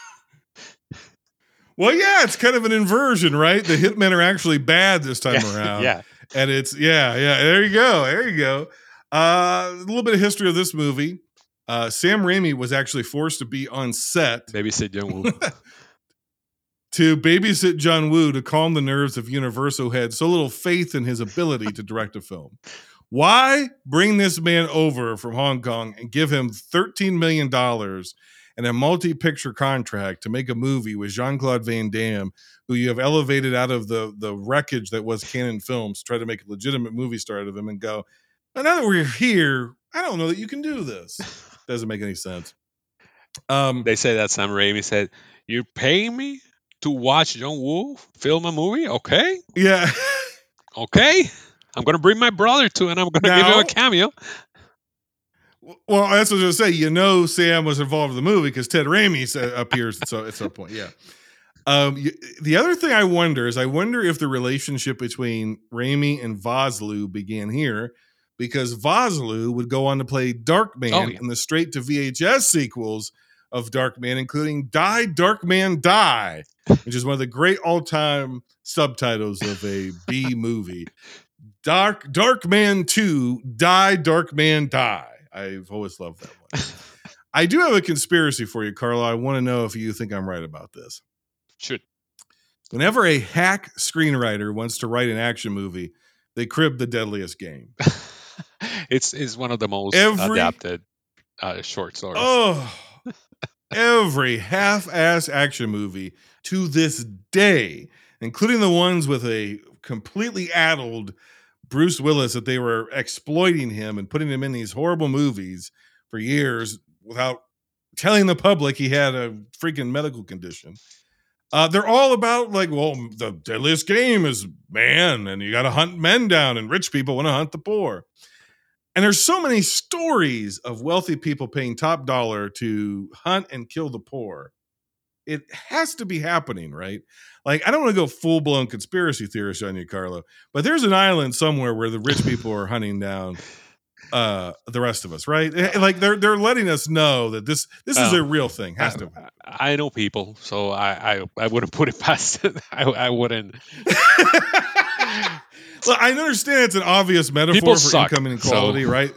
Well, yeah, it's kind of an inversion, right? The hitmen are actually bad this time Yeah, around. yeah. And it's, yeah, yeah. There you go. There you go. Uh, a little bit of history of this movie. Uh, Sam Raimi was actually forced to be on set Babysit John Woo. to babysit John Woo to calm the nerves of Universal who had so little faith in his ability to direct a film. Why bring this man over from Hong Kong and give him $13 million and a multi picture contract to make a movie with Jean Claude Van Damme, who you have elevated out of the, the wreckage that was Cannon Films, to try to make a legitimate movie star out of him and go, "Well, now that we're here, I don't know that you can do this. Doesn't make any sense. Um, they say that Sam Raimi said, You're paying me to watch John Woo film a movie? Okay. yeah. Okay. I'm going to bring my brother to and I'm going to give him Now- a cameo. Well, that's what I was gonna say. You know, Sam was involved in the movie because Ted Raimi appears at some, at some point. Yeah. Um, y- the other thing I wonder is, I wonder if the relationship between Raimi and Vosloo began here, because Vosloo would go on to play Darkman Oh, yeah. in the straight to VHS sequels of Darkman, including "Die Darkman Die," which is one of the great all time subtitles of a B movie. Dark Darkman 2, Die Darkman Die. I've always loved that one. I do have a conspiracy for you, Carlo. I want to know if you think I'm right about this. Should. Whenever a hack screenwriter wants to write an action movie, they crib the deadliest game. it's, it's one of the most Every- adapted uh, short stories. Oh, every half-ass action movie to this day, including the ones with a completely addled Bruce Willis that they were exploiting him and putting him in these horrible movies for years without telling the public he had a freaking medical condition. Uh, they're all about like, well, the deadliest game is man, and you got to hunt men down, and rich people want to hunt the poor. And there's so many stories of wealthy people paying top dollar to hunt and kill the poor. It has to be happening, right? Like, I don't want to go full blown conspiracy theorist on you, Carlo, but there's an island somewhere where the rich people are hunting down uh the rest of us, right? Eh, Like they're they're letting us know that this this is Oh. a real thing. Has to. I I know people, so I, I, I wouldn't put it past it. I, I wouldn't. well, I understand it's an obvious metaphor People for suck, income inequality, so- right?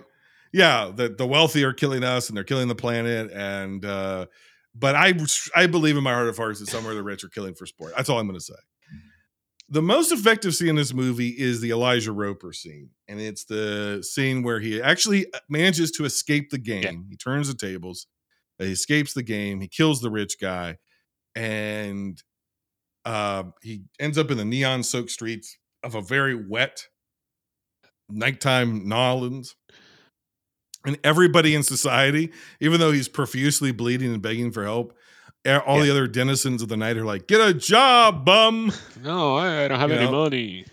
Yeah, the the wealthy are killing us and they're killing the planet, and uh, but I I believe in my heart of hearts that somewhere the rich are killing for sport. That's all I'm going to say. The most effective scene in this movie is the Elijah Roper scene, and it's the scene where he actually manages to escape the game. He turns the tables, he escapes the game, he kills the rich guy, and uh, he ends up in the neon-soaked streets of a very wet nighttime New Orleans. And everybody in society, even though he's profusely bleeding and begging for help, all the other denizens of the night are like, "Get a job, bum." No, I, don't have You any know? money.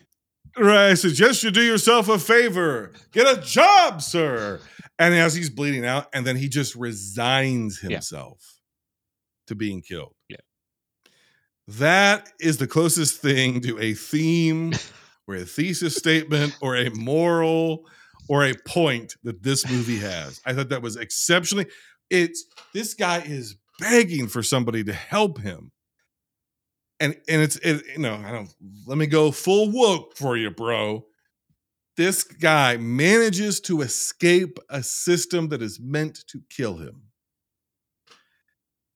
Right. I suggest you do yourself a favor. Get a job, sir. And as he's bleeding out, and then he just resigns Yeah. himself to being killed. Yeah. That is the closest thing to a theme or a thesis statement or a moral or a point that this movie has. I thought that was exceptionally it's this guy is begging for somebody to help him and and it's it, you know I don't let me go full woke for you, bro. This guy manages to escape a system that is meant to kill him,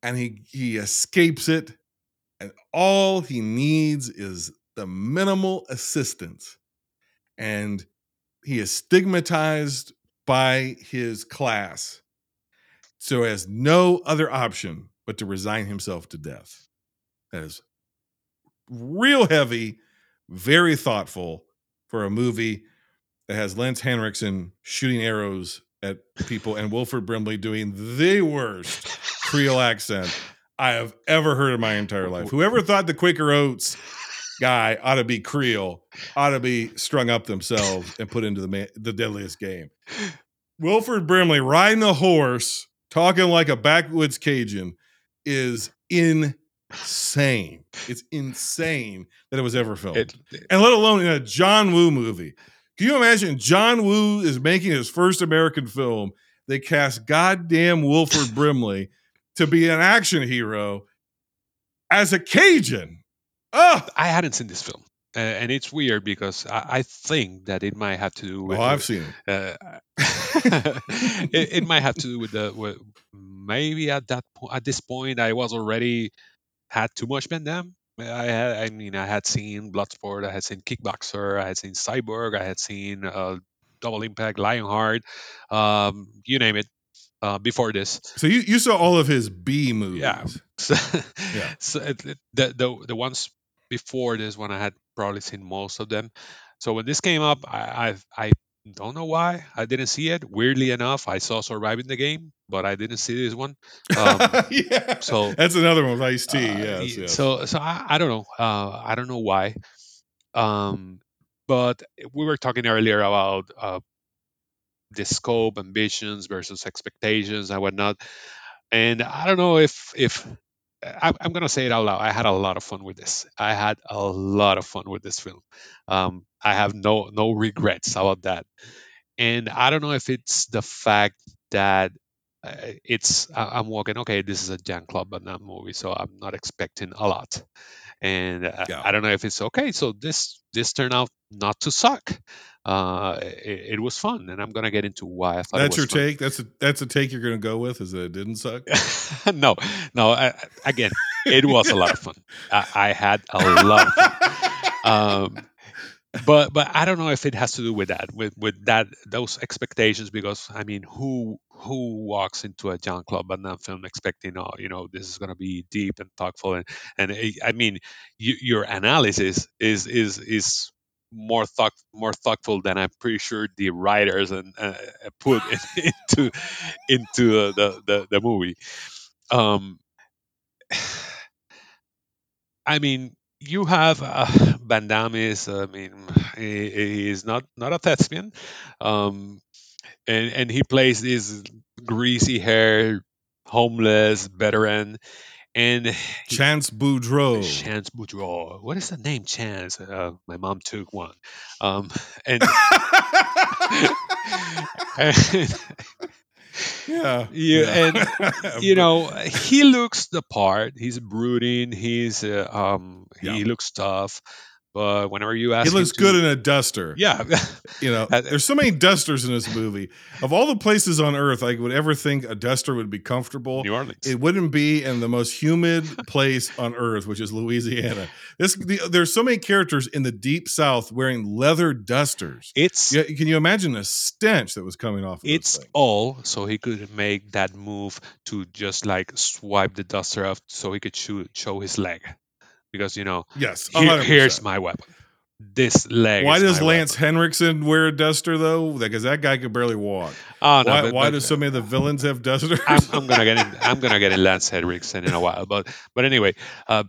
and he he escapes it, and all he needs is the minimal assistance, and he is stigmatized by his class, so has no other option but to resign himself to death. That is real heavy, very thoughtful for a movie that has Lance Henriksen shooting arrows at people and Wilford Brimley doing the worst Creole accent I have ever heard in my entire life. Whoever thought the Quaker Oats guy ought to be Creole ought to be strung up themselves and put into the the deadliest game. Wilford Brimley riding a horse, talking like a backwoods Cajun, is insane. It's insane that it was ever filmed, It- and let alone in a John Woo movie. Can you imagine? John Woo is making his first American film. They cast goddamn Wilford Brimley to be an action hero as a Cajun. Oh, I hadn't seen this film, uh, and it's weird because I, I think that it might have to do with. well, I've seen it. uh, it, it might have to do with the with maybe at that po- at this point I was already had too much Van Damme. I had, I mean, I had seen Bloodsport, I had seen Kickboxer, I had seen Cyborg, I had seen uh, Double Impact, Lionheart, um, you name it. Uh, before this, So you, you saw all of his B movies. yeah. So, Yeah. so it- it- the, the the ones before this one, I had probably seen most of them. So when this came up, I I, I don't know why I didn't see it. Weirdly enough, I saw Surviving the Game, but I didn't see this one. Um, yeah. so That's another one with Ice T. uh, yes, yes. So so I, I don't know. Uh, I don't know why. Um, but we were talking earlier about uh, the scope, ambitions versus expectations and whatnot. And I don't know if if I'm gonna say it out loud. I had a lot of fun with this. I had a lot of fun with this film. Um, I have no no regrets about that. And I don't know if it's the fact that uh, it's I'm walking. Okay, this is a Jean Claude Van Damme movie, so I'm not expecting a lot. And uh, Yeah. I don't know if it's okay. So this this turned out not to suck. Uh, it, it was fun, and I'm gonna get into why I thought that's it your fun. take. That's a that's a take you're going to go with. Is that it didn't suck? no, no. I, again, it was a lot of fun. I, I had a lot of fun. Um, but but I don't know if it has to do with that, with with that those expectations. Because I mean, who who walks into a Jean Claude Van Damme film expecting, oh, you know, this is going to be deep and thoughtful, and and I I mean, you, your analysis is is is more thought more thoughtful than I'm pretty sure the writers and uh, put in, into into uh, the, the the movie. Um, I mean, you have uh, Van Damme is, I mean, he, he is not not a thespian, um, and and he plays this greasy hair, homeless veteran, and he- Chance Boudreau. Chance Boudreau. What is the name? Chance. Uh, my mom took one, um, and, and yeah. Yeah, and you know he looks the part. He's brooding. He's uh, um Yeah. he looks tough. But whenever you ask, he looks to- good in a duster. yeah, You know, Uh, there's so many dusters in this movie. Of all the places on earth I would ever think a duster would be comfortable, New Orleans. it wouldn't be in the most humid place on earth, which is Louisiana. This the, there's so many characters in the deep South wearing leather dusters. it's Yeah, can you imagine the stench that was coming off? Of it's all so he could make that move to just like swipe the duster off so he could shoot, show his leg because you know yes. here- here's my weapon. This leg. Why does Lance weapon. Henriksen wear a duster though? Because that guy could barely walk. Oh, no, why but- why but- do so many of the villains have dusters? I'm, I'm gonna get in. I'm gonna get in Lance Henriksen in a while, but but anyway, uh,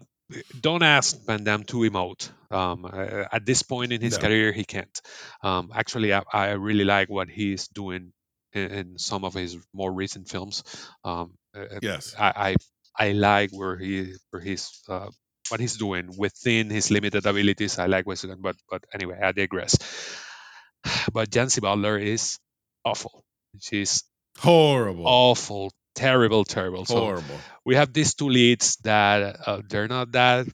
don't ask Van Damme to emote. Um, uh, at this point in his No. career, he can't. Um, actually, I, I really like what he's doing in, in some of his more recent films. Um, uh, yes. I, I I like where he where he's uh, what he's doing within his limited abilities. I like what but but anyway, I digress. But Yancey Butler is awful. She's Horrible. awful, terrible, terrible. So Horrible. we have these two leads that uh, they're not that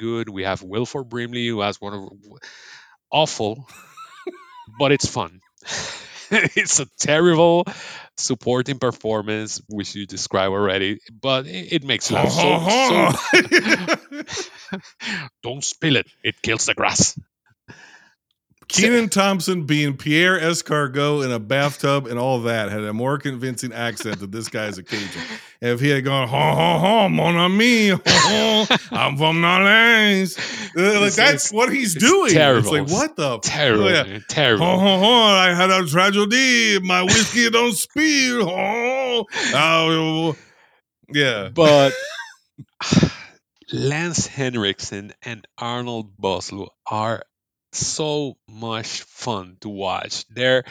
good. We have Wilford Brimley, who has one of awful, but it's fun. it's a terrible supporting performance, which you describe already, but it, it makes laugh. So, uh-huh. so don't spill it; it kills the grass. Kenan Thompson being Pierre Escargot in a bathtub and all that had a more convincing accent that this guy is a Cajun. If he had gone, ha ha ha, mon ami, ha, ha, I'm from Nolens. Uh, like, It's- that's it's- what he's doing. terrible. It's like, what the? Terrible, Oh, yeah. terrible. Ha ha ha, I had a tragedy. My whiskey don't spill. Ha, oh, uh, yeah. But Lance Henriksen and Arnold Vosloo are so much fun to watch. They're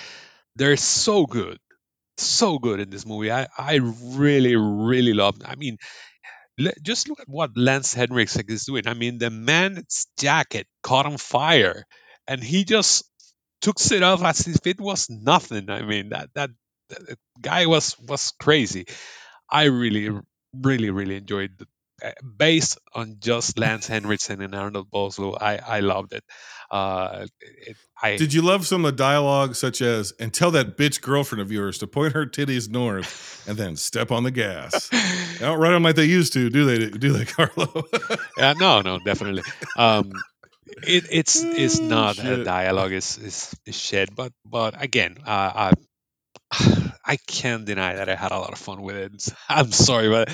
they're so good. So good in this movie. I I really really loved. I mean, le- just look at what Lance Henriksen is doing. I mean, the man's jacket caught on fire, and he just took it off as if it was nothing. I mean, that that, that guy was was crazy. I really really really enjoyed based on just Lance Henriksen and Arnold Vosloo, I, I loved it. Uh, it I Did you love some of the dialogue, such as "and tell that bitch girlfriend of yours to point her titties north and then step on the gas"? they don't run them like they used to, do they? Do they, Carlo? yeah, no, no, definitely. Um, it, it's it's not a dialogue is is, is shit, but but again, uh, I I can't deny that I had a lot of fun with it. I'm sorry, but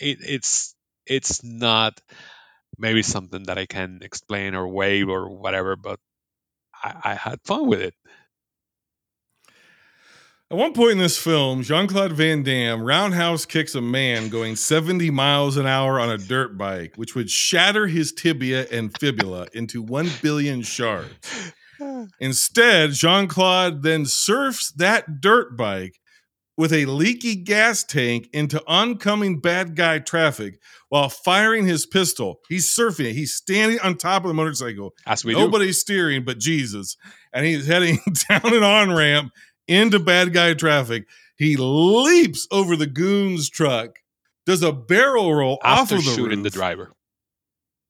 it, it's it's not maybe something that I can explain or wave or whatever, but I, I had fun with it. At one point in this film, Jean Claude Van Damme roundhouse kicks a man going 70 miles an hour on a dirt bike, which would shatter his tibia and fibula into 1 billion shards. Instead, Jean Claude then surfs that dirt bike with a leaky gas tank into oncoming bad guy traffic while firing his pistol. He's surfing it. He's standing on top of the motorcycle. As we do. Nobody's steering but Jesus. And he's heading down an on ramp into bad guy traffic. He leaps over the goon's truck, does a barrel roll After off of the shooting the driver.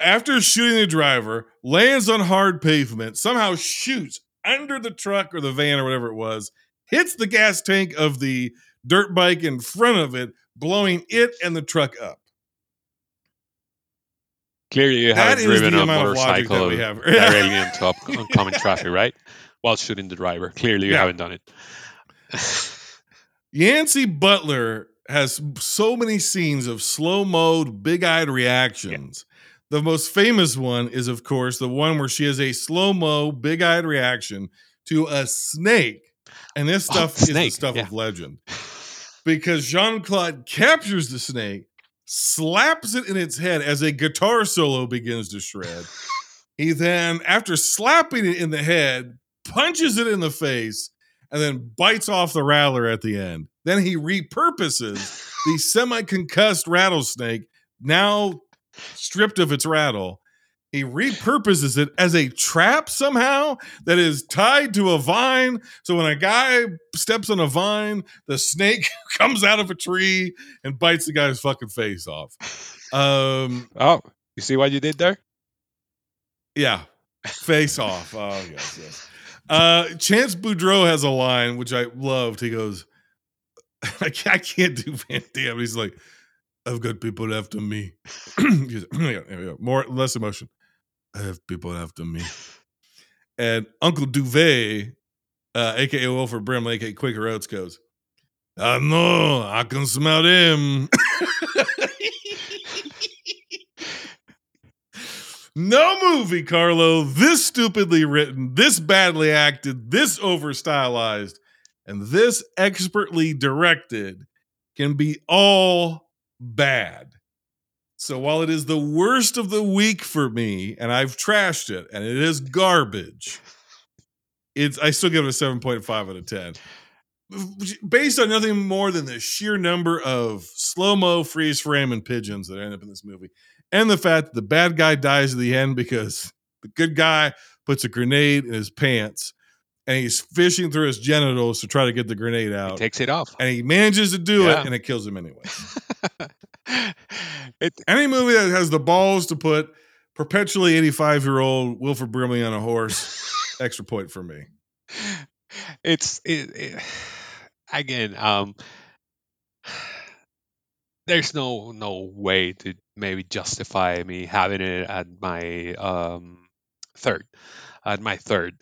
After shooting the driver, lands on hard pavement, somehow shoots under the truck or the van or whatever it was, hits the gas tank of the dirt bike in front of it, blowing it and the truck up. Clearly, you That haven't is driven a amount of logic that motorcycle we have. directly into up- oncoming traffic, right? While shooting the driver. Clearly, you Yeah. haven't done it. Yancey Butler has so many scenes of slow mode, big eyed reactions. The most famous one is, of course, the one where she has a slow mo, big eyed reaction to a snake. And this Oh, stuff is the stuff yeah. of legend. Because Jean Claude captures the snake, slaps it in its head as a guitar solo begins to shred. He then, after slapping it in the head, punches it in the face and then bites off the rattler at the end. Then he repurposes the semi concussed rattlesnake, now stripped of its rattle. He repurposes it as a trap somehow that is tied to a vine. So when a guy steps on a vine, the snake comes out of a tree and bites the guy's fucking face off. Um, Oh, you see what you did there? yeah, face off. Oh yes, yes. Uh, Chance Boudreau has a line which I loved. He goes, "I can't, I can't do Van Damme." He's like, "I've got people after me." More less emotion. I have people after me. And Uncle Douvee, uh, aka Wilford Brimley, aka Quaker Oats, goes, "I know, I can smell them." No movie, Carlo, this stupidly written, this badly acted, this over stylized, and this expertly directed can be all bad. So while it is the worst of the week for me, and I've trashed it, and it is garbage, it's I still give it a 7.5 out of 10. Based on nothing more than the sheer number of slow-mo freeze frame and pigeons that end up in this movie and the fact that the bad guy dies at the end because the good guy puts a grenade in his pants and he's fishing through his genitals to try to get the grenade out. He takes it off. and he manages to do Yeah. it and it kills him anyway. it, Any movie that has the balls to put perpetually 85 year old Wilford Brimley on a horse, extra point for me. it's it, it, again um there's no no way to maybe justify me having it at my um third at my third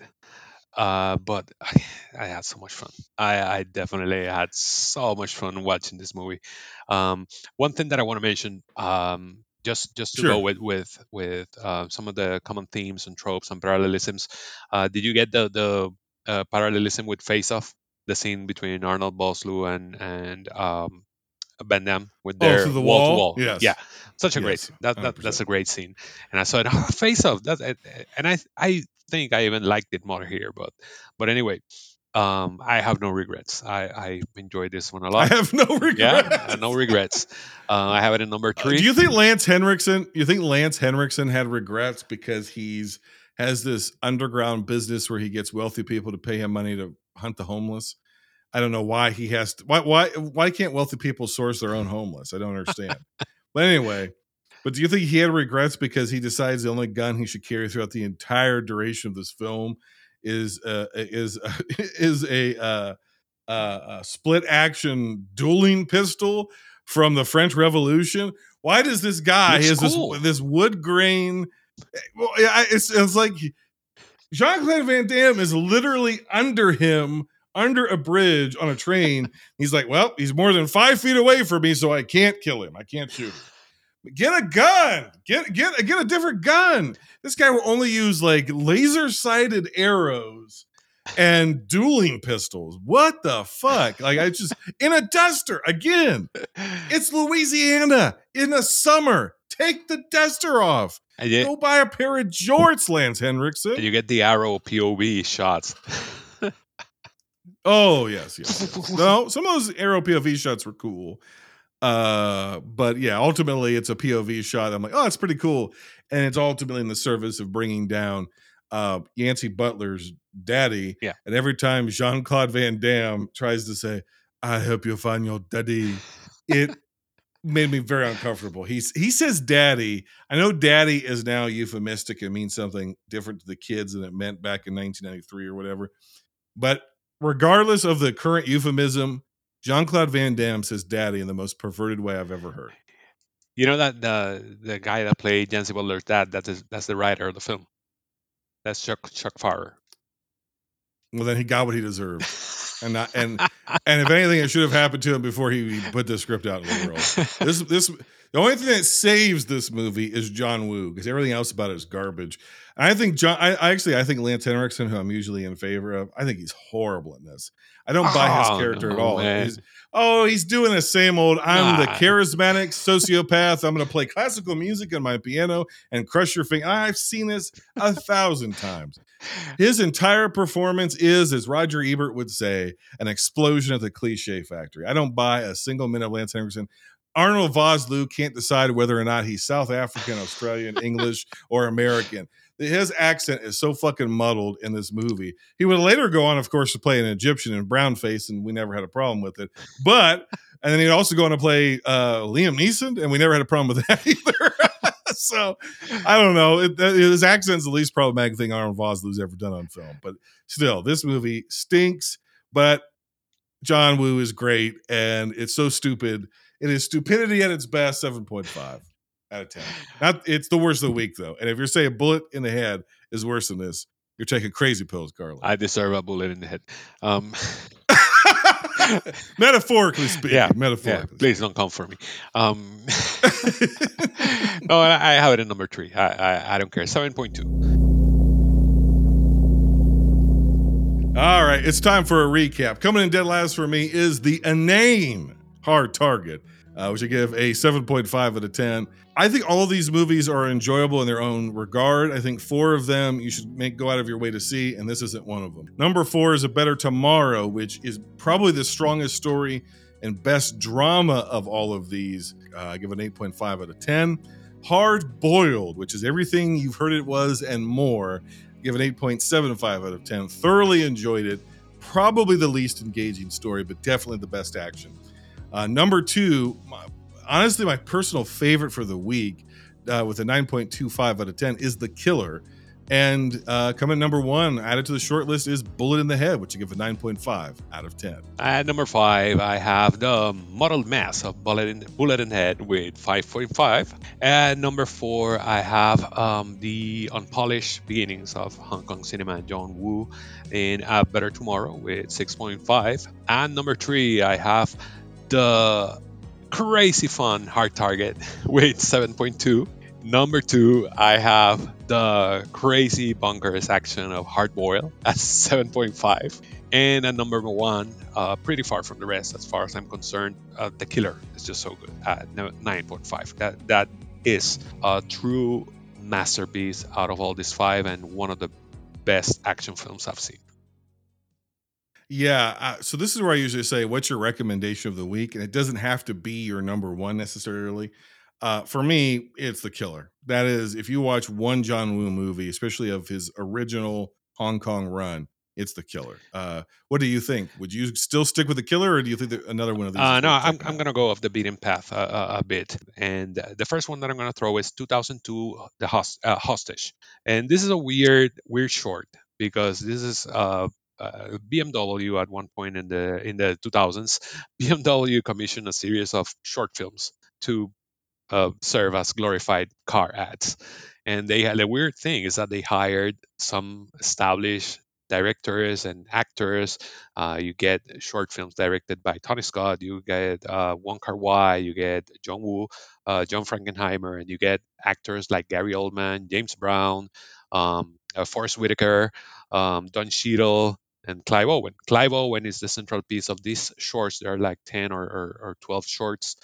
uh but I, I had so much fun. I i definitely had so much fun watching this movie. Um one thing that i want to mention um just just to Sure. go with with with uh, some of the common themes and tropes and parallelisms uh did you get the the uh, parallelism with Face Off, the scene between Arnold Vosloo and and um, Van Damme with Oh, their through the wall to wall? Yes. Yeah, such a great Yes, scene. That, that that's a great scene. And I saw it, oh, Face Off. That and I I think I even liked it more here. But but anyway, Um, I have no regrets. I, I enjoyed this one a lot. I have no regrets. yeah, uh, no regrets. Uh, I have it in number Uh, three. Do you think Lance Henriksen? You think Lance Henriksen had regrets because he's has this underground business where he gets wealthy people to pay him money to hunt the homeless? I don't know why he has to. Why why why can't wealthy people source their own homeless? I don't understand. but anyway, but do you think he had regrets because he decides the only gun he should carry throughout the entire duration of this film is uh, is is a uh, uh, a split action dueling pistol from the French Revolution? Why does this guy Looks has cool. this this wood grain? Well, yeah, it's it's like Jean Claude Van Damme is literally under him, under a bridge on a train. He's like, well, he's more than five feet away from me, so I can't kill him. I can't shoot him. Get a gun. Get get get a different gun. This guy will only use like laser sighted arrows and dueling pistols. What the fuck? Like I just in a duster again. It's Louisiana in the summer. Take the duster off. Go buy a pair of jorts, Lance Henriksen. and you get the arrow POV shots. Oh yes, yes. yes. no, some of those arrow POV shots were cool. Uh, but yeah, ultimately it's a POV shot. I'm like, oh, that's pretty cool, and it's ultimately in the service of bringing down uh Yancey Butler's daddy. Yeah. and every time Jean Claude Van Damme tries to say, "I hope you find your daddy," it made me very uncomfortable. He's he says daddy. I know daddy is now euphemistic and means something different to the kids than it meant back in 1993 or whatever. But regardless of the current euphemism, Jean Claude Van Damme says daddy in the most perverted way I've ever heard. You know that the the guy that played Yancey Butler's dad, that is that's the writer of the film. That's Chuck Chuck Pfarrer. Well, then he got what he deserved. And not, and and if anything, it should have happened to him before he put the script out in the world. This this the only thing that saves this movie is John Woo because everything else about it is garbage. I think John. I, I actually I think Lance Henriksen, who I'm usually in favor of, I think he's horrible in this. I don't buy his Oh, character at all. He's, oh, he's doing the same old. I'm the charismatic sociopath. I'm going to play classical music on my piano and crush your finger. I've seen this a thousand times. His entire performance is, as Roger Ebert would say, an explosion at the cliche factory. I don't buy a single minute of Lance Henriksen. Arnold Vosloo can't decide whether or not he's South African, Australian, English, or American. His accent is so fucking muddled in this movie. He would later go on, of course, to play an Egyptian in brown face, and we never had a problem with it. But and then he'd also go on to play uh, Liam Neeson, and we never had a problem with that either. so I don't know. It, that- his accent's the least problematic thing Arnold Vosloo's ever done on film. But still, this movie stinks. But John Woo is great, and it's so stupid. It is stupidity at its best. Seven point five out of ten. Not. It's the worst of the week though. And if you're saying a bullet in the head is worse than this, you're taking crazy pills, Carla. I deserve a bullet in the head. Um, metaphorically speaking. yeah, yeah. metaphorically. Please don't come for me. Um, no, I I have it in number three. I I, I don't care. Seven point two. All right, it's time for a recap. Coming in dead last for me is the inane Hard Target, uh, which I give a 7.5 out of 10. I think all of these movies are enjoyable in their own regard. I think four of them you should make go out of your way to see, and this isn't one of them. Number four is A Better Tomorrow, which is probably the strongest story and best drama of all of these. Uh, I give it an 8.5 out of 10. Hard Boiled, which is everything you've heard it was and more give an 8.75 out of 10. Thoroughly enjoyed it. Probably the least engaging story, but definitely the best action. Uh, number two, my, honestly, my personal favorite for the week uh, with a 9.25 out of 10 is The Killer. And uh, coming number one, added to the short list is Bullet in the Head, which I give a 9.5 out of 10. At number five, I have the Muddled Mass of Bullet in, Bullet in Head with 5.5. At number four, I have um, the Unpolished Beginnings of Hong Kong Cinema and John Woo in A Better Tomorrow with 6.5. And number three, I have the Crazy Fun Hard Target with 7.2. Number two, I have the crazy bunkers action of Hard Boil at 7.5. And at number one, uh, pretty far from the rest as far as I'm concerned, uh, The Killer is just so good at 9.5. That That is a true masterpiece out of all these five and one of the best action films I've seen. Yeah. Uh, so this is where I usually say, "What's your recommendation of the week?" And it doesn't have to be your number one necessarily. Uh, for me, it's The Killer. That is, if you watch one John Woo movie, especially of his original Hong Kong run, it's The Killer. Uh, what do you think? Would you still stick with The Killer, or do you think that another one of these? Uh, no, I'm, I'm going to go off the beaten path a, a, a bit. And uh, the first one that I'm going to throw is 2002, The Host, uh, Hostage. And this is a weird, weird short because this is uh, BMW at one point in the in the 2000s. BMW commissioned a series of short films to uh, serve as glorified car ads. And they had the weird thing is that they hired some established directors and actors. Uh, you get short films directed by Tony Scott. You get uh, Wong Kar Wai. You get John Woo, uh, John Frankenheimer, and you get actors like Gary Oldman, James Brown, um, uh, Forest Whitaker, um, Don Cheadle, and Clive Owen. Clive Owen is the central piece of these shorts. There are like 10 or, or, or 12 shorts.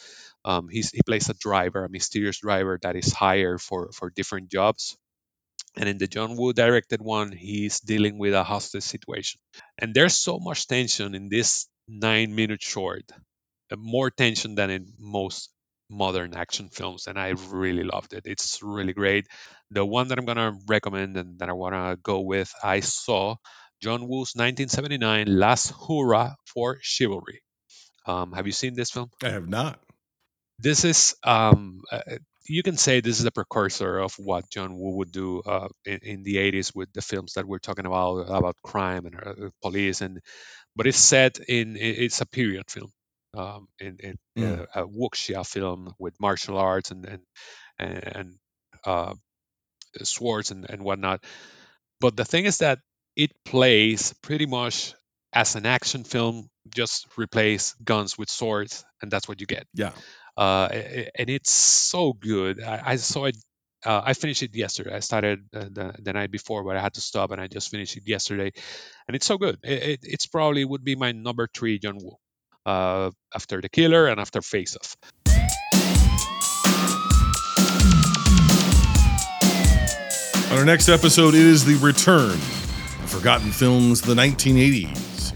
Um, he plays a driver, a mysterious driver that is hired for, for different jobs. And in the John Woo directed one, he's dealing with a hostage situation. And there's so much tension in this nine minute short, more tension than in most modern action films. And I really loved it. It's really great. The one that I'm going to recommend and that I want to go with, I saw John Woo's 1979 Last Hurrah for Chivalry. Um, have you seen this film? I have not. this is um, uh, you can say this is a precursor of what John Woo would do uh, in, in the 80s with the films that we're talking about about crime and uh, police and but it's set in, it's a period film um, in, in Mm. uh, a wuxia film with martial arts and and and uh, swords and, and whatnot but the thing is that it plays pretty much as an action film just replace guns with swords and that's what you get Yeah. uh, and it's so good. I, I saw it. Uh, I finished it yesterday. I started uh, the, the night before, but I had to stop, and I just finished it yesterday, and it's so good. It, it, it's probably would be my number three John Woo, uh, after The Killer and after Face Off. On our next episode, it is the return Forgotten Films of the 1980s,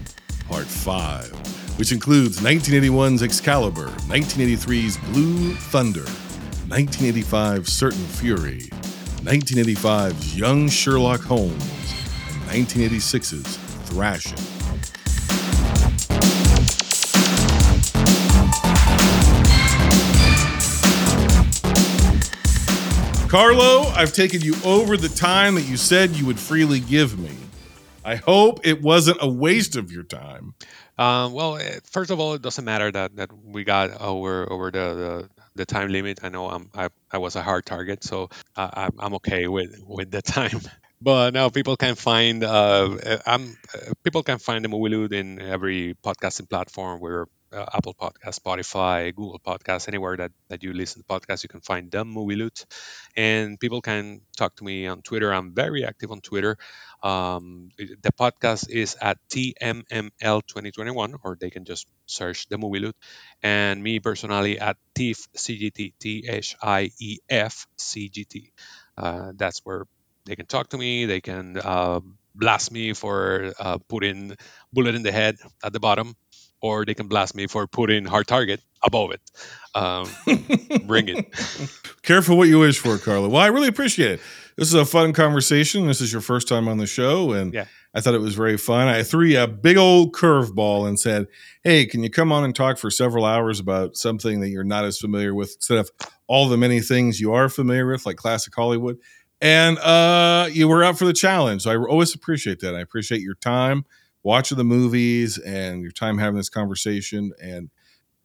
Part 5, which includes 1981's Excalibur, 1983's Blue Thunder, 1985's Certain Fury, 1985's Young Sherlock Holmes, and 1986's Thrashin'. Carlo, I've taken you over the time that you said you would freely give me. I hope it wasn't a waste of your time. Um, well, eh, first of all, it doesn't matter that, that we got over over the, the, the time limit. I know I'm, I I was a hard target, so uh, I'm okay with with the time. But now people can find uh, eh, I'm uh, people can find the movie loot in every podcasting platform. We're uh, Apple Podcast, Spotify, Google Podcast, anywhere that, that you listen to podcasts, you can find the movie loot. And people can talk to me on Twitter. I'm very active on Twitter. Um, the podcast is at TMML2021, or they can just search the movie loot. And me personally at TIF CGT, T H I E F CGT. Uh, that's where they can talk to me. They can uh, blast me for uh, putting bullet in the head at the bottom, or they can blast me for putting hard target above it. Um, bring it. Careful what you wish for, Carla. Well, I really appreciate it. This is a fun conversation. This is your first time on the show, and Yeah. I thought it was very fun. I threw you a big old curveball and said, "Hey, can you come on and talk for several hours about something that you're not as familiar with, instead of all the many things you are familiar with, like classic Hollywood?" And uh, you were up for the challenge. So I always appreciate that. I appreciate your time watching the movies and your time having this conversation. And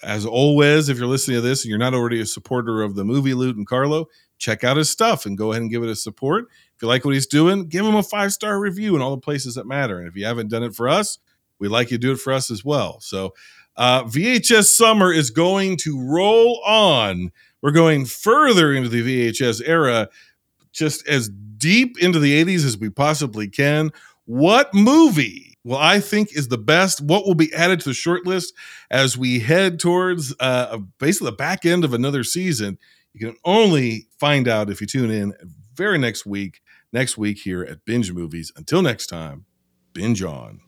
as always, if you're listening to this and you're not already a supporter of the movie Loot and Carlo, check out his stuff and go ahead and give it a support. If you like what he's doing, give him a five star review in all the places that matter. And if you haven't done it for us, we'd like you to do it for us as well. So, uh, VHS summer is going to roll on. We're going further into the VHS era, just as deep into the 80s as we possibly can. What movie will I think is the best? What will be added to the short list as we head towards uh, basically the back end of another season? You can only find out if you tune in very next week, next week here at Binge Movies. Until next time, binge on.